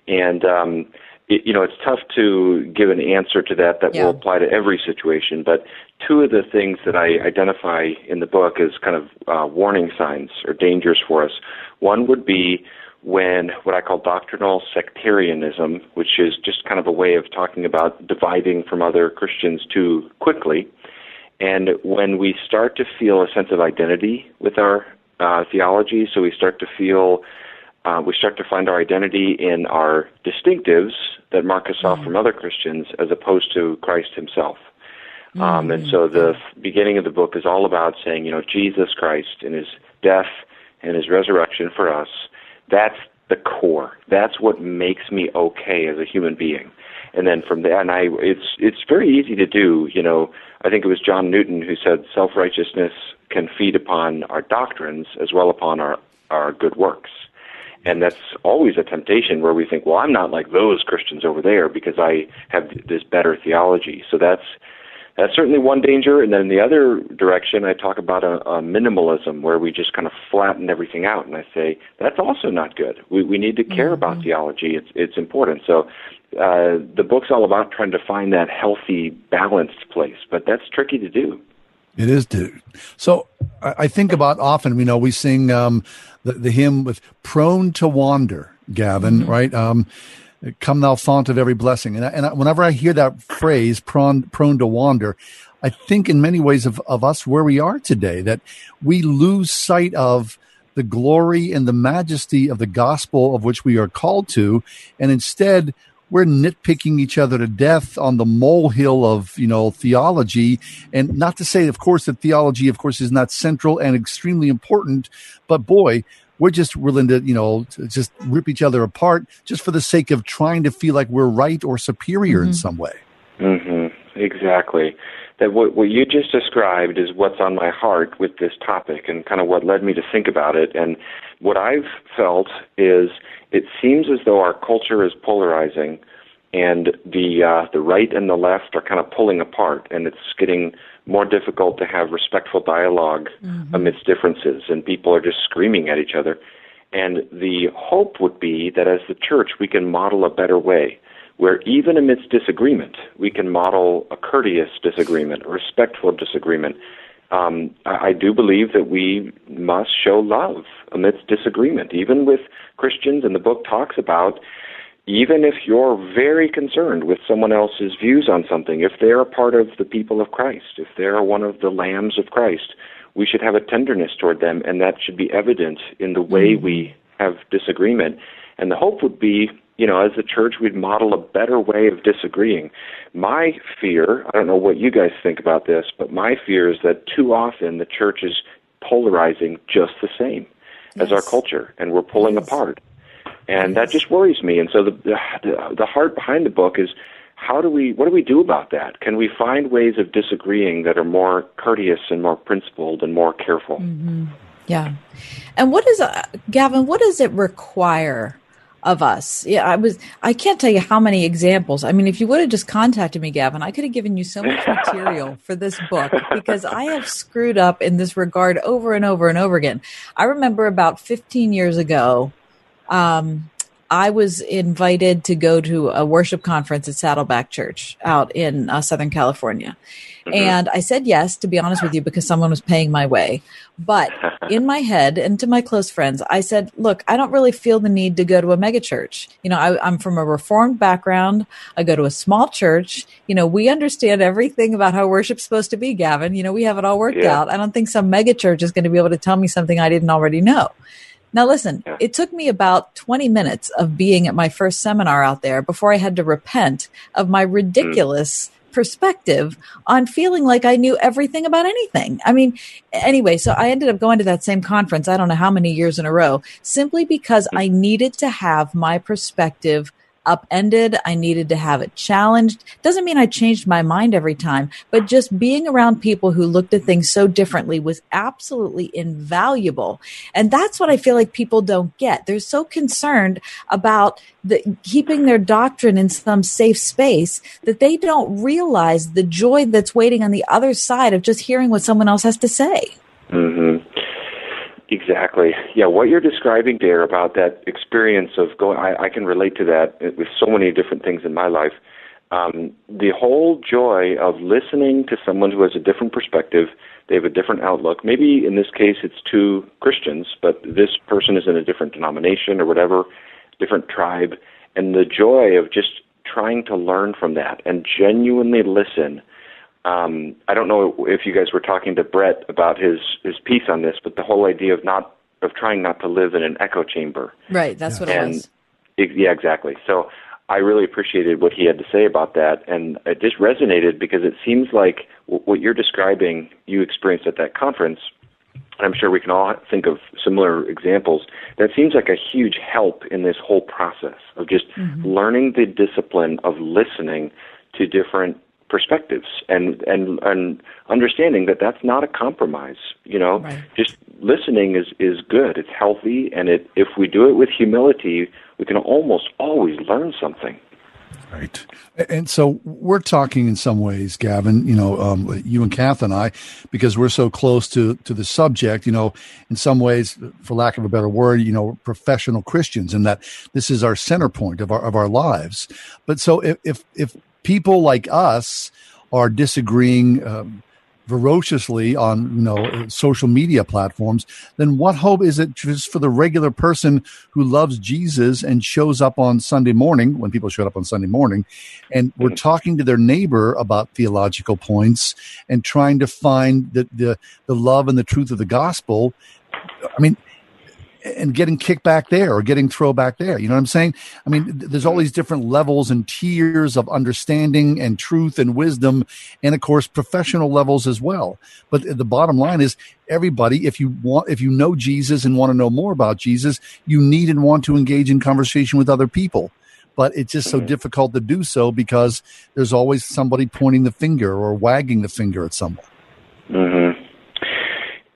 [SPEAKER 41] and um, it, you know, it's tough to give an answer to that that will apply to every situation. But two of the things that I identify in the book as kind of uh, warning signs or dangers for us. One would be when what I call doctrinal sectarianism, which is just kind of a way of talking about dividing from other Christians too quickly. And when we start to feel a sense of identity with our uh, theology, so we start to feel, uh, we start to find our identity in our distinctives that mark us off from other Christians as opposed to Christ himself. Um, and so the f- beginning of the book is all about saying, you know, Jesus Christ and his death and his resurrection for us, that's the core. That's what makes me okay as a human being. And then from there, and I, it's it's very easy to do. You know, I think it was John Newton who said self righteousness can feed upon our doctrines as well upon our our good works. And that's always a temptation where we think, well, I'm not like those Christians over there because I have this better theology. So that's that's certainly one danger. And then the other direction, I talk about a, a minimalism where we just kind of flatten everything out. And I say that's also not good. We we need to care about theology. It's it's important. So uh, the book's all about trying to find that healthy, balanced place, but that's tricky to do.
[SPEAKER 2] It is, dude. So I, I think about often, you know, we sing um, the, the hymn with prone to wander, Gavin, right? Um, Come thou font of every blessing. And, I, and I, whenever I hear that phrase, prone, prone to wander, I think in many ways of, of us where we are today, that we lose sight of the glory and the majesty of the gospel of which we are called to. And instead, we're nitpicking each other to death on the molehill of you know theology and not to say of course that theology of course is not central and extremely important but boy we're just willing to you know to just rip each other apart just for the sake of trying to feel like we're right or superior in some way
[SPEAKER 41] hmm Exactly. That what what you just described is what's on my heart with this topic, and kind of what led me to think about it. And what I've felt is it seems as though our culture is polarizing and the uh, the right and the left are kind of pulling apart, and it's getting more difficult to have respectful dialog
[SPEAKER 3] Mm-hmm.
[SPEAKER 41] amidst differences, and people are just screaming at each other. And the hope would be that as the church, we can model a better way, where even amidst disagreement, we can model a courteous disagreement, a respectful disagreement. Um, I, I do believe that we must show love amidst disagreement, even with Christians. And the book talks about even if you're very concerned with someone else's views on something, if they're a part of the people of Christ, if they're one of the lambs of Christ, we should have a tenderness toward them, and that should be evident in the way we have disagreement. And the hope would be, you know, as a church, we'd model a better way of disagreeing. My fear, I don't know what you guys think about this, but my fear is that too often the church is polarizing just the same as our culture, and we're pulling apart and that just worries me. And so the, the the heart behind the book is how do we what do we do about that? Can we find ways of disagreeing that are more courteous and more principled and more careful?
[SPEAKER 3] Mm-hmm. Yeah. And what is uh, Gavin? What does it require? Of us, yeah, I was. I can't tell you how many examples. I mean, if you would have just contacted me, Gavin, I could have given you so much [laughs] material for this book because I have screwed up in this regard over and over and over again. I remember about 15 years ago, um, I was invited to go to a worship conference at Saddleback Church out in uh, Southern California. And I said yes, to be honest with you, because someone was paying my way. But [laughs] in my head and to my close friends, I said, look, I don't really feel the need to go to a megachurch. You know, I, I'm from a reformed background. I go to a small church. You know, we understand everything about how worship's supposed to be, Gavin. You know, we have it all worked
[SPEAKER 6] Yeah.
[SPEAKER 3] out. I don't think some megachurch is going to be able to tell me something I didn't already know. Now, listen, it took me about 20 minutes of being at my first seminar out there before I had to repent of my mm-hmm. ridiculous perspective on feeling like I knew everything about anything. I mean, anyway, so I ended up going to that same conference, I don't know how many years in a row, simply because I mm-hmm. needed to have my perspective upended. I needed to have it challenged. Doesn't mean I changed my mind every time, but just being around people who looked at things so differently was absolutely invaluable. And that's what I feel like people don't get. They're so concerned about the, keeping their doctrine in some safe space that they don't realize the joy that's waiting on the other side of just hearing what someone else has to say.
[SPEAKER 41] hmm Exactly. Yeah, what you're describing there about that experience of going, I, I can relate to that with so many different things in my life. Um, the whole joy of listening to someone who has a different perspective, they have a different outlook. Maybe in this case it's two Christians, but this person is in a different denomination or whatever, different tribe, and the joy of just trying to learn from that and genuinely listen um, I don't know if you guys were talking to Brett about his his piece on this, but the whole idea of not of trying not to live in an echo chamber.
[SPEAKER 3] Right. That's what it was.
[SPEAKER 41] ex- yeah, exactly. So I really appreciated what he had to say about that, and it just resonated because it seems like w- what you're describing you experienced at that conference. And I'm sure we can all think of similar examples. That seems like a huge help in this whole process of just
[SPEAKER 6] Mhm.
[SPEAKER 41] learning the discipline of listening to different perspectives and and and understanding that that's not a compromise you know? Just listening is is good. It's healthy. And it if we do it with humility we can almost always learn something.
[SPEAKER 2] Right. And so we're talking in some ways, Gavin, you know, um, you and Kath and I, because we're so close to, to the subject, you know, in some ways, for lack of a better word, you know, professional Christians and that this is our center point of our, of our lives. But so if, if, if people like us are disagreeing, um, ferociously on you know social media platforms then what hope is it just for the regular person who loves jesus and shows up on sunday morning when people showed up on sunday morning and we're talking to their neighbor about theological points and trying to find the the, the love and the truth of the gospel? I mean and getting kicked back there or getting thrown back there. You know what I'm saying? I mean, there's all mm-hmm. these different levels and tiers of understanding and truth and wisdom, and of course, professional levels as well. But the bottom line is everybody, if you want, if you know Jesus and want to know more about Jesus, you need and want to engage in conversation with other people. But it's just so mm-hmm. difficult to do so because there's always somebody pointing the finger or wagging the finger at someone.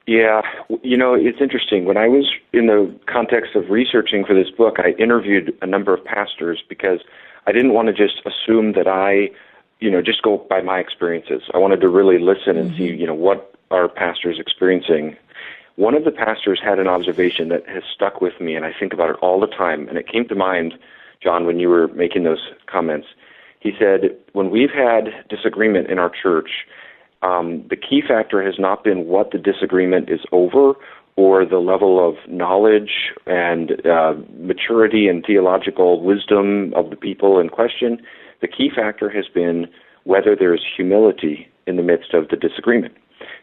[SPEAKER 41] Yeah, you know, it's interesting. When I was in the context of researching for this book, I interviewed a number of pastors because I didn't want to just assume that I, you know, just go by my experiences. I wanted to really listen and see, mm-hmm. you know, what are pastors experiencing. One of the pastors had an observation that has stuck with me, and I think about it all the time. And it came to mind, John, when you were making those comments. He said, when we've had disagreement in our church, um, the key factor has not been what the disagreement is over or the level of knowledge and uh, maturity and theological wisdom of the people in question. The key factor has been whether there is humility in the midst of the disagreement.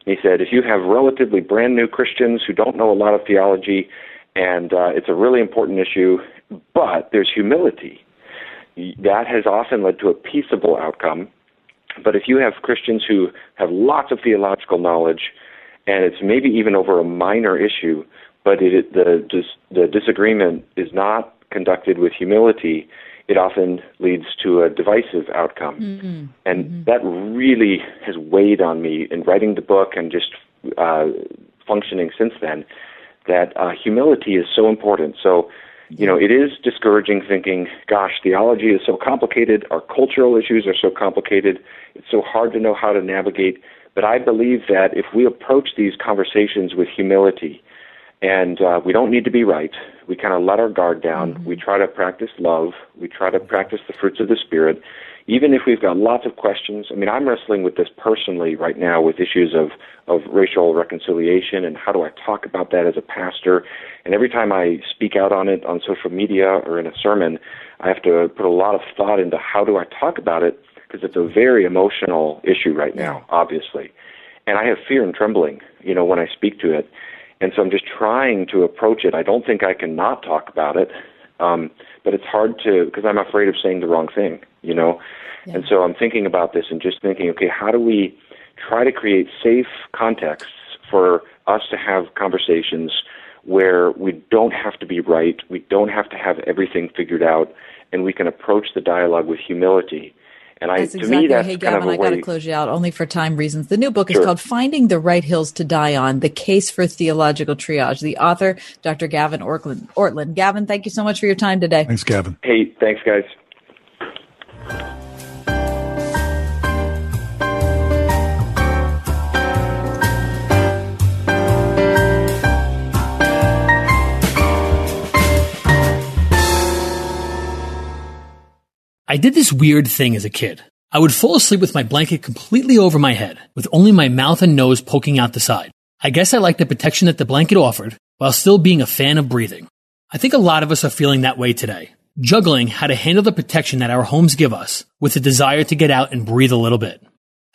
[SPEAKER 41] And he said, if you have relatively brand new Christians who don't know a lot of theology, and uh, it's a really important issue, but there's humility, that has often led to a peaceable outcome. But if you have Christians who have lots of theological knowledge, and it's maybe even over a minor issue, but it, the the disagreement is not conducted with humility, it often leads to a divisive outcome. Mm-hmm. And mm-hmm. that really has weighed on me in writing the book and just uh, functioning since then. That uh, humility is so important. So, you know, it is discouraging thinking, gosh, theology is so complicated, our cultural issues are so complicated, it's so hard to know how to navigate. But I believe that if we approach these conversations with humility, and uh, we don't need to be right. We kind of let our guard down. Mm-hmm. We try to practice love. We try to practice the fruits of the Spirit. Even if we've got lots of questions, I mean, I'm wrestling with this personally right now with issues of, of racial reconciliation and how do I talk about that as a pastor. And every time I speak out on it on social media or in a sermon, I have to put a lot of thought into how do I talk about it because it's a very emotional issue right now, obviously. And I have fear and trembling, you know, when I speak to it. And so I'm just trying to approach it. I don't think I can not talk about it, um, but it's hard to because I'm afraid of saying the wrong thing, you know. Yeah. And so I'm thinking about this and just thinking, okay, how do we try to create safe contexts for us to have conversations where we don't have to be right, we don't have to have everything figured out, and we can approach the dialogue with humility and I,
[SPEAKER 3] that's
[SPEAKER 41] to
[SPEAKER 3] exactly.
[SPEAKER 41] me, that's
[SPEAKER 3] hey,
[SPEAKER 41] kind
[SPEAKER 3] Gavin,
[SPEAKER 41] of a
[SPEAKER 3] I got to close you out only for time reasons. The new book is
[SPEAKER 41] Sure.
[SPEAKER 3] called "Finding the Right Hills to Die On: The Case for Theological Triage." The author, Dr. Gavin Ortlund. Ortlund. Gavin, thank you so much for your time today.
[SPEAKER 2] Thanks, Gavin.
[SPEAKER 41] Hey, thanks, guys.
[SPEAKER 6] I did this weird thing as a kid. I would fall asleep with my blanket completely over my head, with only my mouth and nose poking out the side. I guess I liked the protection that the blanket offered, while still being a fan of breathing. I think a lot of us are feeling that way today, juggling how to handle the protection that our homes give us with the desire to get out and breathe a little bit.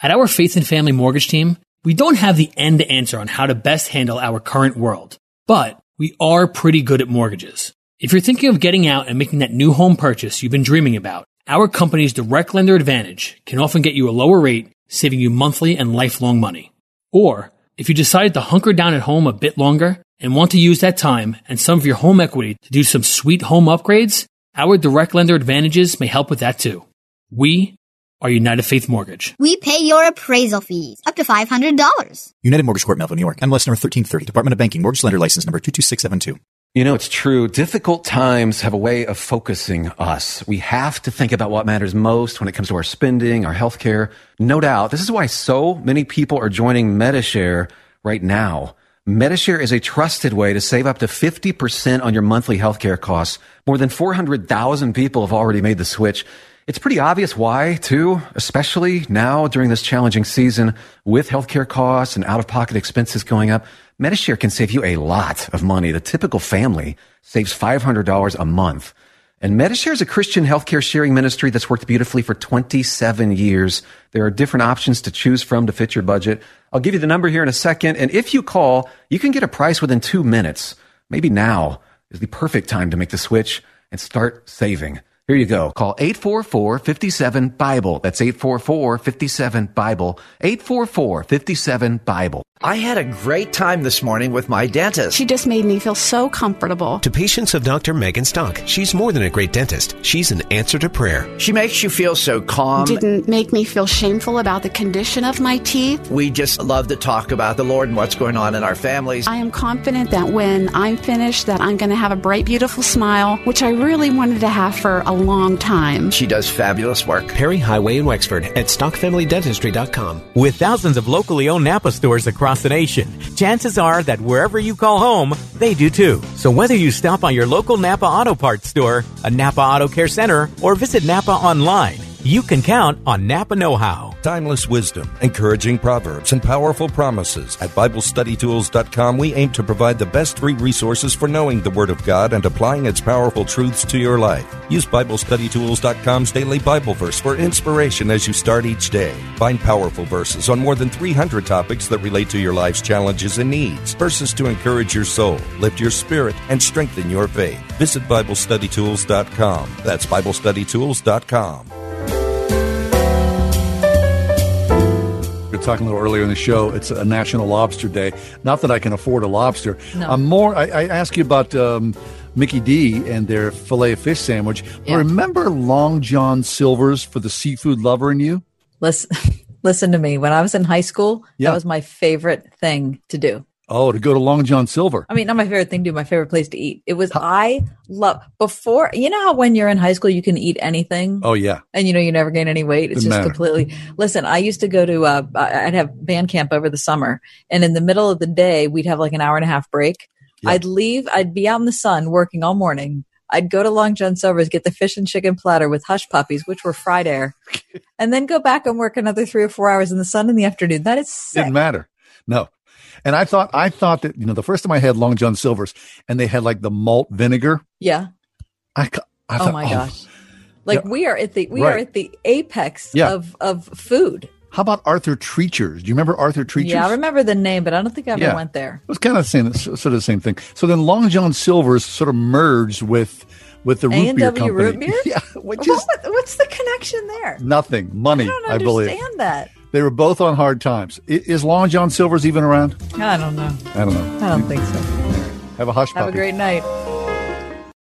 [SPEAKER 6] At our Faith and Family Mortgage team, we don't have the end answer on how to best handle our current world, but we are pretty good at mortgages. If you're thinking of getting out and making that new home purchase you've been dreaming about, our company's Direct Lender Advantage can often get you a lower rate, saving you monthly and lifelong money. Or, if you decided to hunker down at home a bit longer and want to use that time and some of your home equity to do some sweet home upgrades, our Direct Lender Advantages may help with that too. We are United Faith Mortgage.
[SPEAKER 42] We pay your appraisal fees up to $500.
[SPEAKER 4] United Mortgage Corp, Melville, New York. MLS number 1330. Department of Banking. Mortgage Lender License number 22672.
[SPEAKER 24] You know, it's true. Difficult times have a way of focusing us. We have to think about what matters most when it comes to our spending, our healthcare. No doubt. This is why so many people are joining Medi-Share right now. Medi-Share is a trusted way to save up to 50% on your monthly healthcare costs. More than 400,000 people have already made the switch. It's pretty obvious why, too, especially now during this challenging season with healthcare costs and out of pocket expenses going up. Medi-Share can save you a lot of money. The typical family saves $500 a month. And Medi-Share is a Christian healthcare sharing ministry that's worked beautifully for 27 years. There are different options to choose from to fit your budget. I'll give you the number here in a second. And if you call, you can get a price within two minutes. Maybe now is the perfect time to make the switch and start saving. Here you go. Call 844-57-BIBLE. That's 844-57-BIBLE. 844-57-BIBLE.
[SPEAKER 43] I had a great time this morning with my dentist.
[SPEAKER 44] She just made me feel so comfortable.
[SPEAKER 24] To patients of Dr. Megan Stock, she's more than a great dentist. She's an answer to prayer.
[SPEAKER 43] She makes you feel so calm.
[SPEAKER 44] Didn't make me feel shameful about the condition of my teeth.
[SPEAKER 43] We just love to talk about the Lord and what's going on in our families.
[SPEAKER 44] I am confident that when I'm finished that I'm going to have a bright beautiful smile, which I really wanted to have for a long time.
[SPEAKER 43] She does fabulous work.
[SPEAKER 24] Perry Highway in Wexford at stockfamilydentistry.com.
[SPEAKER 45] With thousands of locally owned Napa stores across the nation, chances are that wherever you call home, they do too. So whether you stop by your local Napa Auto Parts store, a Napa Auto Care Center, or visit Napa online, you can count on Napa Know How.
[SPEAKER 8] Timeless wisdom, encouraging proverbs, and powerful promises. At BibleStudyTools.com, we aim to provide the best free resources for knowing the Word of God and applying its powerful truths to your life. Use BibleStudyTools.com's daily Bible verse for inspiration as you start each day. Find powerful verses on more than 300 topics that relate to your life's challenges and needs. Verses to encourage your soul, lift your spirit, and strengthen your faith. Visit BibleStudyTools.com. That's BibleStudyTools.com.
[SPEAKER 2] We were talking a little earlier in the show. It's a National Lobster Day. Not that I can afford a lobster.
[SPEAKER 3] No.
[SPEAKER 2] I'm more. I, I ask you about um, Mickey D and their filet of fish sandwich.
[SPEAKER 3] Yeah.
[SPEAKER 2] Remember Long John Silver's for the seafood lover in you?
[SPEAKER 3] Listen, [laughs] listen to me. When I was in high school,
[SPEAKER 2] Yeah.
[SPEAKER 3] that was my favorite thing to do.
[SPEAKER 2] Oh, to go to Long John Silver.
[SPEAKER 3] I mean, not my favorite thing to do, my favorite place to eat. It was, I love, before, you know how when you're in high school, you can eat anything?
[SPEAKER 2] Oh yeah.
[SPEAKER 3] and you know you never gain any weight it's
[SPEAKER 2] Doesn't
[SPEAKER 3] just
[SPEAKER 2] matter.
[SPEAKER 3] completely listen i used to go to uh i'd have band camp over the summer and in the middle of the day we'd have like an hour and a half break i'd leave i'd be out in the sun working all morning i'd go to long john silver's get the fish and chicken platter with hush puppies which were fried air [laughs] and then go back and work another three or four hours in the sun in the afternoon that is sick.
[SPEAKER 2] Didn't matter. No. And I thought I thought that you know the first time I had Long John Silver's and they had like the malt vinegar.
[SPEAKER 3] yeah
[SPEAKER 2] I, I
[SPEAKER 3] oh
[SPEAKER 2] thought,
[SPEAKER 3] my oh. gosh like we are at the we are at the apex
[SPEAKER 2] Yeah.
[SPEAKER 3] of of food
[SPEAKER 2] How about Arthur Treacher's? Do you remember Arthur Treacher's?
[SPEAKER 3] yeah i remember the name but i don't think i ever
[SPEAKER 2] Yeah.
[SPEAKER 3] went there
[SPEAKER 2] It was kind of the same, sort of the same thing. So then Long John Silver's sort of merged with with the root beer company.
[SPEAKER 3] root [laughs] beer?
[SPEAKER 2] yeah, which
[SPEAKER 3] What-
[SPEAKER 2] is
[SPEAKER 3] what's the connection there
[SPEAKER 2] nothing. Money,
[SPEAKER 3] I don't
[SPEAKER 2] I, believe.
[SPEAKER 3] understand that.
[SPEAKER 2] They were both on hard times. Is Long John Silver's even around?
[SPEAKER 3] I don't know.
[SPEAKER 2] I don't know.
[SPEAKER 3] I don't think so.
[SPEAKER 2] Have a hush
[SPEAKER 3] Have a great night.